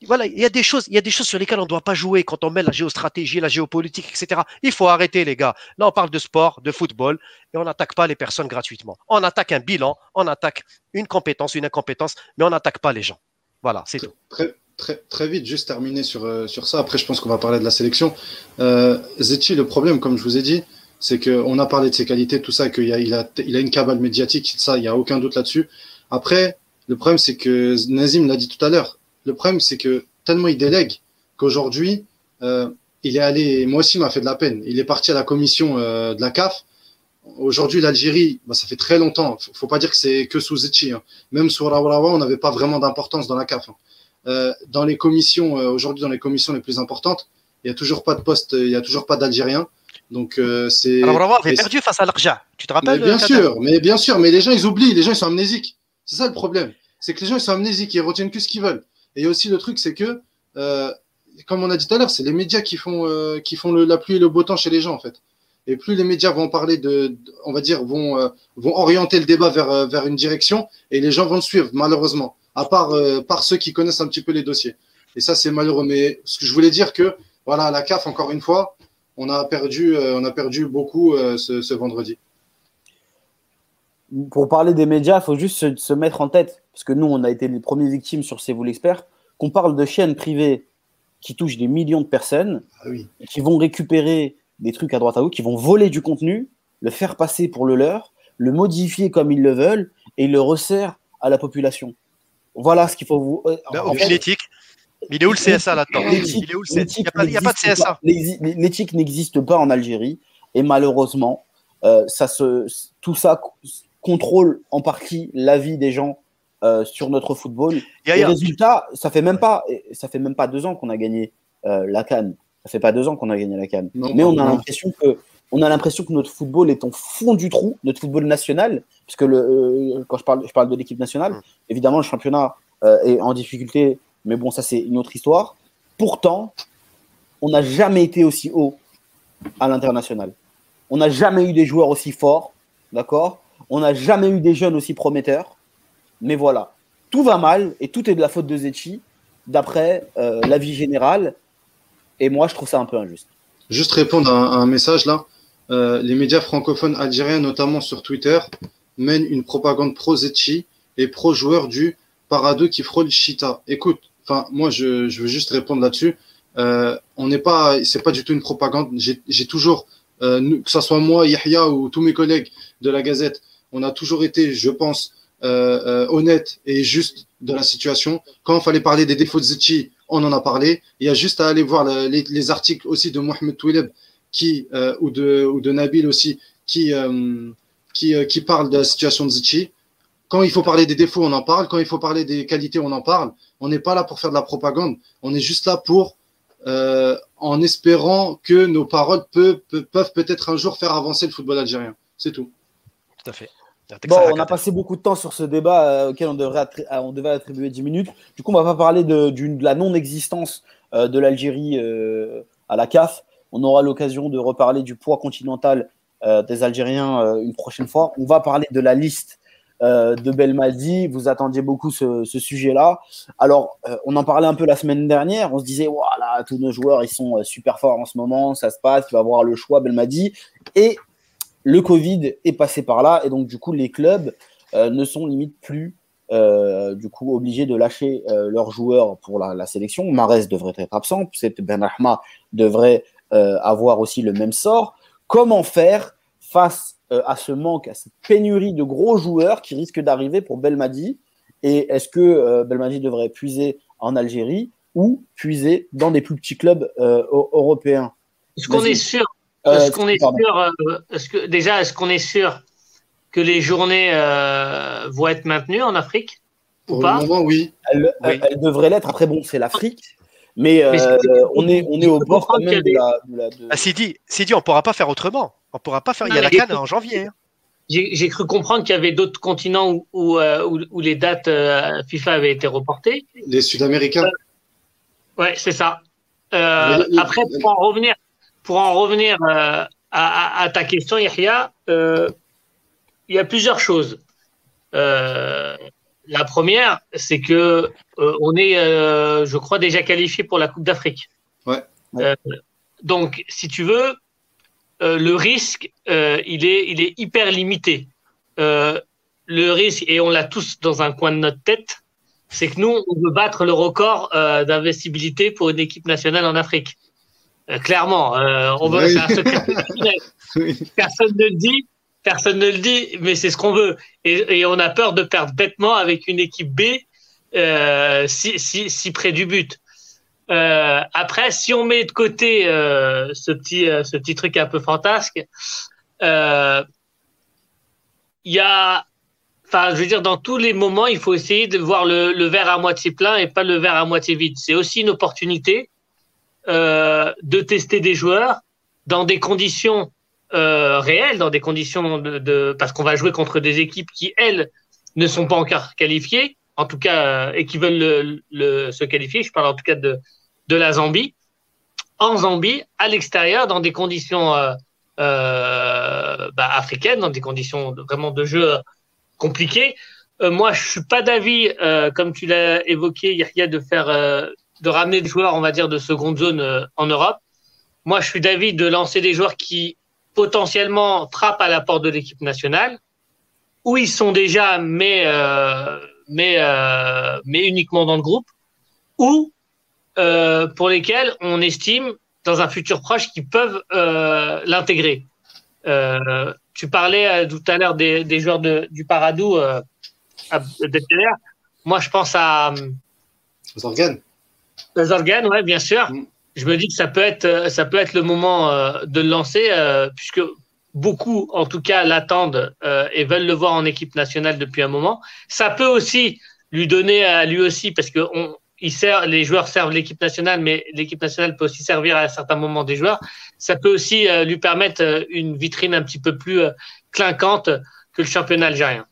Voilà, il y a des choses, il y a des choses sur lesquelles on ne doit pas jouer quand on met la géostratégie, la géopolitique, etc. Il faut arrêter, les gars. Là, on parle de sport, de football, et on n'attaque pas les personnes gratuitement. On attaque un bilan, on attaque une compétence, une incompétence, mais on n'attaque pas les gens. Voilà, c'est tout.
Très, très, très vite, juste terminer sur, euh, sur ça. Après, je pense qu'on va parler de la sélection. Euh, Zetchi, le problème, comme je vous ai dit, c'est qu'on a parlé de ses qualités, tout ça, qu'il a, il a, a une cabale médiatique, ça, il n'y a aucun doute là-dessus. Après, le problème, c'est que Nazim l'a dit tout à l'heure. Le problème, c'est que tellement il délègue qu'aujourd'hui, euh, il est allé, moi aussi, il m'a fait de la peine. Il est parti à la commission euh, de la CAF. Aujourd'hui, l'Algérie, bah, ça fait très longtemps. Faut, faut pas dire que c'est que sous Zetchi. Hein. Même sous Raourawa, on n'avait pas vraiment d'importance dans la CAF. hein. Euh, dans les commissions, aujourd'hui, dans les commissions les plus importantes, il y a toujours pas de poste, il y a toujours pas d'Algériens. Donc c'est.
Rawa avait perdu face à l'Arja. Tu te
mais
rappelles
bien sûr, mais bien sûr, mais les gens ils oublient, les gens ils sont amnésiques. C'est ça le problème. C'est que les gens ils sont amnésiques, ils retiennent que ce qu'ils veulent. Et aussi le truc, c'est que, euh, comme on a dit tout à l'heure, c'est les médias qui font, euh, qui font la pluie et le beau temps chez les gens en fait. Et plus les médias vont parler de, on va dire, vont, euh, vont orienter le débat vers, vers une direction, et les gens vont le suivre malheureusement. À part, par ceux qui connaissent un petit peu les dossiers. Et ça c'est malheureux. Mais ce que je voulais dire que, voilà, la CAF encore une fois, on a perdu, on a perdu beaucoup ce vendredi.
Pour parler des médias, il faut juste se, se mettre en tête, parce que nous, on a été les premières victimes sur C'est vous l'expert, qu'on parle de chaînes privées qui touchent des millions de personnes,
Ah oui.
qui vont récupérer des trucs à droite à gauche, qui vont voler du contenu, le faire passer pour le leur, le modifier comme ils le veulent et le resserre à la population. Voilà ce qu'il faut vous. euh,
Ben,
en
aucune
fait,
éthique. Il est où le CSA là-dedans
l'éthique-
Il est où le CSA Il
l'éthique
n'y a, pas- a de CSA.
L'éthique n'existe pas en Algérie et malheureusement, euh, ça se, tout ça contrôle en partie la vie des gens euh, sur notre football.
Il y a- il
Les
y a-
résultats, ça fait même pas, ça fait même pas deux ans qu'on a gagné euh, la Cannes. Ça fait pas deux ans qu'on a gagné la Cannes.
Non,
Mais on a l'impression que, on a l'impression que notre football est au fond du trou, notre football national, puisque le, euh, quand je parle, je parle de l'équipe nationale,
Mm.
évidemment le championnat euh, est en difficulté, mais bon, ça c'est une autre histoire. Pourtant, on n'a jamais été aussi haut à l'international. On n'a jamais eu des joueurs aussi forts, d'accord? On n'a jamais eu des jeunes aussi prometteurs. Mais voilà, tout va mal et tout est de la faute de Zetchi, d'après euh, l'avis général. Et moi, je trouve ça un peu injuste.
Juste répondre à un, message là. Euh, les médias francophones algériens, notamment sur Twitter, mènent une propagande pro-Zetchi et pro-joueur du Parado qui frôle Chita. Écoute, moi, je, veux juste répondre là-dessus. Euh, on n'est pas, c'est pas du tout une propagande. J'ai toujours, que ce soit moi, Yahya ou tous mes collègues de la Gazette, on a toujours été, je pense, euh, euh, honnête et juste de la situation. Quand il fallait parler des défauts de Zetchi, on en a parlé. Il y a juste à aller voir les, les, articles aussi de Mohamed Touileb qui, euh, ou, de, ou de Nabil aussi qui, parlent de la situation de Zetchi. Quand il faut parler des défauts, on en parle. Quand il faut parler des qualités, on en parle. On n'est pas là pour faire de la propagande. On est juste là pour, en espérant que nos paroles peuvent, peuvent peut-être un jour faire avancer le football algérien. C'est tout.
Tout à fait.
Bon, on a passé beaucoup de temps sur ce débat euh, auquel on, devrait euh, on devait attribuer 10 minutes. Du coup, on va pas parler de, de la non-existence euh, de l'Algérie euh, à la CAF. On aura l'occasion de reparler du poids continental des Algériens une prochaine fois. On va parler de la liste de Belmadi. Vous attendiez beaucoup ce, ce sujet-là. Alors, on en parlait un peu la semaine dernière. On se disait, voilà, tous nos joueurs, ils sont super forts en ce moment. Ça se passe. Il va avoir le choix, Belmadi. Et le Covid est passé par là et donc du coup les clubs euh, ne sont limite plus euh, du coup obligés de lâcher euh, leurs joueurs pour la, la, sélection. Marès devrait être absent, peut-être Ben Rahma devrait euh, avoir aussi le même sort. Comment faire face euh, à ce manque, à cette pénurie de gros joueurs qui risquent d'arriver pour Belmadi? Et est-ce que Belmadi devrait puiser en Algérie ou puiser dans des plus petits clubs européens?
Est-ce qu'on est sûr est-ce qu'on est sûr, euh, est-ce que, déjà, est-ce qu'on est sûr que les journées euh, vont être maintenues en Afrique
ou Pour pas le moment, oui.
Elles,
Oui.
elles devraient l'être. Après, bon, c'est l'Afrique. Mais,
Mais
euh,
c'est-
on est, on est au bord quand même de la. de la- de-
Ah, Sidi, Sidi, on pourra pas faire autrement. On pourra pas faire. Il y a la canne en janvier. hein.
J'ai cru comprendre qu'il y avait d'autres continents où, où, euh, où- où les dates euh, FIFA avaient été reportées.
Les Sud-Américains.
Ouais, c'est ça. Euh, après, pour en revenir, pour en revenir euh, à, ta question, Yahya, euh, il y a plusieurs choses. Euh, la première, c'est que on est, je crois, déjà qualifié pour la Coupe d'Afrique.
Ouais.
Donc, si tu veux, le risque, il est, il est hyper limité. Le risque, et on l'a tous dans un coin de notre tête, c'est que nous, on veut battre le record d'investibilité pour une équipe nationale en Afrique. Euh, clairement, euh, on veut,
Oui.
c'est un secret.
Oui.
Personne ne le dit, personne ne le dit, mais c'est ce qu'on veut. Et, et on a peur de perdre bêtement avec une équipe B euh, si, si, si près du but. Euh, après, si on met de côté euh, ce petit euh, ce petit truc un peu fantasque, il y a, enfin, je veux dire, dans tous les moments, il faut essayer de voir le, le verre à moitié plein et pas le verre à moitié vide. C'est aussi une opportunité euh, de tester des joueurs dans des conditions euh, réelles, dans des conditions de, parce qu'on va jouer contre des équipes qui elles ne sont pas encore qualifiées, en tout cas euh, et qui veulent le, le, se qualifier. Je parle en tout cas de de la Zambie, en Zambie, à l'extérieur, dans des conditions bah, africaines, dans des conditions vraiment de jeu compliquées. Moi, je suis pas d'avis, comme tu l'as évoqué, Yahya, de faire, de ramener des joueurs, on va dire, de seconde zone euh, en Europe. Moi, je suis d'avis de lancer des joueurs qui potentiellement frappent à la porte de l'équipe nationale, où ils sont déjà, mais euh, mais euh, mais uniquement dans le groupe, ou pour lesquels on estime dans un futur proche qu'ils peuvent l'intégrer. Tu parlais tout à l'heure des, joueurs de, du Paradou à. Moi, je pense à.
Les organes,
ouais, bien sûr.
Mm.
Je me dis que ça peut être, euh, ça peut être le moment euh, de le lancer, euh, puisque beaucoup, en tout cas, l'attendent euh, et veulent le voir en équipe nationale depuis un moment. Ça peut aussi lui donner à lui aussi, parce que on, il sert, les joueurs servent l'équipe nationale, mais l'équipe nationale peut aussi servir à certains moments des joueurs. Ça peut aussi euh, lui permettre une vitrine un petit peu plus euh, clinquante que le championnat algérien.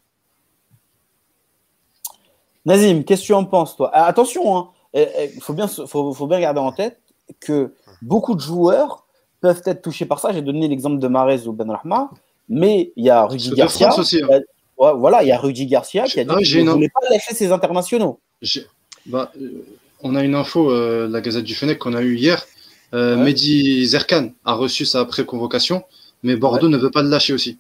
Nazim, qu'est-ce que tu en penses, toi? Ah, Attention, hein, il faut bien, faut, faut bien garder en tête que beaucoup de joueurs peuvent être touchés par ça. J'ai donné l'exemple de Marez ou Ben Rahma, mais il y a Rudy Garcia.
Aussi, hein.
y a- ouais, voilà, il y a Rudy Garcia qui a dit qu'il ne voulait pas lâcher ses internationaux.
Bah, euh, on a une info, euh, la Gazette du Fennec qu'on a eue hier. Euh,
Ouais.
Mehdi Zerkan a reçu sa pré-convocation, mais Bordeaux ne veut pas le lâcher aussi.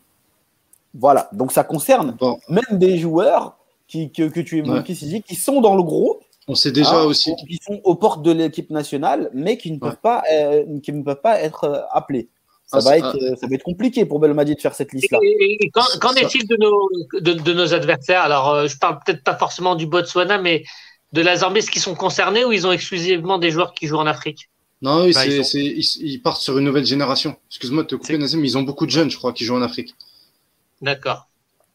Voilà, donc ça concerne
Bon,
même des joueurs qui, que, que tu évoquais, Sidi, qui sont dans le groupe.
On sait déjà
hein,
aussi.
Qui sont aux portes de l'équipe nationale, mais qui ne peuvent,
Ouais.
pas, euh, qui ne peuvent pas être euh, appelés. Ça,
Ah,
va
c'est-
être, euh, ça va être compliqué pour Belmadi de faire cette liste-là.
Qu'en est-il de nos, de, de nos adversaires? Alors, euh, je parle peut-être pas forcément du Botswana, mais de la Zambie, est-ce qu'ils sont concernés ou ils ont exclusivement des joueurs qui jouent en Afrique?
Non, oui,
Bah,
c'est-
ils
ils, ils partent sur une nouvelle génération. Excuse-moi de te couper, Nazim, mais ils ont beaucoup de jeunes, je crois, qui jouent en Afrique.
D'accord.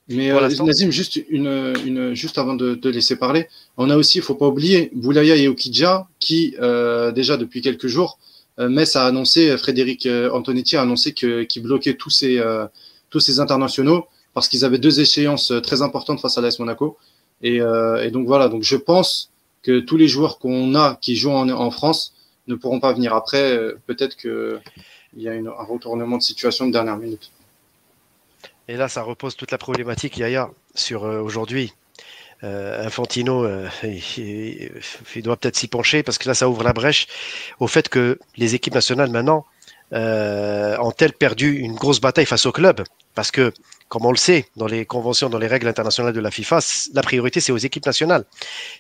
Mais euh. Nazim, juste, une, une, juste avant de te laisser parler, on a aussi, il faut pas oublier, Boulaya et Okidja, qui, euh, déjà depuis quelques jours, euh, Metz a annoncé, Frédéric euh, Antonetti a annoncé que- qu'il bloquait tous ces, euh, tous ces internationaux parce qu'ils avaient deux échéances euh, très importantes face à l'AS Monaco. Et, euh, et donc voilà, donc je pense que tous les joueurs qu'on a qui jouent en, en France ne pourront pas venir. Après, peut-être qu'il y a une- un retournement de situation de dernière minute.
Et là, ça repose toute la problématique, Yaya, sur euh, aujourd'hui. Euh, Infantino, euh, il, doit peut-être s'y pencher parce que là, ça ouvre la brèche au fait que les équipes nationales maintenant ont-elles perdu une grosse bataille face au club? Parce que, comme on le sait, dans les conventions, dans les règles internationales de la FIFA, la priorité, c'est aux équipes nationales.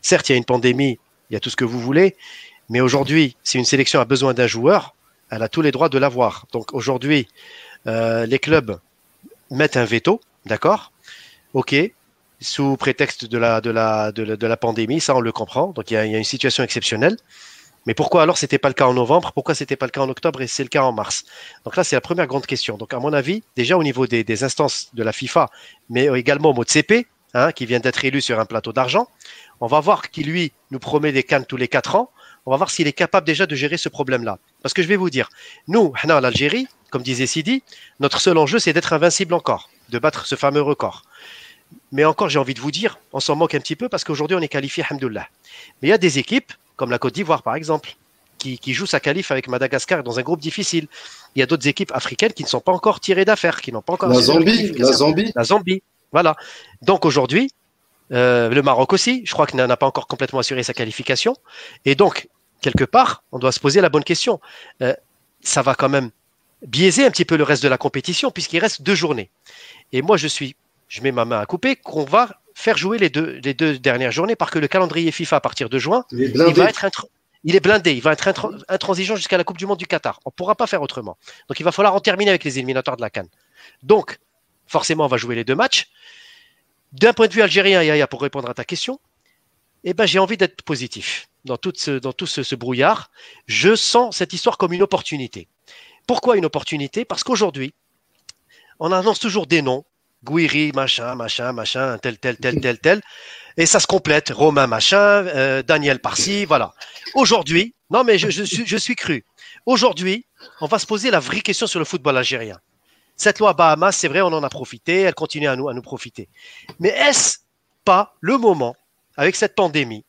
Certes, il y a une pandémie, il y a tout ce que vous voulez, mais aujourd'hui, si une sélection a besoin d'un joueur, elle a tous les droits de l'avoir. Donc aujourd'hui, les clubs mettent un veto, d'accord? Ok, sous prétexte de la, de, la, de, la, de pandémie, ça on le comprend. Donc il y a, une situation exceptionnelle. Mais pourquoi alors c'était pas le cas en novembre? Pourquoi c'était pas le cas en octobre et c'est le cas en mars? Donc là c'est la première grande question. Donc à mon avis, déjà au niveau des, instances de la FIFA, mais également au Motsepe, hein, qui vient d'être élu sur un plateau d'argent, on va voir qui lui nous promet des cannes tous les quatre ans. On va voir s'il est capable déjà de gérer ce problème-là. Parce que je vais vous dire, nous, l'Algérie, comme disait Sidi, notre seul enjeu c'est d'être invincible encore, de battre ce fameux record. Mais encore, j'ai envie de vous dire, on s'en moque un petit peu parce qu'aujourd'hui, on est qualifié, alhamdoulilah. Mais il y a des équipes, comme la Côte d'Ivoire par exemple, qui, qui jouent sa qualif avec Madagascar dans un groupe difficile. Il y a d'autres équipes africaines qui ne sont pas encore tirées d'affaires, qui n'ont pas encore.
La Zambie, la. Zambie,
La Zambie. Voilà. Donc aujourd'hui, euh, le Maroc aussi, je crois qu'il n'a pas encore complètement assuré sa qualification. Et donc, quelque part, on doit se poser la bonne question. Euh, ça va quand même biaiser un petit peu le reste de la compétition puisqu'il reste deux journées. Et moi, je suis, je mets ma main à couper qu'on va faire jouer les deux, les deux dernières journées parce que le calendrier FIFA à partir de juin,
il est
il
blindé.
va être il est blindé, il va être intr- intransigeant jusqu'à la Coupe du Monde du Qatar. On ne pourra pas faire autrement. Donc il va falloir en terminer avec les éliminatoires de la Cannes. Donc, forcément, on va jouer les deux matchs. D'un point de vue algérien, Yaya, pour répondre à ta question, eh ben, j'ai envie d'être positif dans tout, ce, dans tout ce, ce brouillard. Je sens cette histoire comme une opportunité. Pourquoi une opportunité? Parce qu'aujourd'hui, on annonce toujours des noms. Gouiri, machin, machin, machin, tel, tel, tel, tel, tel. Et ça se complète. Romain, machin, euh, Daniel Parsi, voilà. Aujourd'hui, non mais je, je, suis, je suis cru. Aujourd'hui, on va se poser la vraie question sur le football algérien. Cette loi Bahamas, c'est vrai, on en a profité, elle continue à nous, à nous profiter. Mais est-ce pas le moment, avec cette pandémie,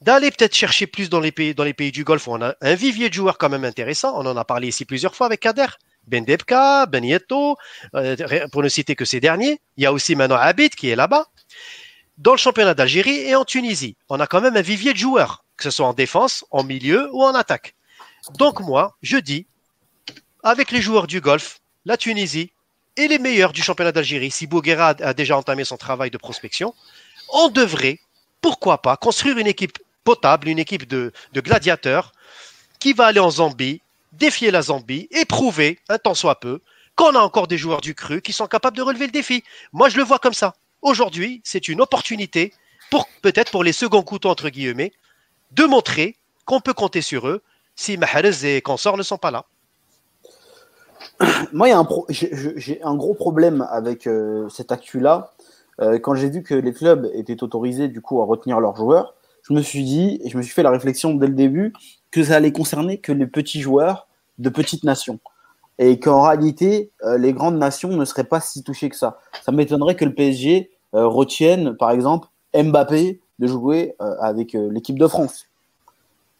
d'aller peut-être chercher plus dans les pays, du Golfe où on a un vivier de joueurs quand même intéressant. On en a parlé ici plusieurs fois avec Kader, Ben Debka, Ben euh, pour ne citer que ces derniers. Il y a aussi maintenant Abid qui est là-bas. Dans le championnat d'Algérie et en Tunisie, on a quand même un vivier de joueurs, que ce soit en défense, en milieu ou en attaque. Donc moi, je dis, avec les joueurs du Golfe, la Tunisie et les meilleurs du championnat d'Algérie, si Bouguera a déjà entamé son travail de prospection, on devrait, pourquoi pas, construire une équipe potable, une équipe de, gladiateurs qui va aller en Zambie, défier la Zambie et prouver, un temps soit peu, qu'on a encore des joueurs du cru qui sont capables de relever le défi. Moi, je le vois comme ça. Aujourd'hui, c'est une opportunité peut-être pour les seconds couteaux entre guillemets de montrer qu'on peut compter sur eux si Mahrez et consorts ne sont pas là.
Moi, j'ai un, un, gros problème avec euh, cette actu-là. Euh, quand j'ai vu que les clubs étaient autorisés du coup à retenir leurs joueurs, je me suis dit, et je me suis fait la réflexion dès le début, que ça allait concerner que les petits joueurs de petites nations. Et qu'en réalité, euh, les grandes nations ne seraient pas si touchées que ça. Ça m'étonnerait que le PSG euh, retienne, par exemple, Mbappé de jouer euh, avec l'équipe de France.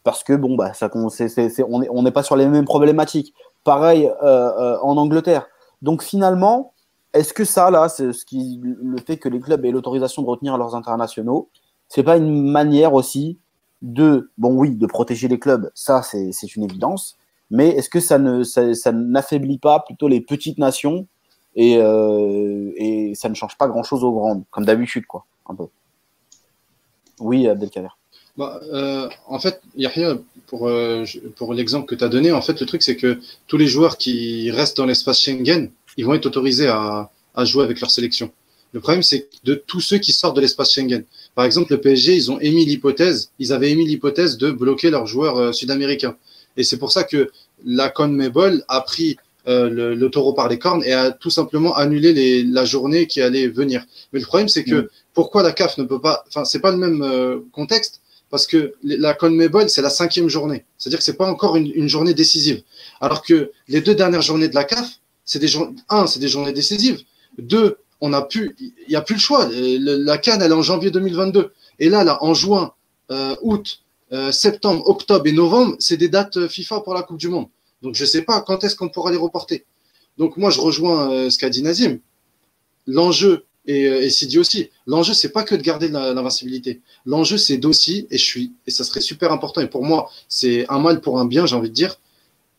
Parce que, bon, bah, ça, on n'est pas sur les mêmes problématiques. Pareil en Angleterre. Donc finalement, est-ce que ça, là, c'est ce qui, le fait que les clubs aient l'autorisation de retenir leurs internationaux, c'est pas une manière aussi de, bon oui, de protéger les clubs, ça c'est une évidence, mais est-ce que ça ne ça, ça n'affaiblit pas plutôt les petites nations et, euh, et ça ne change pas grand-chose aux grandes, comme d'habitude, quoi, un peu? Oui, Abdelkader.
Bah, euh, en fait, Yahya, pour, euh, pour l'exemple que tu as donné, en fait, le truc, c'est que tous les joueurs qui restent dans l'espace Schengen, ils vont être autorisés à, à jouer avec leur sélection. Le problème, c'est de tous ceux qui sortent de l'espace Schengen. Par exemple, le PSG, ils ont émis l'hypothèse, ils avaient émis l'hypothèse de bloquer leurs joueurs euh, sud-américains. Et c'est pour ça que la CONMEBOL a pris euh, le, le taureau par les cornes et a tout simplement annulé les, la journée qui allait venir. Mais le problème, c'est que
Mm.
pourquoi la CAF ne peut pas, enfin, c'est pas le même euh, contexte parce que la CONMEBOL, c'est la cinquième journée. C'est-à-dire que c'est pas encore une, une journée décisive. Alors que les deux dernières journées de la CAF, c'est des journées, un, c'est des journées décisives. Deux, on a pu, il n'y a plus le choix. Euh, La Cannes, elle est en janvier 2022. Et là, là, en juin, euh, août, euh, septembre, octobre et novembre, c'est des dates FIFA pour la Coupe du Monde. Donc, je sais pas quand est-ce qu'on pourra les reporter. Donc, moi, je rejoins ce qu'a dit Nazim. L'enjeu, et, et Sidi aussi, l'enjeu, c'est pas que de garder l'invincibilité. L'enjeu, c'est d'aussi, et je suis, et ça serait super important, et pour moi, c'est un mal pour un bien, j'ai envie de dire,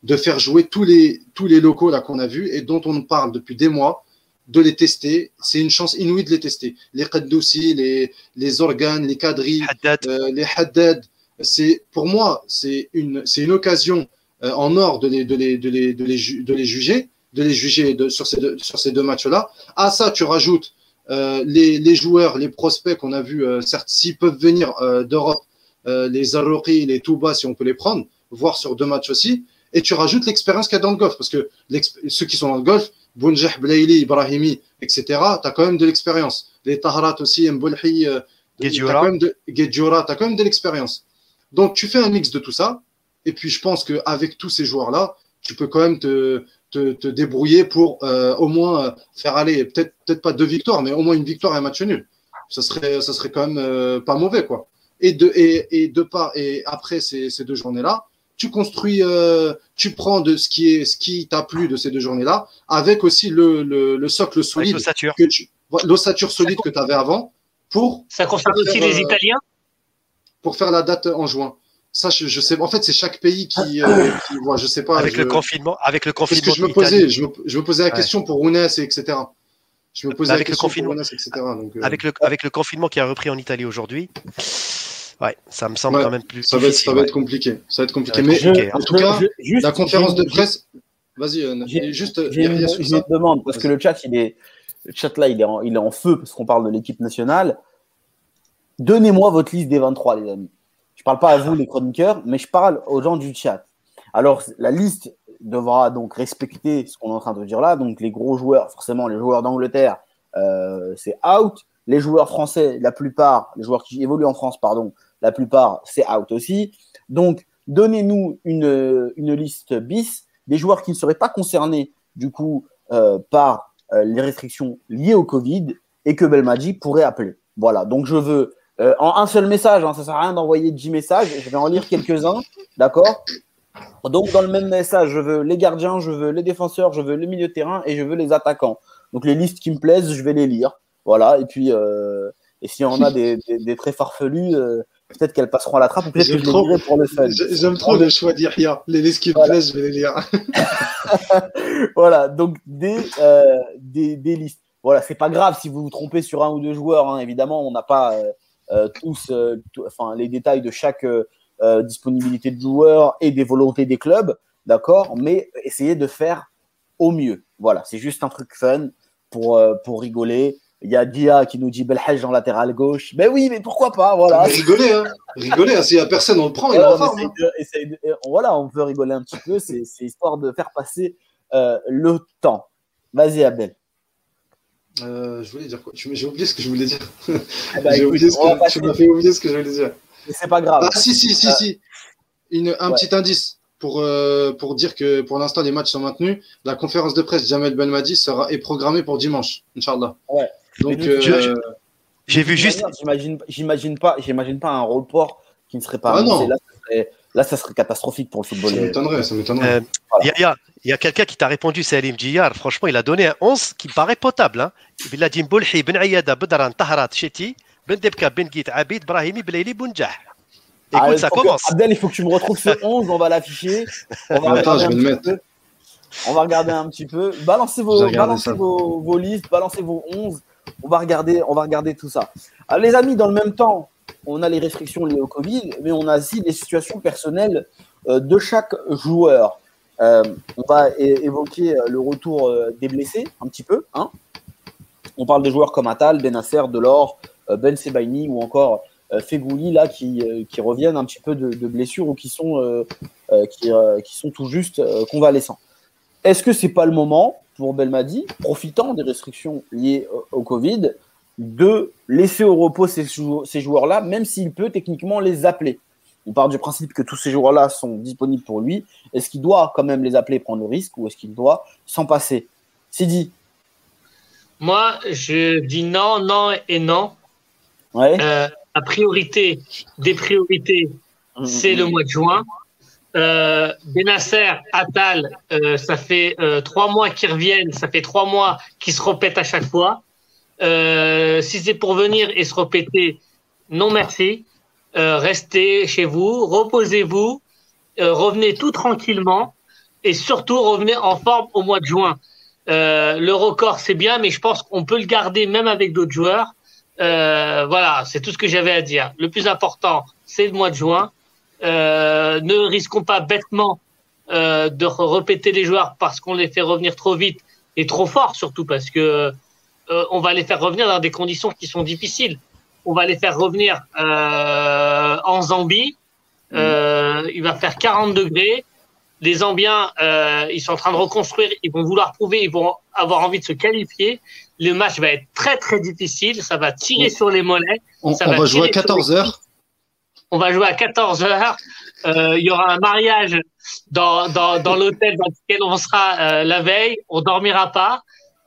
de faire jouer tous les, tous les locaux là qu'on a vus et dont on parle depuis des mois, de les tester. C'est une chance inouïe de les tester. Les Qaddoussi, les, les organes, les Kadri,
Haddad,
euh, les Haddad. C'est, pour moi, c'est une, c'est une occasion euh, en or de les, de les, de les, de les, ju- de les juger, de les juger de, sur ces deux, sur ces deux matchs-là. À ça, tu rajoutes euh, les, les joueurs, les prospects qu'on a vus, euh, certes, s'ils peuvent venir euh, d'Europe, euh, les Zarouri, les Touba, si on peut les prendre, voire sur deux matchs aussi. Et tu rajoutes l'expérience qu'il y a dans le golf, parce que ceux qui sont dans le golf, Bounjah, Blaili, Ibrahimi, etc., tu as quand même de l'expérience. Les Tahrat aussi, Mboulhi, euh, quand même de Guedjoura, t'as quand même de l'expérience. Donc tu fais un mix de tout ça, et puis je pense qu'avec tous ces joueurs-là, tu peux quand même te, te, te débrouiller pour euh, au moins euh, faire aller, peut-être peut-être pas deux victoires, mais au moins une victoire et un match nul. Ça serait, ça serait quand même euh, pas mauvais, quoi. Et de, et, et de part, et après ces, ces deux journées-là, tu construis, euh, tu prends de ce qui est, ce qui t'a plu de ces deux journées-là, avec aussi le, le, le socle solide
l'ossature.
que tu, l'ossature solide que tu avais avant pour
Ça concerne aussi les
Euh,
Italiens?
pour faire la date en juin. Ça, je, je sais. En fait, c'est chaque pays qui, euh, qui voit. Je sais pas.
Avec
je-
le confinement, avec le
Parce
confinement
que je me posais, je me, je me posais la
Ouais.
question pour Ounes, et etc. Je me posais
Avec
la
le
question
confinement.
pour Ounes, etc. Donc, euh,
avec le, avec le confinement qui a repris en Italie aujourd'hui, ouais, ça me semble
Ouais,
quand même plus
ça va, être,
difficile.
ça va
ouais.
être compliqué. Ça va être compliqué.
Ça va être
Mais
compliqué,
en
hein.
tout cas,
Je- juste-
la conférence de presse. Vas-y, euh, juste
j'ai une, une demande parce que le chat, il est, le chat là, il est en, il est en feu parce qu'on parle de l'équipe nationale. Donnez-moi votre liste des 23, les amis. Je parle pas à vous, les chroniqueurs, mais je parle aux gens du chat. Alors, la liste devra donc respecter ce qu'on est en train de dire là. Donc, les gros joueurs, forcément, les joueurs d'Angleterre, euh, c'est out. Les joueurs français, la plupart, les joueurs qui évoluent en France, pardon, la plupart, c'est out aussi. Donc, donnez-nous une, une liste bis des joueurs qui ne seraient pas concernés, du coup, euh, par euh, les restrictions liées au Covid et que Belmadi pourrait appeler. Voilà, donc je veux, euh, en un seul message, hein, ça sert à rien d'envoyer 10 messages, je vais en lire quelques-uns, d'accord? Donc, dans le même message, je veux les gardiens, je veux les défenseurs, je veux le milieu de terrain et je veux les attaquants. Donc, les listes qui me plaisent, je vais les lire. Voilà, et puis, et s'il y en a des, très farfelus, peut-être qu'elles passeront à la trappe ou peut-être que je les
trop.
lirai pour le fun.
J'ai- J'aime trop le choix d'Yahya. Les listes qui me
Voilà.
plaisent, je vais les lire.
voilà, donc des, euh, des, des listes. Voilà, c'est pas grave si vous vous trompez sur un ou deux joueurs, hein, évidemment, on n'a pas euh, euh, tous euh, enfin, les détails de chaque disponibilité de joueurs et des volontés des clubs, d'accord, mais essayez de faire au mieux. Voilà, c'est juste un truc fun pour, pour rigoler. Il y a Dia qui nous dit Belhaj en latéral gauche. Ben oui, mais pourquoi pas, voilà.
Mais rigolez, hein. Rigolez, hein. S'il y a personne, on le prend, il est
Voilà,
en
on,
forme.
essaye
hein.
de- de- euh, voilà, on peut rigoler un petit peu, c'est histoire de faire passer euh, le temps. Vas-y, Abdel.
Euh, je voulais dire quoi? J'ai oublié ce que je voulais dire.
Eh ben,
J'ai oublié fait oublier ce que je voulais dire.
mais c'est pas grave.
Ah si si si
Euh,
si. Une, un
ouais.
petit indice pour euh, pour dire que pour l'instant les matchs sont maintenus. La conférence de presse Jamel Belmadi sera est programmée pour dimanche, Inch'Allah.
Ouais.
Donc euh,
J'ai vu juste,
J'imagine, j'imagine pas, j'imagine pas un report qui ne serait pas
Ah
annoncé.
non.
Là, ça serait, là, ça serait catastrophique pour le football.
ça m'étonnerait, ça m'étonnerait.
euh, il y a, quelqu'un qui t'a répondu, Salim Djiyar. Franchement, il a donné un 11 qui me paraît potable. Hein. Il a dit Mboulhi, Ben Ayada, Bedran, Taharat, Cheti, Ben Debka, Ben Git, Abid, Brahimi, Belaili, Bounjah. Écoute,
Ah, il
ça
faut que-
commence.
Abdel, il faut que tu me retrouves ce 11, on va l'afficher. On va
Attends,
regarder
je
un
vais le
petit
mettre.
peu. On va regarder un petit peu. Balancez vos listes, balancez vos 11. On va regarder, tout ça. Alors, les amis, dans le même temps, on a les restrictions liées au Covid, mais on a aussi les situations personnelles euh, de chaque joueur. Euh, on va évoquer le retour des blessés un petit peu. Hein. On parle de joueurs comme Atal, Benasser, Delors, Ben Sebaini ou encore Fegouli là qui, reviennent un petit peu de, blessures ou qui, sont tout juste convalescents. Est-ce que c'est pas le moment pour Belmadi, profitant des restrictions liées au Covid, de laisser au repos ces, joueurs-là, même s'il peut techniquement les appeler? On part du principe que tous ces joueurs-là sont disponibles pour lui. Est-ce qu'il doit quand même les appeler, prendre le risque, ou est-ce qu'il doit s'en passer? Sidi
Moi, je dis non, non et non.
Ouais.
Euh, la priorité des priorités, mmh, c'est le mmh. mois de juin. Euh, Benasser, Attal, euh, ça fait euh, trois mois qu'ils reviennent, ça fait trois mois qu'ils se répètent à chaque fois. Euh, si c'est pour venir et se répéter, non merci. Restez chez vous, reposez-vous, revenez tout tranquillement et surtout revenez en forme au mois de juin. le record c'est bien, mais je pense qu'on peut le garder même avec d'autres joueurs. voilà, c'est tout ce que j'avais à dire. Le plus important, c'est le mois de juin. Ne risquons pas bêtement de répéter les joueurs parce qu'on les fait revenir trop vite et trop fort surtout parce que euh, on va les faire revenir dans des conditions qui sont difficiles. On va les faire revenir euh, en Zambie. Mm. Euh, il va faire 40 degrés. Les Zambiens, ils sont en train de reconstruire. Ils vont vouloir prouver. Ils vont avoir envie de se qualifier. Le match va être très très difficile. Ça va tirer sur les mollets.
On, va, jouer à 14 heures.
On va jouer à 14 heures. Il y aura un mariage dans, dans, l'hôtel dans lequel on sera la veille. On dormira pas.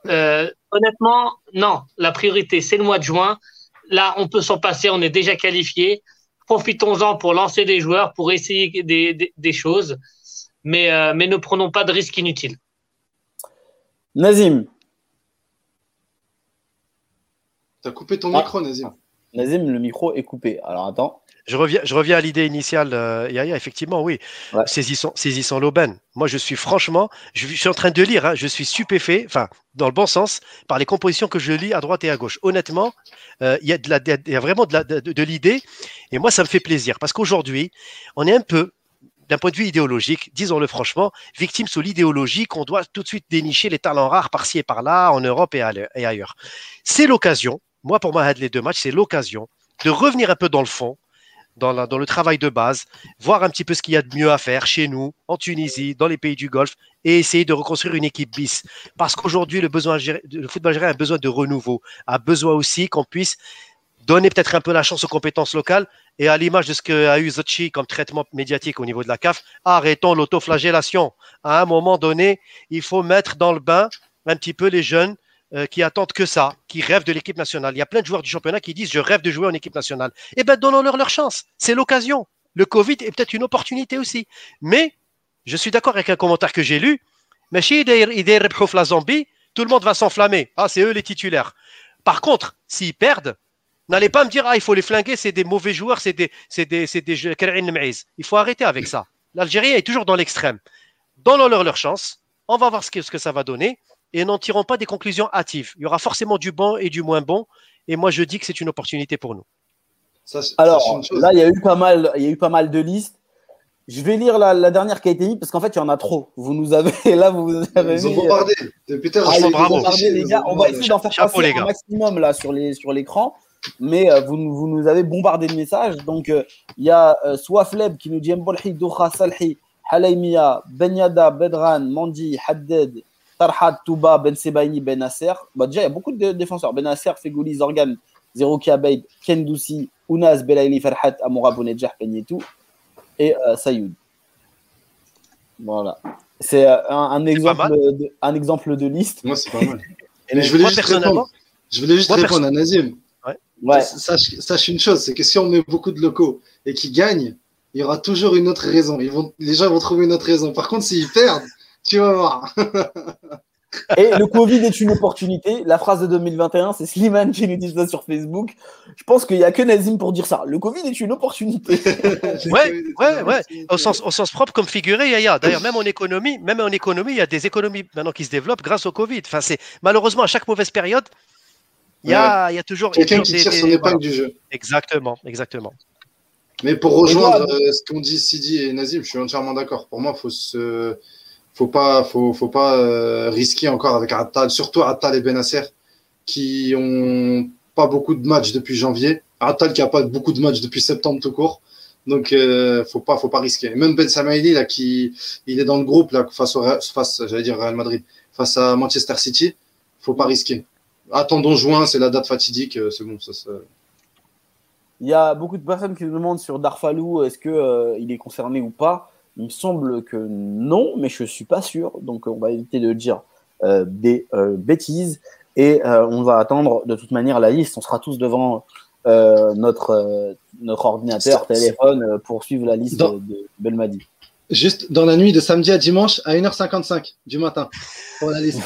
Euh, honnêtement, non. La priorité, c'est le mois de juin. Là, on peut s'en passer. On est déjà qualifié. Profitons-en pour lancer des joueurs, pour essayer des, choses. Mais, euh, mais ne prenons pas de risques inutiles.
Nazim.
Tu as coupé ton micro, Nazim.
Nazim, le micro est coupé. Alors attends.
Je reviens, je reviens à l'idée initiale, euh, Yaya, effectivement, oui. Saisissons, saisissons l'aubaine. Moi, je suis franchement, je, suis en train de lire, hein, je suis stupéfait, enfin, dans le bon sens, par les compositions que je lis à droite et à gauche. Honnêtement, euh, il y, y, a vraiment de, de, de l'idée, et moi, ça me fait plaisir, parce qu'aujourd'hui, on est un peu, d'un point de vue idéologique, disons-le franchement, victime sous l'idéologie qu'on doit tout de suite dénicher les talents rares par-ci et par-là, en Europe et ailleurs. C'est l'occasion, moi, pour moi, les deux matchs, c'est l'occasion de revenir un peu dans le fond, dans, le travail de base, voir un petit peu ce qu'il y a de mieux à faire chez nous, en Tunisie, dans les pays du Golfe, et essayer de reconstruire une équipe bis. Parce qu'aujourd'hui, le, football algérien a besoin de renouveau, a besoin aussi qu'on puisse donner peut-être un peu la chance aux compétences locales. Et à l'image de ce qu'a eu Zotchi comme traitement médiatique au niveau de la CAF, arrêtons l'autoflagellation. À un moment donné, il faut mettre dans le bain un petit peu les jeunes euh, qui attendent que ça, qui rêvent de l'équipe nationale. Il y a plein de joueurs du championnat qui disent je rêve de jouer en équipe nationale. Eh bien, donnons-leur leur chance. C'est l'occasion. Le Covid est peut-être une opportunité aussi. Mais je suis d'accord avec un commentaire que j'ai lu. Mais chez la Zambie, tout le monde va s'enflammer. Ah, c'est eux les titulaires. Par contre, s'ils perdent, n'allez pas me dire ah il faut les flinguer, c'est des mauvais joueurs, c'est des c'est des c'est Il faut arrêter avec ça. L'Algérie est toujours dans l'extrême. Donnons-leur leur chance. On va voir ce que, ce que ça va donner et n'en tirons pas des conclusions hâtives. Il y aura forcément du bon et du moins bon. Et moi, je dis que c'est une opportunité pour nous.
Alors, là, il y, a eu pas mal, il y a eu pas mal de listes. Je vais lire la, dernière qui a été mise parce qu'en fait, il y en a trop. Vous nous avez là, vous nous avez.
Ils ont bombardé.
Putain, ah, bombardé, les gars. On va essayer d'en faire passer un maximum là sur les sur l'écran. Mais euh, vous, vous, nous avez bombardé de messages. Donc, euh, il y a euh, Swafleb qui nous dit Mbolhi, Doukha, Salhi, Halaimia, Benyada, Bedran, Mandi, Haddad, Tarhat, Touba, Ben Sebaini, Ben Nasser. Bah, déjà, il y a beaucoup de défenseurs. Ben Nasser, Fegouli, Zorgan, Zero Kiabeid, Ken Doussi, Ounaz, Belaili, Farhat, Amoura, Bounedjah, Penietou et euh, Sayoud. Voilà. C'est euh, un, exemple de, un exemple de liste.
Moi, c'est pas mal. Mais je voulais juste répondre, je voulais juste répondre à Nazim. Ouais. Sache, sache, une chose, c'est que si on met beaucoup de locaux et qu'ils gagnent, il y aura toujours une autre raison. Ils vont, les gens vont trouver une autre raison. Par contre, s'ils perdent, tu vas voir.
Et le Covid est une opportunité. La phrase de 2021, c'est Slimane qui nous dit ça sur Facebook. Je pense qu'il n'y a que Nazim pour dire ça. Le Covid est une opportunité.
ouais, ouais, ouais. Au sens, au sens propre comme figuré, Yaya. D'ailleurs, même en économie, même en économie, il y a des économies maintenant qui se développent grâce au Covid. Enfin, c'est malheureusement à chaque mauvaise période, Il y a, il y a toujours. il
Quelqu'un qui
des-
tire son épingle
voilà.
du jeu.
Exactement, exactement.
Mais pour rejoindre
toi,
euh, ce qu'ont dit Sidi et Nazim, je suis entièrement d'accord. Pour moi, faut se, faut pas, faut, faut pas euh, risquer encore avec Attal, surtout Attal et Benasser, qui ont pas beaucoup de matchs depuis janvier. Attal qui a pas beaucoup de matchs depuis septembre tout court. Donc, euh, faut pas, faut pas risquer. Même Ben Samaili, là, qui, il est dans le groupe, là, face au, face, j'allais dire Real Madrid, face à Manchester City, faut pas risquer. Attendons juin, c'est la date fatidique, euh, c'est bon, ça-
Il y a beaucoup de personnes qui nous demandent sur Darfalou, est-ce que euh, il est concerné ou pas Il me semble que non, mais je suis pas sûr. Donc on va éviter de dire euh, des euh, bêtises et euh, on va attendre de toute manière la liste. On sera tous devant notre notre ordinateur, téléphone pour suivre la liste
Dans-
de Belmadi.
Juste dans la nuit de samedi à dimanche à 1h55 du matin pour la liste.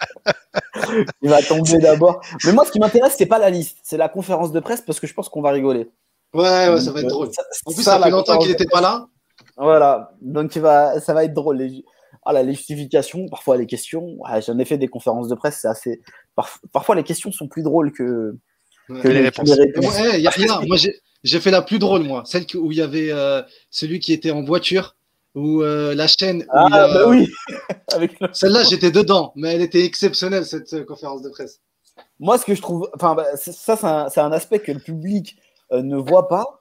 Il va tomber d'abord. Mais moi, ce qui m'intéresse, c'est pas la liste, c'est la conférence de presse parce que je pense qu'on va rigoler.
Ouais, ouais, ça va être drôle.
ça-
En plus,
ça,
ça fait longtemps qu'il n'était pas là.
Voilà, donc il va, ça va être drôle. Les, ah, la justification, parfois les questions, ouais, j'en ai fait des conférences de presse, c'est assez. parf- parfois les questions sont plus drôles que,
les
les,
réponses.
les réponses.
y a- a- moi, j'ai fait la plus drôle, moi. Celle où il y avait euh, celui qui était en voiture, où euh, la chaîne. où
Ah,
il
bah oui le-
Celle-là, j'étais dedans, mais elle était exceptionnelle, cette euh, conférence de presse.
Moi, ce que je trouve. Enfin, bah, ça, c'est un, un aspect que le public ne voit pas,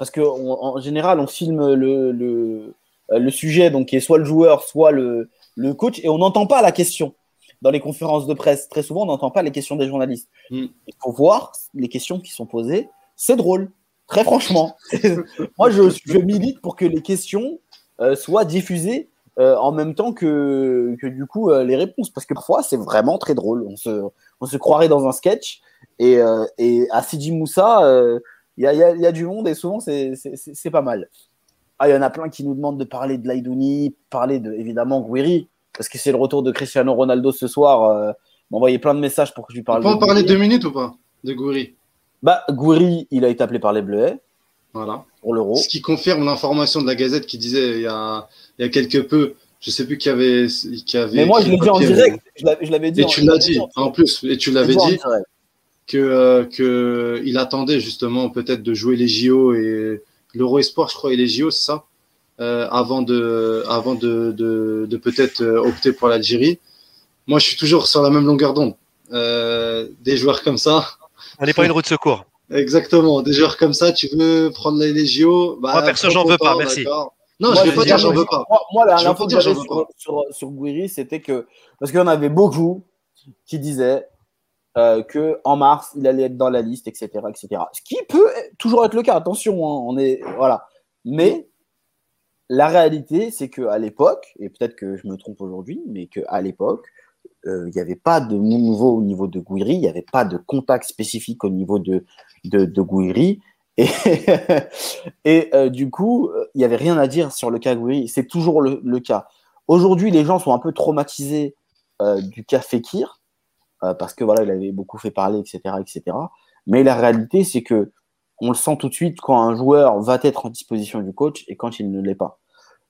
parce qu'en en général, on filme le, le, euh, le sujet, donc qui est soit le joueur, soit le, le coach, et on n'entend pas la question. Dans les conférences de presse, très souvent, on n'entend pas les questions des journalistes.
Mm.
Il faut voir les questions qui sont posées. C'est drôle, très franchement. Moi, je, je milite pour que les questions euh, soient diffusées euh, en même temps que, que du coup euh, les réponses, parce que parfois, c'est vraiment très drôle. On se, on se croirait dans un sketch. Et, euh, et à Sidi Moussa, il y, a, il y a- il y a du monde et souvent c'est- pas mal. Ah, il y en a plein qui nous demandent de parler de Laidouni, parler de évidemment Guiri, parce que c'est le retour de Cristiano Ronaldo ce soir. Euh, m'a envoyé plein de messages pour que je lui
On
parle
peut en
de
parler deux minutes ou pas De Gouiri.
Bah, Gouiri, il a été appelé par les Bleuets
Voilà.
pour l'Euro.
Ce qui confirme l'information de la Gazette qui disait il y a, il y a quelque peu, je sais plus qui avait. Qui avait
Mais moi, je l'ai dit en direct. Je l'avais- dit.
Et
en-
tu l'as dit,
en-
plus, et tu l'avais dit. Que, euh, que il attendait justement peut-être de jouer les JO et l'Euro Espoir, je crois, et les JO, c'est ça, euh, avant de, avant de, de, de peut-être euh, opter pour l'Algérie. Moi, je suis toujours sur la même longueur d'onde. Euh, des joueurs comme ça,
On n'est pas une roue de secours.
exactement, des joueurs comme ça, tu veux prendre les, les JO, bah,
Moi, perso, j'en veux pas, merci.
Non,
Moi,
je vais
je
pas dire
dire,
j'en veux pas.
Moi, moi, la- l'info
pas
que
dire
j'avais sur, sur, sur Gouiri, c'était que. Parce qu'il y en avait beaucoup qui disaient euh, que en mars, il allait être dans la liste, etc. etc. Ce qui peut toujours être le cas, attention, hein, on est. Voilà. Mais la réalité, c'est qu'à l'époque, et peut-être que je me trompe aujourd'hui, mais qu'à l'époque, euh, il n'y avait pas de nouveau au niveau de Gouiri, il n'y avait pas de contact spécifique au niveau de, de, Gouiri. Et, euh, du coup, il n'y avait rien à dire sur le cas Gouiri. C'est toujours le, le cas. Aujourd'hui, les gens sont un peu traumatisés du cas Fekir, euh, parce que voilà, il avait beaucoup fait parler, etc. etc. Mais la réalité, c'est que on le sent tout de suite quand un joueur va être en disposition du coach et quand il ne l'est pas.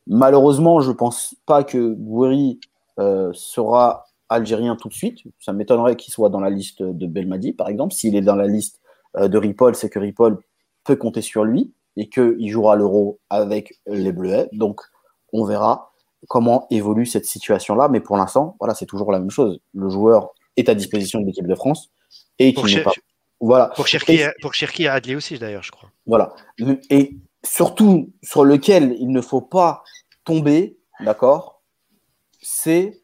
Malheureusement, je pense pas que Gouiri euh, sera algérien tout de suite. Ça m'étonnerait qu'il soit dans la liste de Belmadi, par exemple. S'il est dans la liste euh, de Ripoll, c'est que Ripoll peut compter sur lui et qu'il jouera l'Euro avec les Bleuets. Donc, on verra comment évolue cette situation-là. Mais pour l'instant, voilà, c'est toujours la même chose. Le joueur est à disposition de l'équipe de France et qu'il n'est pas. Voilà.
pour Cherki, pour Cherki et Adli aussi, d'ailleurs, je crois.
Voilà. Et surtout, sur lequel il ne faut pas tomber, d'accord, c'est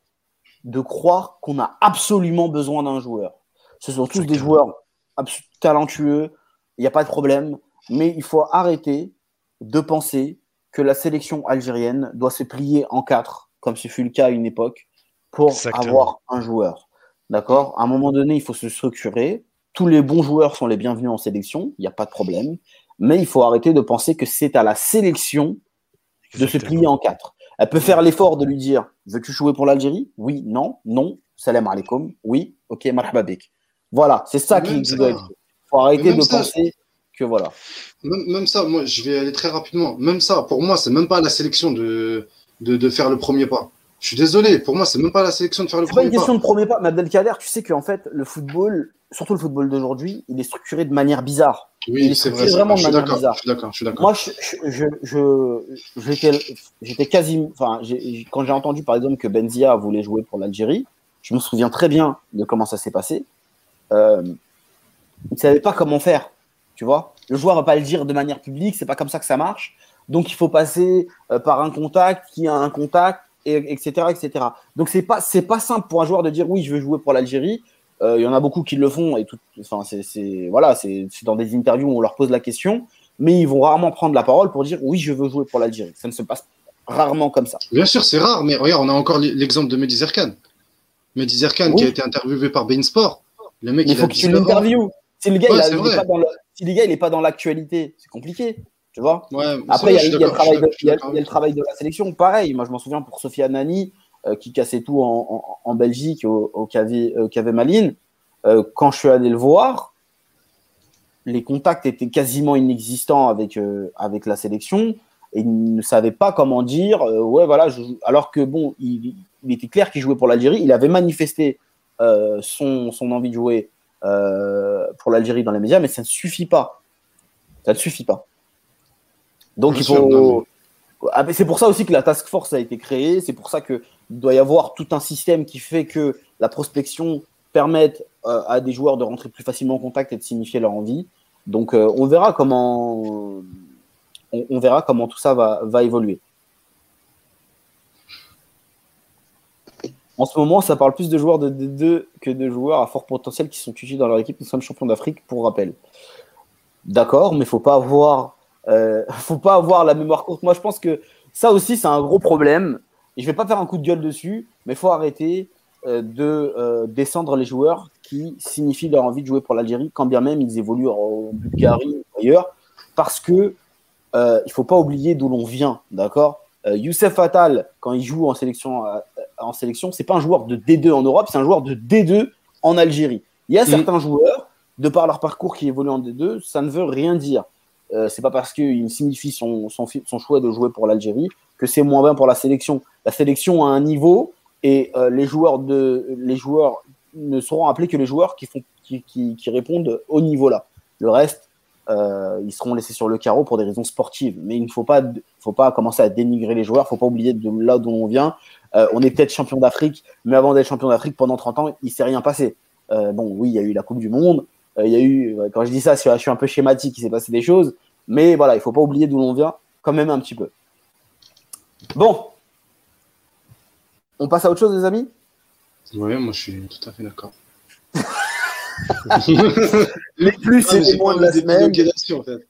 de croire qu'on a absolument besoin d'un joueur. Ce sont tous des joueurs talentueux, il n'y a pas de problème, mais il faut arrêter de penser que la sélection algérienne doit se plier en quatre, comme ce fut le cas à une époque, pour
Exactement.
avoir un joueur. D'accord? À un moment donné, il faut se structurer. Tous les bons joueurs sont les bienvenus en sélection, il n'y a pas de problème. Mais il faut arrêter de penser que c'est à la sélection de se plier en quatre. Elle peut faire l'effort de lui dire Veux-tu jouer pour l'Algérie? Oui, non, non, salam alaikum, oui, ok, marhaba bik. Voilà, c'est ça qui doit être. Il faut arrêter de
ça.
penser que voilà.
Même, même ça, moi, je vais aller très rapidement. Même ça, pour moi, c'est même pas à la sélection de, de, de faire le premier pas. Je suis désolé, pour moi, c'est même pas la sélection de faire le
C'est pas
premier
une question
pas.
de premier pas. Mais Abdelkader, tu sais qu'en fait, le football, surtout le football d'aujourd'hui, il est structuré de manière bizarre.
Oui, c'est vrai. c'est
vraiment.
Je
de
suis
bizarre.
Je suis d'accord. Je suis d'accord.
Moi, je, je, je, j'étais, j'étais quasi, enfin, quand j'ai entendu par exemple que Benzia voulait jouer pour l'Algérie, je me souviens très bien de comment ça s'est passé. Euh, il ne savait pas comment faire, tu vois. Le joueur va pas le dire de manière publique, c'est pas comme ça que ça marche. Donc il faut passer euh, par un contact qui a un contact, et, etc., etc. Donc c'est pas, c'est pas simple pour un joueur de dire oui, je veux jouer pour l'Algérie. Euh, Il y en a beaucoup qui le font et tout. Enfin, c'est, c'est voilà, c'est, c'est dans des interviews où on leur pose la question mais ils vont rarement prendre la parole pour dire oui, je veux jouer pour l'Algérie. Ça ne se passe rarement comme ça.
Bien sûr, c'est rare, mais regarde, on a encore l'exemple de Mehdi Zerkan. Mehdi Zerkan
Oui.
qui a été interviewé par Bein Sport. Le mec,
Mais il faut
a
que tu
19 ans.
l'interviewes. Si le gars,
Ouais,
il a-
c'est
il est
vrai.
pas dans le- si le gars, il n'est pas dans l'actualité, c'est compliqué. Tu vois
Ouais,
Après, il y a, y le travail de, y a- le travail la sélection. Pareil, moi, je m'en souviens pour Sophia Nani, euh, qui cassait tout en, en- en Belgique, au, au KV, euh, KV Malines. Euh, quand je suis allé le voir, les contacts étaient quasiment inexistants avec, avec la sélection. Et il ne savait pas comment dire, ouais, voilà, je alors que bon, il, il était clair qu'il jouait pour l'Algérie. Il avait manifesté son, son envie de jouer pour l'Algérie dans les médias, mais ça ne suffit pas. Ça ne suffit pas. Donc
Bien
il faut. Ah, C'est pour ça aussi que la task force a été créée. C'est pour ça qu'il doit y avoir tout un système qui fait que la prospection permette euh, à des joueurs de rentrer plus facilement en contact et de signifier leur envie. Donc euh, on verra comment on, on verra comment tout ça va, va évoluer. En ce moment, ça parle plus de joueurs de D2 que de joueurs à fort potentiel qui sont tués dans leur équipe. Nous sommes champions d'Afrique, pour rappel. D'accord, mais faut pas avoir, euh, faut pas avoir la mémoire courte. Moi, je pense que ça aussi, c'est un gros problème. Et je vais pas faire un coup de gueule dessus, mais il faut arrêter euh, de euh, descendre les joueurs qui signifient leur envie de jouer pour l'Algérie, quand bien même ils évoluent en Bulgarie ou ailleurs, parce que euh, il faut pas oublier d'où l'on vient, d'accord? Euh, Youssef Attal, quand il joue en sélection, en sélection, c'est pas un joueur de D2 en Europe, c'est un joueur de D2 en Algérie. Il y a
Mhm.
certains joueurs, de par leur parcours qui évoluent en D2, ça ne veut rien dire. Euh, c'est pas parce qu'il signifie son, son, choix de jouer pour l'Algérie que c'est moins bien pour la sélection. La sélection a un niveau et euh, les joueurs de les joueurs ne seront appelés que les joueurs qui font qui, qui, répondent au niveau là. Le reste, euh, ils seront laissés sur le carreau pour des raisons sportives. Mais il ne faut pas faut pas commencer à dénigrer les joueurs. Faut pas oublier de là d'où on vient. Euh, on est peut-être champion d'Afrique, mais avant d'être champion d'Afrique pendant 30 ans, il s'est rien passé. Bon, oui, il y a eu la Coupe du Monde. Euh, il y a eu, quand je dis ça, je suis un peu schématique, il s'est passé des choses. Mais voilà, il faut pas oublier d'où l'on vient, quand même un petit peu. Bon. On passe à autre chose, les amis?
Ouais, moi je suis tout à fait d'accord.
Les plus et les moins de la semaine.
en fait.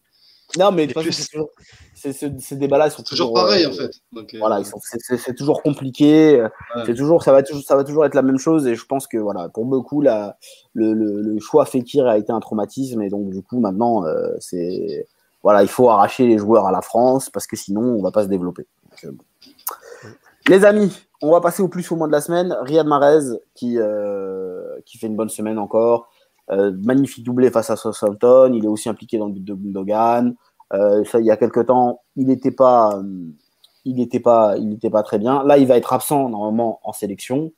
Non, mais de toute façon, c'est c'est- ces débats-là sont
Toujours
toujours,
pareil
euh,
en fait. Donc, euh,
Voilà, ils sont- c'est- toujours compliqué.
Ouais.
C'est toujours, ça va toujours, ça va toujours être la même chose. Et je pense que voilà, pour beaucoup, la, le, le, le choix Fekir a été un traumatisme. Et donc du coup, maintenant, euh, c'est voilà, il faut arracher les joueurs à la France parce que sinon, on va pas se développer. Donc. Les amis, on va passer au plus au moins de la semaine. Riyad Mahrez qui qui fait une bonne semaine encore. Euh, magnifique doublé face à Southampton. Il est aussi impliqué dans le but de Gundogan. Euh, ça, il y a quelques temps, il n'était pas, euh, il n'était pas, il n'était pas très bien. Là, il va être absent normalement en sélection.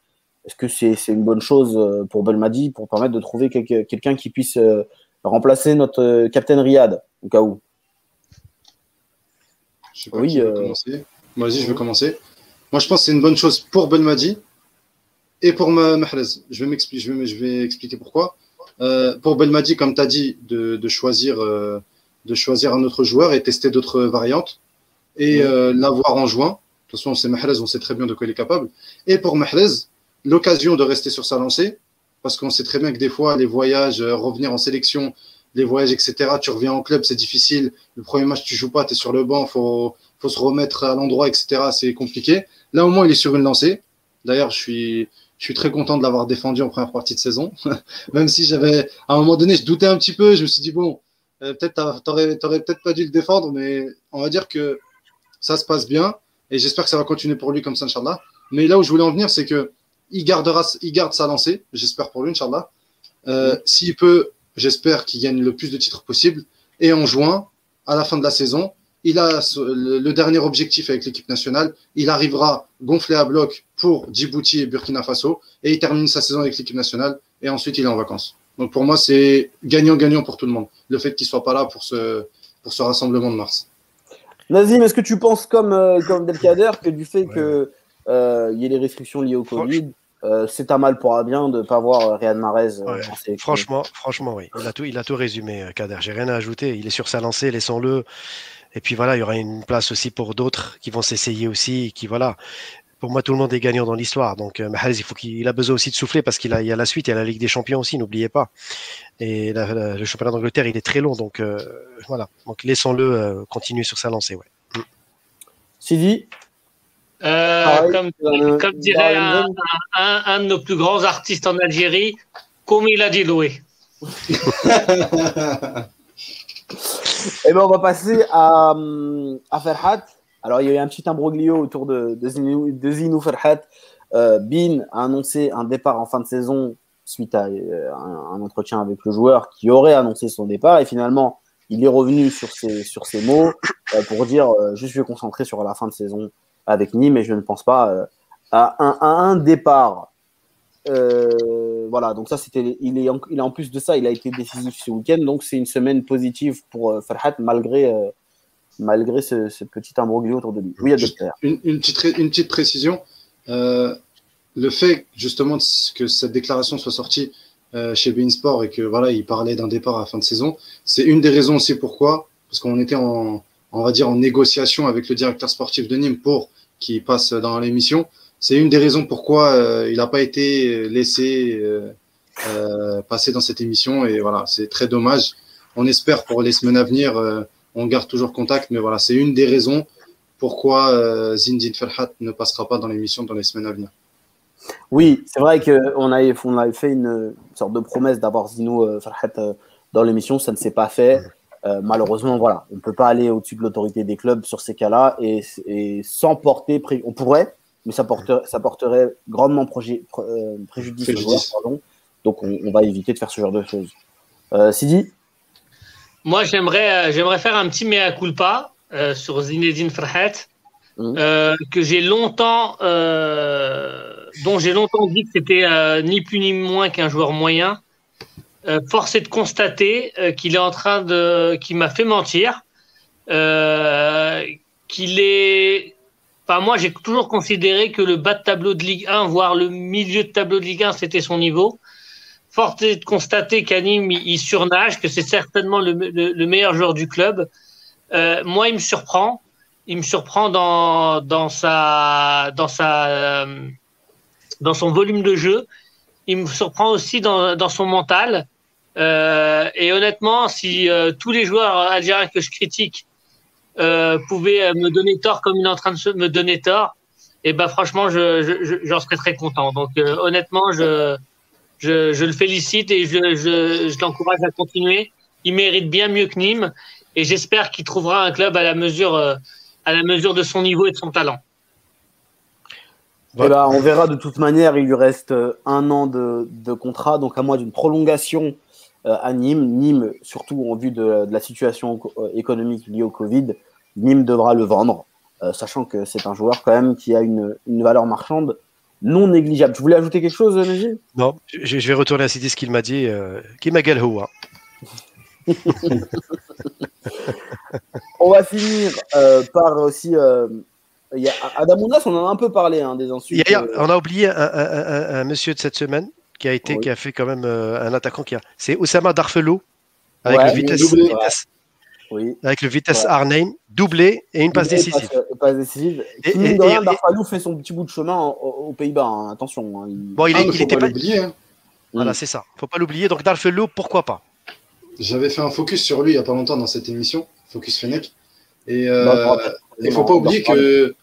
Est-ce que c'est une bonne chose pour Belmadi pour permettre de trouver quelqu'un qui puisse remplacer notre capitaine Riyad au cas où?
Je sais pas
Oui, euh.
Vas-y, je vais commencer. Moi, je pense que c'est une bonne chose pour Belmadi et pour Ma- Mahrez. Je vais, m'expliquer, je vais, je vais expliquer pourquoi. Euh, pour Belmadi, comme tu as dit, de, de choisir, euh, de choisir un autre joueur et tester d'autres variantes et
Ouais.
euh, l'avoir en juin. De toute façon, c'est Mahrez, on sait très bien de quoi il est capable. Et pour Mahrez, l'occasion de rester sur sa lancée, parce qu'on sait très bien que des fois, les voyages, revenir en sélection, les voyages, etc., tu reviens en club, c'est difficile. Le premier match, tu joues pas, tu es sur le banc, faut, faut se remettre à l'endroit, etc. C'est compliqué. Là, au moins, il est sur une lancée. D'ailleurs, je suis, je suis très content de l'avoir défendu en première partie de saison. Même si j'avais, à un moment donné, je doutais un petit peu. Je me suis dit, bon, euh, peut-être t'aurais peut-être pas dû le défendre, mais on va dire que ça se passe bien. Et j'espère que ça va continuer pour lui comme ça, Inch'Allah. Mais là où je voulais en venir, c'est que il gardera, il garde sa lancée. J'espère pour lui, Inch'Allah. Euh, S'il peut, j'espère qu'il gagne le plus de titres possible. Et en juin, à la fin de la saison, il a le dernier objectif avec l'équipe nationale. Il arrivera gonflé à bloc pour Djibouti et Burkina Faso et il termine sa saison avec l'équipe nationale et ensuite il est en vacances. Donc pour moi, c'est gagnant-gagnant pour tout le monde. Le fait qu'il soit pas là pour ce, pour ce rassemblement de mars.
Nazim, est-ce que tu penses comme, euh, comme Delcader que du fait qu'il euh, y ait les restrictions liées au Covid, euh, c'est un mal pour un bien de ne pas voir Riyad Mahrez
Franchement, franchement, oui. Il a tout, il a tout résumé, Kader. J'ai rien à ajouter. Il est sur sa lancée, laissons-le. Et puis voilà, il y aura une place aussi pour d'autres qui vont s'essayer aussi, qui voilà. Pour moi, tout le monde est gagnant dans l'histoire. Donc, euh, Mahrez, il faut qu'il a besoin aussi de souffler parce qu'il a, il y a la suite, il y a la Ligue des Champions aussi, n'oubliez pas. Et le championnat d'Angleterre, il est très long, donc euh, voilà. Donc, laissons-le euh, continuer sur sa lancée, ouais. Mm.
Sidi?
comme, comme, dirait un, un, un, de nos plus grands artistes en Algérie, comme il a dit Loué.
Et eh ben, on va passer à, à Ferhat. Alors, il y a eu un petit imbroglio autour de, Zinou, Ferhat. Euh, Bin a annoncé un départ en fin de saison suite à euh, un, entretien avec le joueur qui aurait annoncé son départ. Et finalement, il est revenu sur ses, sur ses mots euh, pour dire euh, je suis concentré sur la fin de saison avec Nîmes et je ne pense pas euh, à, un, départ. Voilà, donc ça, c'était, il est, en, il est en plus de ça, il a été décisif ce week-end, donc c'est une semaine positive pour Farhat malgré malgré ce, ce, petit imbroglio autour de lui. Oui,
une, une, petite, une petite précision. Euh, le fait justement que cette déclaration soit sortie euh, chez Beansport et que voilà, il parlait d'un départ à la fin de saison, c'est une des raisons aussi pourquoi, parce qu'on était en, on va dire en négociation avec le directeur sportif de Nîmes pour qu'il passe dans l'émission. C'est une des raisons pourquoi euh, il n'a pas été laissé euh, euh, passer dans cette émission et voilà, c'est très dommage. On espère pour les semaines à venir euh, on garde toujours contact, mais voilà, c'est une des raisons pourquoi euh, Zindine Ferhat ne passera pas dans l'émission dans les semaines à venir.
Oui, c'est vrai qu'on avait, on avait fait une sorte de promesse d'avoir Zino euh, Ferhat euh, dans l'émission, ça ne s'est pas fait. Euh, malheureusement, voilà, on ne peut pas aller au-dessus de l'autorité des clubs sur ces cas-là et, et, sans porter, on pourrait, mais ça porterait, ça porterait grandement pré... préjudice, préjudice. Pardon. Donc on, on, va éviter de faire ce genre de choses. Euh, Sidi?
Moi, j'aimerais, euh, j'aimerais faire un petit mea culpa euh, sur Zinedine Ferhat, mmh. euh, que j'ai longtemps, euh, dont j'ai longtemps dit que c'était euh, ni plus ni moins qu'un joueur moyen. force est de constater qu'il est en train de, qu'il m'a fait mentir, qu'il est. Enfin, moi, j'ai toujours considéré que le bas de tableau de Ligue 1, voire le milieu de tableau de Ligue 1, c'était son niveau force est de constater qu'Anim il, surnage, que c'est certainement le, meilleur joueur du club. Euh, moi, il me surprend. Il me surprend dans, dans sa dans sa euh, dans son volume de jeu. Il me surprend aussi dans, dans son mental. Euh, et honnêtement, si euh, tous les joueurs algériens que je critique euh, pouvaient me donner tort comme il est en train de me donner tort, et ben franchement, je, je, j'en serais très content. Donc euh, honnêtement, je je, je, le félicite et je, je, je l'encourage à continuer. Il mérite bien mieux que Nîmes et j'espère qu'il trouvera un club à la mesure, euh, à la mesure de son niveau et de son talent.
Eh ben, on verra de toute manière, il lui reste euh, un an de, de contrat, donc à moins d'une prolongation euh, à Nîmes. Nîmes, surtout en vue de, de, la situation économique liée au Covid, Nîmes devra le vendre, euh, sachant que c'est un joueur quand même qui a une, une valeur marchande non négligeable. Tu voulais ajouter quelque chose, Najib?
Non, je, je, vais retourner à citer ce qu'il m'a dit. Euh, qui m'a
on va finir euh, par aussi. Euh, y a on en a un peu parlé hein, des insultes.
A, on a oublié un, un, un, un, monsieur de cette semaine qui a été, oui. qui a fait quand même un attaquant qui a. C'est Oussama Darfelou avec ouais, le vitesse. vitesse
oui.
Avec le vitesse ouais. Arnhem, doublé et une passe décisive.
Passe, passe décisive. Et, et, et, rien, Darfalou fait son petit bout de chemin aux, Pays-Bas, hein. attention. Hein. Il...
Bon, il,
ah,
il était pas.
Hein.
Voilà, mm. c'est ça. Faut pas l'oublier. Donc Darfelou, pourquoi pas?
J'avais fait un focus sur lui il y a pas longtemps dans cette émission, Focus Fennec. Et euh, non, il faut pas oublier que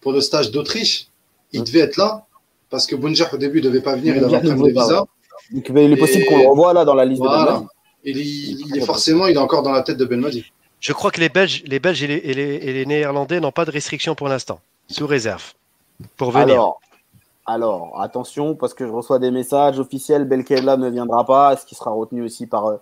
pour le stage d'Autriche, il mm. devait être là parce que Bunjah au début devait pas venir, il, il avait un problème de visa.
Donc il est possible qu'on le revoie là dans la liste
voilà.
de
il, il, il, est forcément, il est encore dans la tête de Ben Madi.
Je crois que les Belges, les Belges et les, et les, et les Néerlandais n'ont pas de restrictions pour l'instant, sous réserve, pour venir.
Alors, alors, attention, parce que je reçois des messages officiels, Belkela ne viendra pas, est-ce qu'il sera retenu aussi par,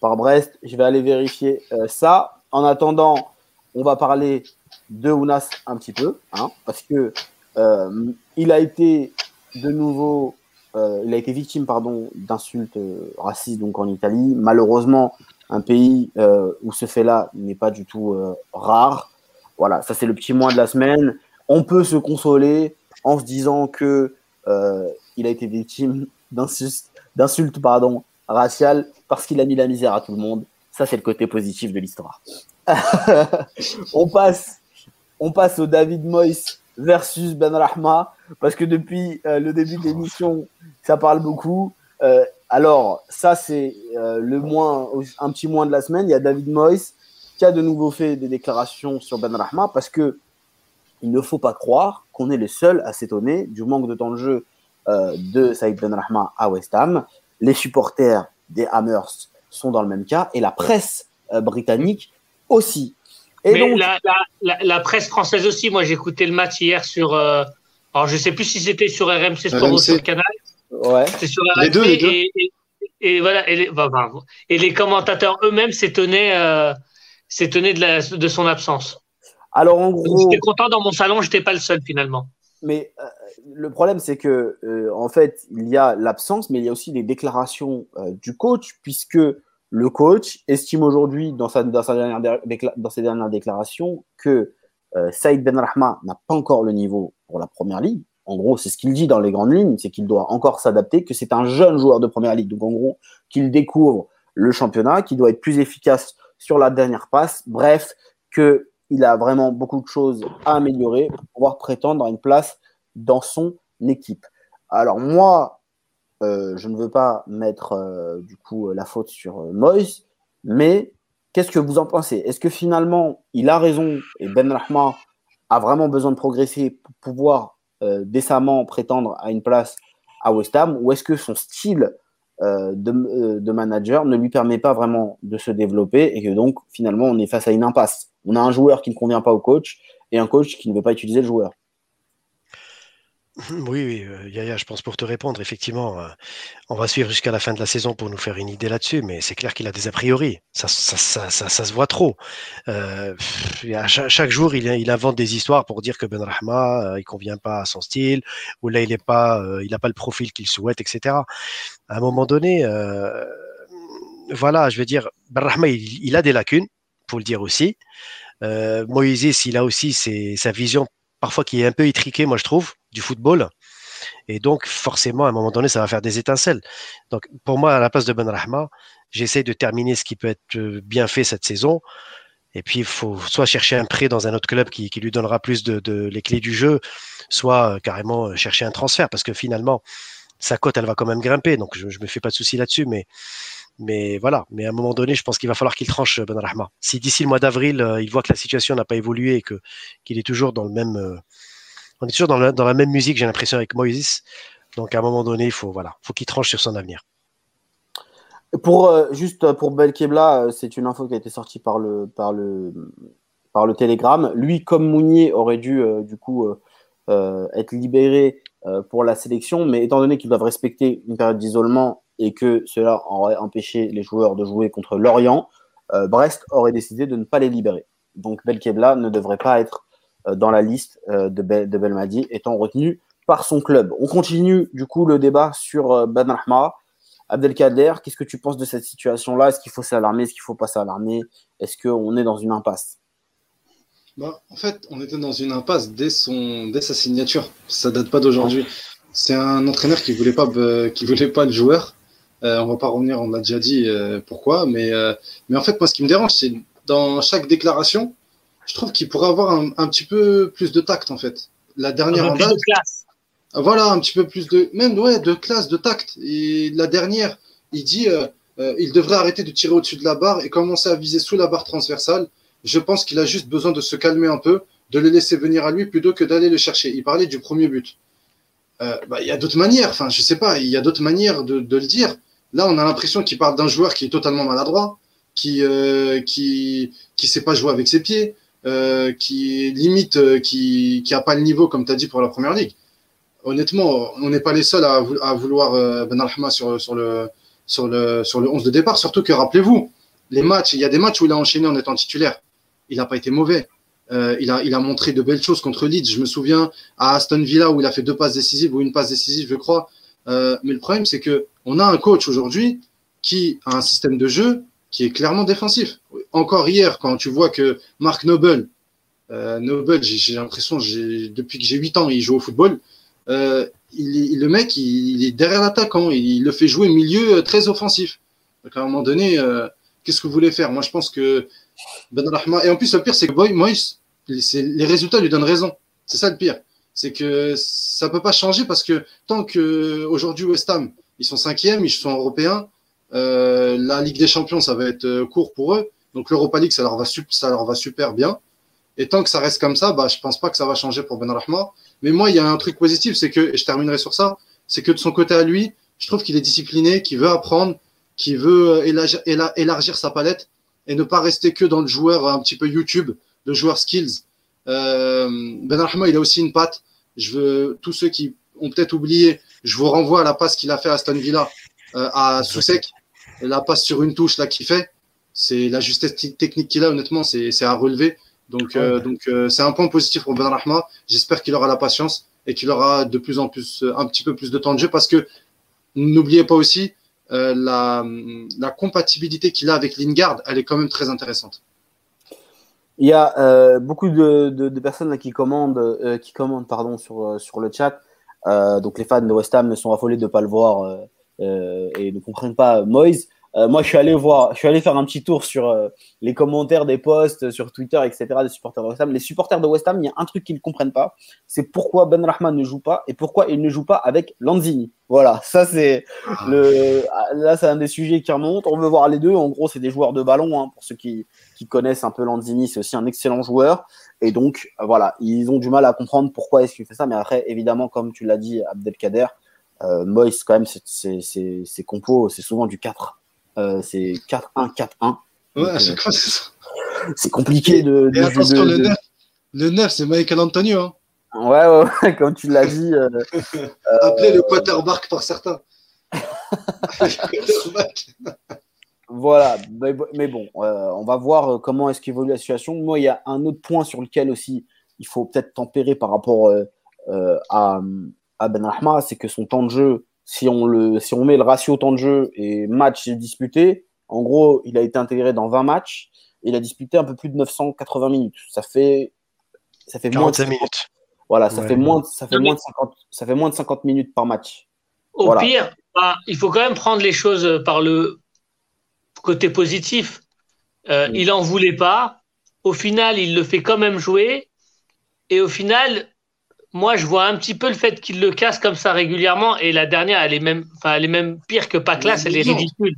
par Brest Je vais aller vérifier euh, ça. En attendant, on va parler de Ounas un petit peu, hein, parce que euh, il a été de nouveau, euh, il a été victime, pardon, d'insultes euh, racistes donc en Italie. Malheureusement, un pays euh, où ce fait-là n'est pas du tout rare. Voilà, ça c'est le petit mois de la semaine. On peut se consoler en se disant que il a été victime d'insultes pardon, raciales parce qu'il a mis la misère à tout le monde. Ça c'est le côté positif de l'histoire. on passe, on passe au David Moyes versus Ben Rahma parce que depuis euh, le début de l'émission, ça parle beaucoup. Euh, alors, ça, c'est euh, le moins, un petit moins de la semaine. Il y a David Moyes qui a de nouveau fait des déclarations sur Ben Rahma parce que il ne faut pas croire qu'on est les seuls à s'étonner du manque de temps de jeu de Saïd Ben Rahma à West Ham. Les supporters des Hammers sont dans le même cas et la presse britannique aussi. Et
Mais
donc,
la, la, la, la presse française aussi, moi j'ai écouté le match hier sur. euh, alors je sais plus si c'était sur RMC Sport ou
RMC.
sur le canal.
ouais.
C'est sur
Les
RMC
deux, les deux.
Et, et, et voilà. Et les, bah, bah, et les commentateurs eux-mêmes s'étonnaient euh, s'étonnaient de, la, de son absence.
Alors en gros,
J'étais content dans mon salon, j'étais pas le seul finalement.
Mais euh, le problème, c'est que euh, en fait, il y a l'absence, mais il y a aussi les déclarations euh, du coach, puisque le coach estime aujourd'hui, dans, sa, dernière dans ses dernières déclarations, que euh, Saïd Ben Rahma n'a pas encore le niveau pour la première ligue. En gros, c'est ce qu'il dit dans les grandes lignes, c'est qu'il doit encore s'adapter, que c'est un jeune joueur de première ligue. Donc en gros, qu'il découvre le championnat, qu'il doit être plus efficace sur la dernière passe. Bref, que il a vraiment beaucoup de choses à améliorer pour pouvoir prétendre à une place dans son équipe. Alors moi, euh, je ne veux pas mettre euh, du coup la faute sur euh, Moyes, mais qu'est-ce que vous en pensez? Est-ce que finalement il a raison et Ben Rahma a vraiment besoin de progresser pour pouvoir décemment prétendre à une place à West Ham? Ou est-ce que son style de manager ne lui permet pas vraiment de se développer et que donc finalement on est face à une impasse? On a un joueur qui ne convient pas au coach et un coach qui ne veut pas utiliser le joueur.
Oui, oui, euh, Yaya, je pense pour te répondre, effectivement, euh, on va suivre jusqu'à la fin de la saison pour nous faire une idée là-dessus, mais c'est clair qu'il a des a priori. Ça, se voit trop. Euh, chaque, jour, il, invente des histoires pour dire que Ben Rahma, euh, il convient pas à son style, ou là, il est pas, euh, il n'a pas le profil qu'il souhaite, etc. À un moment donné, euh, voilà, je veux dire, Ben Rahma, il, a des lacunes, pour le dire aussi. Euh, Moïse, il a aussi ses, sa vision parfois qui est un peu étriquée, moi je trouve, du football. Et donc, forcément, à un moment donné, ça va faire des étincelles. Donc, pour moi, à la place de Ben Rahma, j'essaie de terminer ce qui peut être euh, bien fait cette saison. Et puis, il faut soit chercher un prêt dans un autre club qui, lui donnera plus de, les clés du jeu, soit euh, carrément euh, chercher un transfert, parce que finalement, sa cote, elle va quand même grimper. Donc, je ne me fais pas de soucis là-dessus, mais, mais voilà. Mais à un moment donné, je pense qu'il va falloir qu'il tranche Ben Rahma. Si d'ici le mois d'avril, il voit que la situation n'a pas évolué et qu'il est toujours dans le même, on est toujours dans la, même musique, j'ai l'impression avec Moïse. Donc à un moment donné, il faut voilà, faut qu'il tranche sur son avenir.
Pour euh, juste pour Belkebla, euh, c'est une info qui a été sortie par le par le par le Telegram. Lui, comme Mounier, aurait dû euh, du coup euh, euh, être libéré euh, pour la sélection, mais étant donné qu'ils doivent respecter une période d'isolement et que cela aurait empêché les joueurs de jouer contre Lorient, euh, Brest aurait décidé de ne pas les libérer. Donc Belkebla ne devrait pas être euh, dans la liste euh, de, Bel Belmadi, étant retenu par son club. On continue du coup le débat sur euh, Ben Rahma. Abdelkader, qu'est-ce que tu penses de cette situation-là? Est-ce qu'il faut s'alarmer? Est-ce qu'il ne faut pas s'alarmer? Est-ce qu'on est dans une impasse?
Bah, en fait, on était dans une impasse dès, son, dès sa signature. Ça date pas d'aujourd'hui. C'est un entraîneur qui voulait pas, euh, voulait pas le joueur. Euh, on va pas revenir, on l'a déjà dit euh, pourquoi. Mais, euh, mais en fait, moi, ce qui me dérange, c'est dans chaque déclaration, je trouve qu'il pourrait avoir un, un petit peu plus de tact, en fait. La dernière
Un
en
peu plus de classe.
voilà, un petit peu plus de, même ouais, de classe, de tact. Et la dernière, il dit, euh, euh, il devrait arrêter de tirer au-dessus de la barre et commencer à viser sous la barre transversale. Je pense qu'il a juste besoin de se calmer un peu, de le laisser venir à lui plutôt que d'aller le chercher. Il parlait du premier but. Euh, bah, il y a d'autres manières. Enfin, je sais pas. Il y a d'autres manières de, de le dire. Là, on a l'impression qu'il parle d'un joueur qui est totalement maladroit, qui euh, qui qui sait pas jouer avec ses pieds, euh, qui limite, euh, qui qui a pas le niveau comme tu as dit pour la première ligue honnêtement, on n'est pas les seuls à, vou- à vouloir euh, Ben Arhma sur, sur, le, sur, le, sur le 11 de départ. Surtout que, rappelez-vous, les matchs, il y a des matchs où il a enchaîné en étant titulaire. il n'a pas été mauvais. Euh, il, a, il a montré de belles choses contre Leeds. Je me souviens à Aston Villa où il a fait deux passes décisives ou une passe décisive, je crois. Euh, mais le problème, c'est que on a un coach aujourd'hui qui a un système de jeu qui est clairement défensif. Encore hier, quand tu vois que Mark Noble, euh, Noble, j'ai l'impression, depuis que j'ai 8 ans, il joue au football. Euh, il, le mec, il, est derrière l'attaquant, il, il, le fait jouer milieu euh, très offensif. Donc à un moment donné, qu'est-ce que vous voulez faire? Moi, je pense que Ben. Et en plus, le pire, c'est que Boy Moïse, les résultats lui donnent raison. C'est ça le pire. C'est que ça peut pas changer parce que tant que aujourd'hui West Ham, ils sont cinquièmes, ils sont européens, euh, la Ligue des Champions, ça va être euh, court pour eux. Donc l'Europa League, ça leur va ça leur va super bien. Et tant que ça reste comme ça, bah je pense pas que ça va changer pour Ben Rahma. Mais moi, il y a un truc positif, c'est que et je terminerai sur ça, c'est que de son côté à lui, je trouve qu'il est discipliné, qu'il veut apprendre, qu'il veut élargir, élargir, sa palette et ne pas rester que dans le joueur un petit peu YouTube, le joueur skills. Euh, ben Rahma, il a aussi une patte. Je veux tous ceux qui ont peut-être oublié, je vous renvoie à la passe qu'il a fait à Aston Villa, euh, à Soussek, la passe sur une touche là qu'il fait. C'est la justesse technique qu'il a, honnêtement, c'est à relever. Donc, euh, donc euh, c'est un point positif pour Ben Rahma. J'espère qu'il aura la patience et qu'il aura de plus en plus, un petit peu plus de temps de jeu parce que n'oubliez pas aussi la, la compatibilité qu'il a avec Lingard, elle est quand même très intéressante.
Il y a euh, beaucoup de, de, de, personnes là, qui commandent, euh, qui commandent pardon, sur, euh, sur le chat. Euh, donc les fans de West Ham sont affolés de ne pas le voir euh, et ne comprennent pas Moïse. Euh, moi, je suis allé voir, je suis allé faire un petit tour sur euh, les commentaires des posts, sur Twitter, etc. des supporters de West Ham. Les supporters de West Ham, il y a un truc qu'ils ne comprennent pas, c'est pourquoi Ben Rahman ne joue pas et pourquoi il ne joue pas avec Lanzini. Voilà, ça c'est le, là c'est un des sujets qui remonte. On veut voir les deux. En gros, c'est des joueurs de ballon. Hein, pour ceux qui, qui connaissent un peu Lanzini, c'est aussi un excellent joueur. Et donc, voilà, ils ont du mal à comprendre pourquoi est-ce qu'il fait ça. Mais après, évidemment, comme tu l'as dit, Abdelkader, euh, Moïse, quand même, c'est compos, c'est souvent du 4 euh, c'est 4-1, 4-1.
Ouais, à chaque fois, c'est ça.
C'est compliqué de.
Et attention, le 9, le 9 c'est Michael Antonio. Hein.
Ouais, ouais, comme tu l'as dit. Euh,
Appelé euh, le quarterback par certains.
voilà, mais, bon, euh, on va voir comment est-ce qu'évolue la situation. Moi, il y a un autre point sur lequel aussi il faut peut-être tempérer par rapport euh, à, à Ben Rahma, c'est que son temps de jeu si on, le, si on met le ratio temps de jeu et match disputé, en gros, il a été intégré dans 20 matchs. Et il a disputé un peu plus de 980 minutes. Ça fait, ça fait moins de 50,
minutes.
Voilà, ça, fait moins, ça, fait moins de 50, ça fait moins de 50 minutes par match.
Au voilà. pire, bah, il faut quand même prendre les choses par le côté positif. Euh, oui. Il en voulait pas. Au final, il le fait quand même jouer. Et au final, moi, je vois un petit peu le fait qu'il le casse comme ça régulièrement. Et la dernière, elle est même, enfin, elle est même pire que pas classe. Elle est ridicule.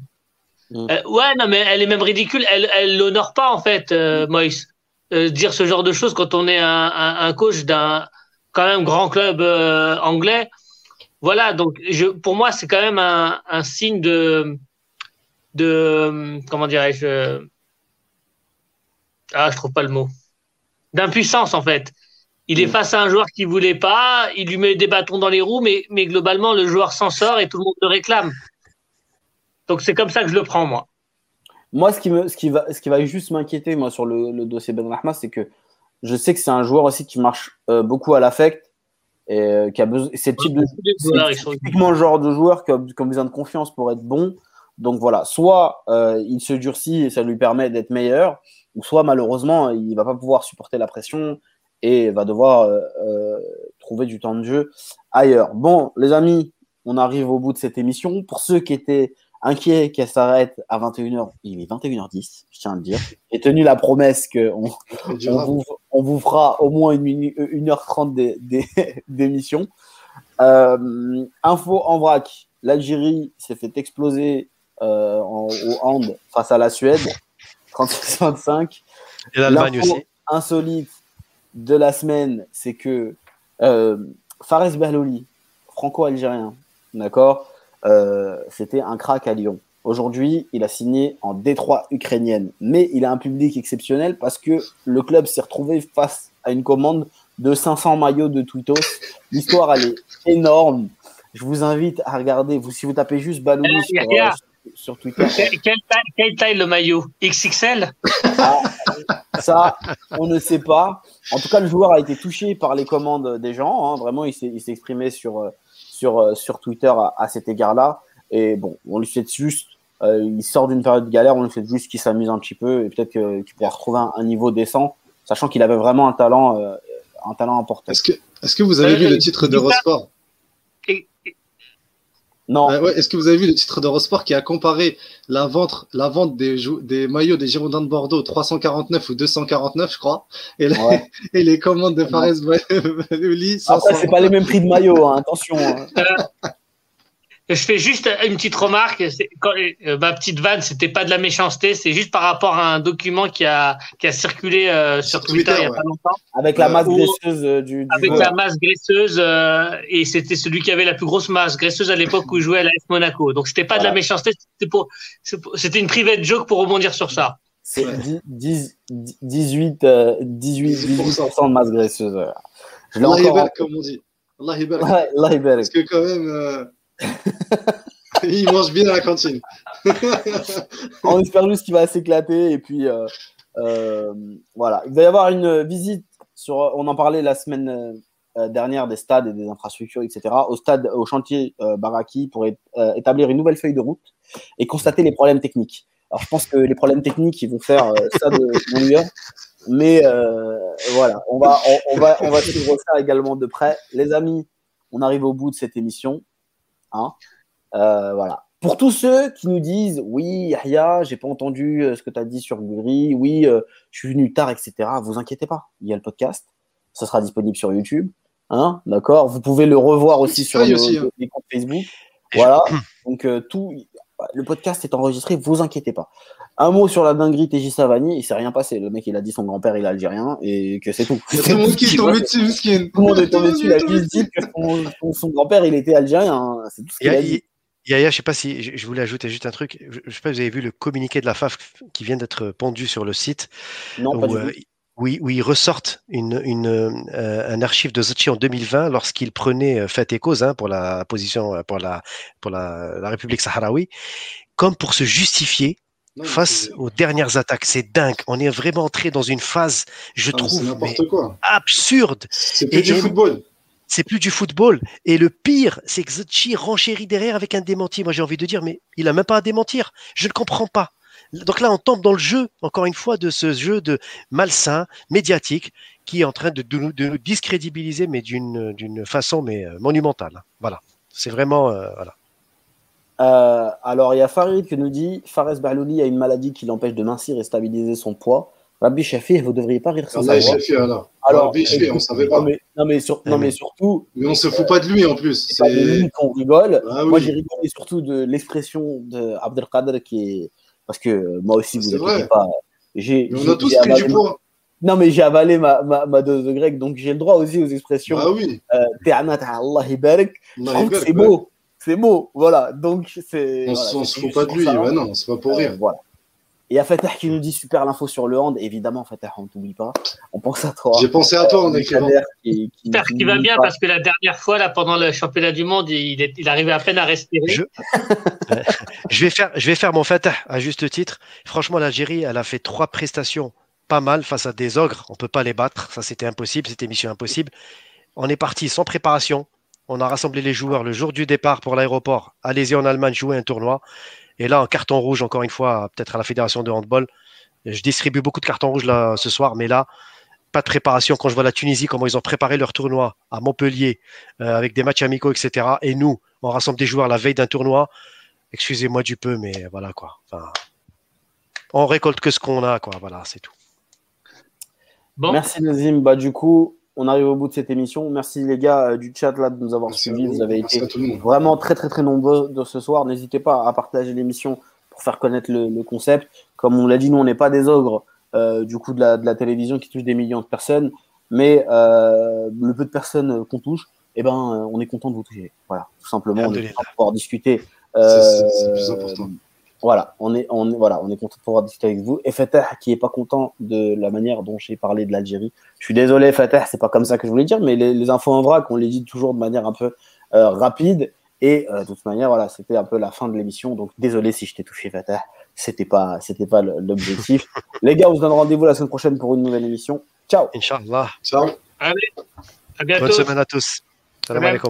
Mmh. Euh, ouais, non, mais elle est même ridicule. Elle, elle l'honore pas en fait, euh, Moïse. Euh, dire ce genre de choses quand on est un, un, un coach d'un quand même grand club euh, anglais. Voilà, donc je, pour moi, c'est quand même un, un, signe de, de comment dirais-je Ah, je trouve pas le mot. D'impuissance en fait. Il est face à un joueur qui voulait pas, il lui met des bâtons dans les roues, mais, mais globalement, le joueur s'en sort et tout le monde le réclame. Donc c'est comme ça que je le prends, moi.
Moi, ce qui, me, ce qui, va, ce qui va juste m'inquiéter, moi, sur le, le dossier Ben Rahma, c'est que je sais que c'est un joueur aussi qui marche euh, beaucoup à l'affect et euh, qui a besoin. C'est le type de. Typiquement le genre de joueur qui a, qui a, besoin de confiance pour être bon. Donc voilà, soit euh, il se durcit et ça lui permet d'être meilleur, ou soit malheureusement, il va pas pouvoir supporter la pression et va devoir euh, euh, trouver du temps de jeu ailleurs. Bon, les amis, on arrive au bout de cette émission. Pour ceux qui étaient inquiets qu'elle s'arrête à 21h, il est 21h10, je tiens à le dire. J'ai tenu la promesse qu'on on vous, on vous fera au moins une, minute, 1h30 d'émission. Euh, info en vrac, l'Algérie s'est fait exploser euh, en, au hand face à la Suède, 36-25.
Et l'Allemagne aussi.
Insolite, de la semaine, c'est que euh, Fares Berloli, franco-algérien, d'accord, euh, c'était un crack à Lyon. Aujourd'hui, il a signé en Détroit ukrainienne, mais il a un public exceptionnel parce que le club s'est retrouvé face à une commande de 500 maillots de Twitos. L'histoire, elle est énorme. Je vous invite à regarder. Vous, si vous tapez juste Balouli sur, sur Twitter.
Quelle taille, le maillot? XXL
ah, Ça, on ne sait pas. En tout cas, le joueur a été touché par les commandes des gens. Hein. Vraiment, il s'est exprimé sur, sur, sur Twitter à, cet égard-là. Et bon, on lui souhaite juste, euh, il sort d'une période de galère, on lui souhaite juste qu'il s'amuse un petit peu et peut-être qu'il pourra retrouver un, niveau décent, sachant qu'il avait vraiment un talent, euh, un talent important.
Est-ce que, est que vous avez vu le titre d'Eurosport
non.
Euh, Est-ce que vous avez vu le titre d'Eurosport qui a comparé la vente, la vente des, des maillots des Girondins de Bordeaux 349 ou 249, je crois, et, et les commandes de Fares Bayouli.
Après, c'est pas les mêmes prix de maillot, hein, attention. Hein.
Je fais juste une petite remarque. Euh, ma petite vanne, c'était pas de la méchanceté, c'est juste par rapport à un document qui a, qui a circulé euh, sur, Twitter, il y a pas longtemps.
Avec la masse graisseuse euh, du,
Avec la masse graisseuse, et c'était celui qui avait la plus grosse masse graisseuse à l'époque où il jouait à l'AS Monaco. Donc c'était pas de la méchanceté, c'était pour, c'était une private joke pour rebondir sur ça.
C'est 18, 18, 18, de masse graisseuse.
Je l'ai encore. comme on dit. Allah Parce que quand même il mange bien à la cantine.
on espère juste qu'il va s'éclater. Et puis, euh, euh, voilà. Il va y avoir une visite. Sur, on en parlait la semaine euh, dernière des stades et des infrastructures, etc. Au stade, au chantier Baraki pour établir une nouvelle feuille de route et constater les problèmes techniques. Alors, je pense que les problèmes techniques, ils vont faire ça de mon Mais voilà, on va, on, va, on va suivre ça également de près. Les amis, on arrive au bout de cette émission. Hein. Euh, voilà. Pour tous ceux qui nous disent oui, Yahya, j'ai pas entendu euh, ce que tu as dit sur Guri, oui, euh, je suis venu tard, etc. Vous inquiétez pas, il y a le podcast, ça sera disponible sur YouTube, hein, d'accord? Vous pouvez le revoir aussi sur les comptes Facebook. Voilà. Donc tout, le podcast est enregistré, vous inquiétez pas. Un mot sur la dinguerie TJ Savani, il s'est rien passé. Le mec, il a dit son grand-père, il est algérien et que c'est tout.
tout le monde qui est tombé dessus,
Tout le monde est tombé dessus, il a juste dit que son, grand-père, il était algérien. Hein. C'est tout ce qu'il a dit.
Yaya, je sais pas si je voulais ajouter juste un truc. Je sais pas si vous avez vu le communiqué de la FAF qui vient d'être pendu sur le site.
Non, pas du tout.
Oui, où ils ressortent une, une, euh, un archive de Zachi en 2020 lorsqu'il prenait euh, fait et cause hein, pour la position pour la pour la, la République sahraoui, comme pour se justifier face aux dernières attaques. C'est dingue. On est vraiment entré dans une phase, je trouve, absurde.
C'est plus du football.
C'est plus du football. Et le pire, c'est que Zachi renchérit derrière avec un démenti. Moi, j'ai envie de dire, mais il a même pas à démentir. Je ne comprends pas. Donc là, on tombe dans le jeu, encore une fois, de ce jeu de malsain, médiatique, qui est en train de, nous discrédibiliser, mais d'une façon mais euh, monumentale. Voilà. C'est vraiment. Euh, voilà.
Euh, alors, il y a Farid qui nous dit Fares Berlouli a une maladie qui l'empêche de mincir et stabiliser son poids. Rabbi Shafi, vous ne devriez pas rire
sans savoir. alors. alors Rabbi Shafi, on ne savait pas.
Non mais, non, mais, surtout.
Mais on ne se fout pas de lui en plus.
C'est lui qu'on rigole. Ah moi, j'ai rigolé surtout de l'expression d'Abdelkader qui est. Parce que moi aussi, vous ne pas.
on a tous pris du poids.
Non, mais j'ai avalé ma, ma, ma, dose de grec, donc j'ai le droit aussi aux expressions.
Ah oui.
Euh, Allah C'est beau c'est beau, voilà. Donc, c'est.
On
voilà,
se fout pas de lui, bah non, c'est pas pour euh, rire.
voilà. Et il y a Fatah qui nous dit super l'info sur le hand. Évidemment, Fatah, on ne t'oublie pas. On pense à toi.
J'ai pensé à toi en écrivant.
J'espère qu'il va bien parce que la dernière fois, là, pendant le championnat du monde, il, est, il arrivait à peine à respirer.
Je... je, vais faire, je vais faire mon Fatah à juste titre. Franchement, l'Algérie, elle a fait trois prestations pas mal face à des ogres. On ne peut pas les battre. Ça, c'était impossible. C'était mission impossible. On est parti sans préparation. On a rassemblé les joueurs le jour du départ pour l'aéroport. Allez-y en Allemagne jouer un tournoi. Et là, en carton rouge, encore une fois, peut-être à la fédération de handball. Je distribue beaucoup de cartons rouges là ce soir, mais là, pas de préparation. Quand je vois la Tunisie, comment ils ont préparé leur tournoi à Montpellier, euh, avec des matchs amicaux, etc. Et nous, on rassemble des joueurs la veille d'un tournoi. Excusez-moi du peu, mais voilà quoi. Enfin, on récolte que ce qu'on a, quoi. Voilà, c'est tout.
Merci Nazim. Bah, du coup, on arrive au bout de cette émission. Merci les gars euh, du chat là de nous avoir suivis. Vous. avez été vraiment très très très nombreux de ce soir. N'hésitez pas à partager l'émission pour faire connaître le, concept. Comme on l'a dit, nous on n'est pas des ogres euh, du coup de la, télévision qui touche des millions de personnes, mais euh, le peu de personnes qu'on touche, eh ben on est content de vous toucher. Voilà, tout simplement, on est pouvoir discuter.
c'est plus important
voilà, on est, on, voilà, on est content de pouvoir discuter avec vous. Et Fatah, qui n'est pas content de la manière dont j'ai parlé de l'Algérie. Je suis désolé, Fatah, c'est pas comme ça que je voulais dire, mais les, infos en vrac, on les dit toujours de manière un peu euh, rapide. Et euh, de toute manière, voilà, c'était un peu la fin de l'émission. Donc désolé si je t'ai touché, Fatah. C'était pas, c'était pas l'objectif. les gars, on se donne rendez-vous la semaine prochaine pour une nouvelle émission. Ciao.
Inch'Allah.
Ciao.
Allez, à bientôt.
Bonne semaine à tous. Salam alaikum.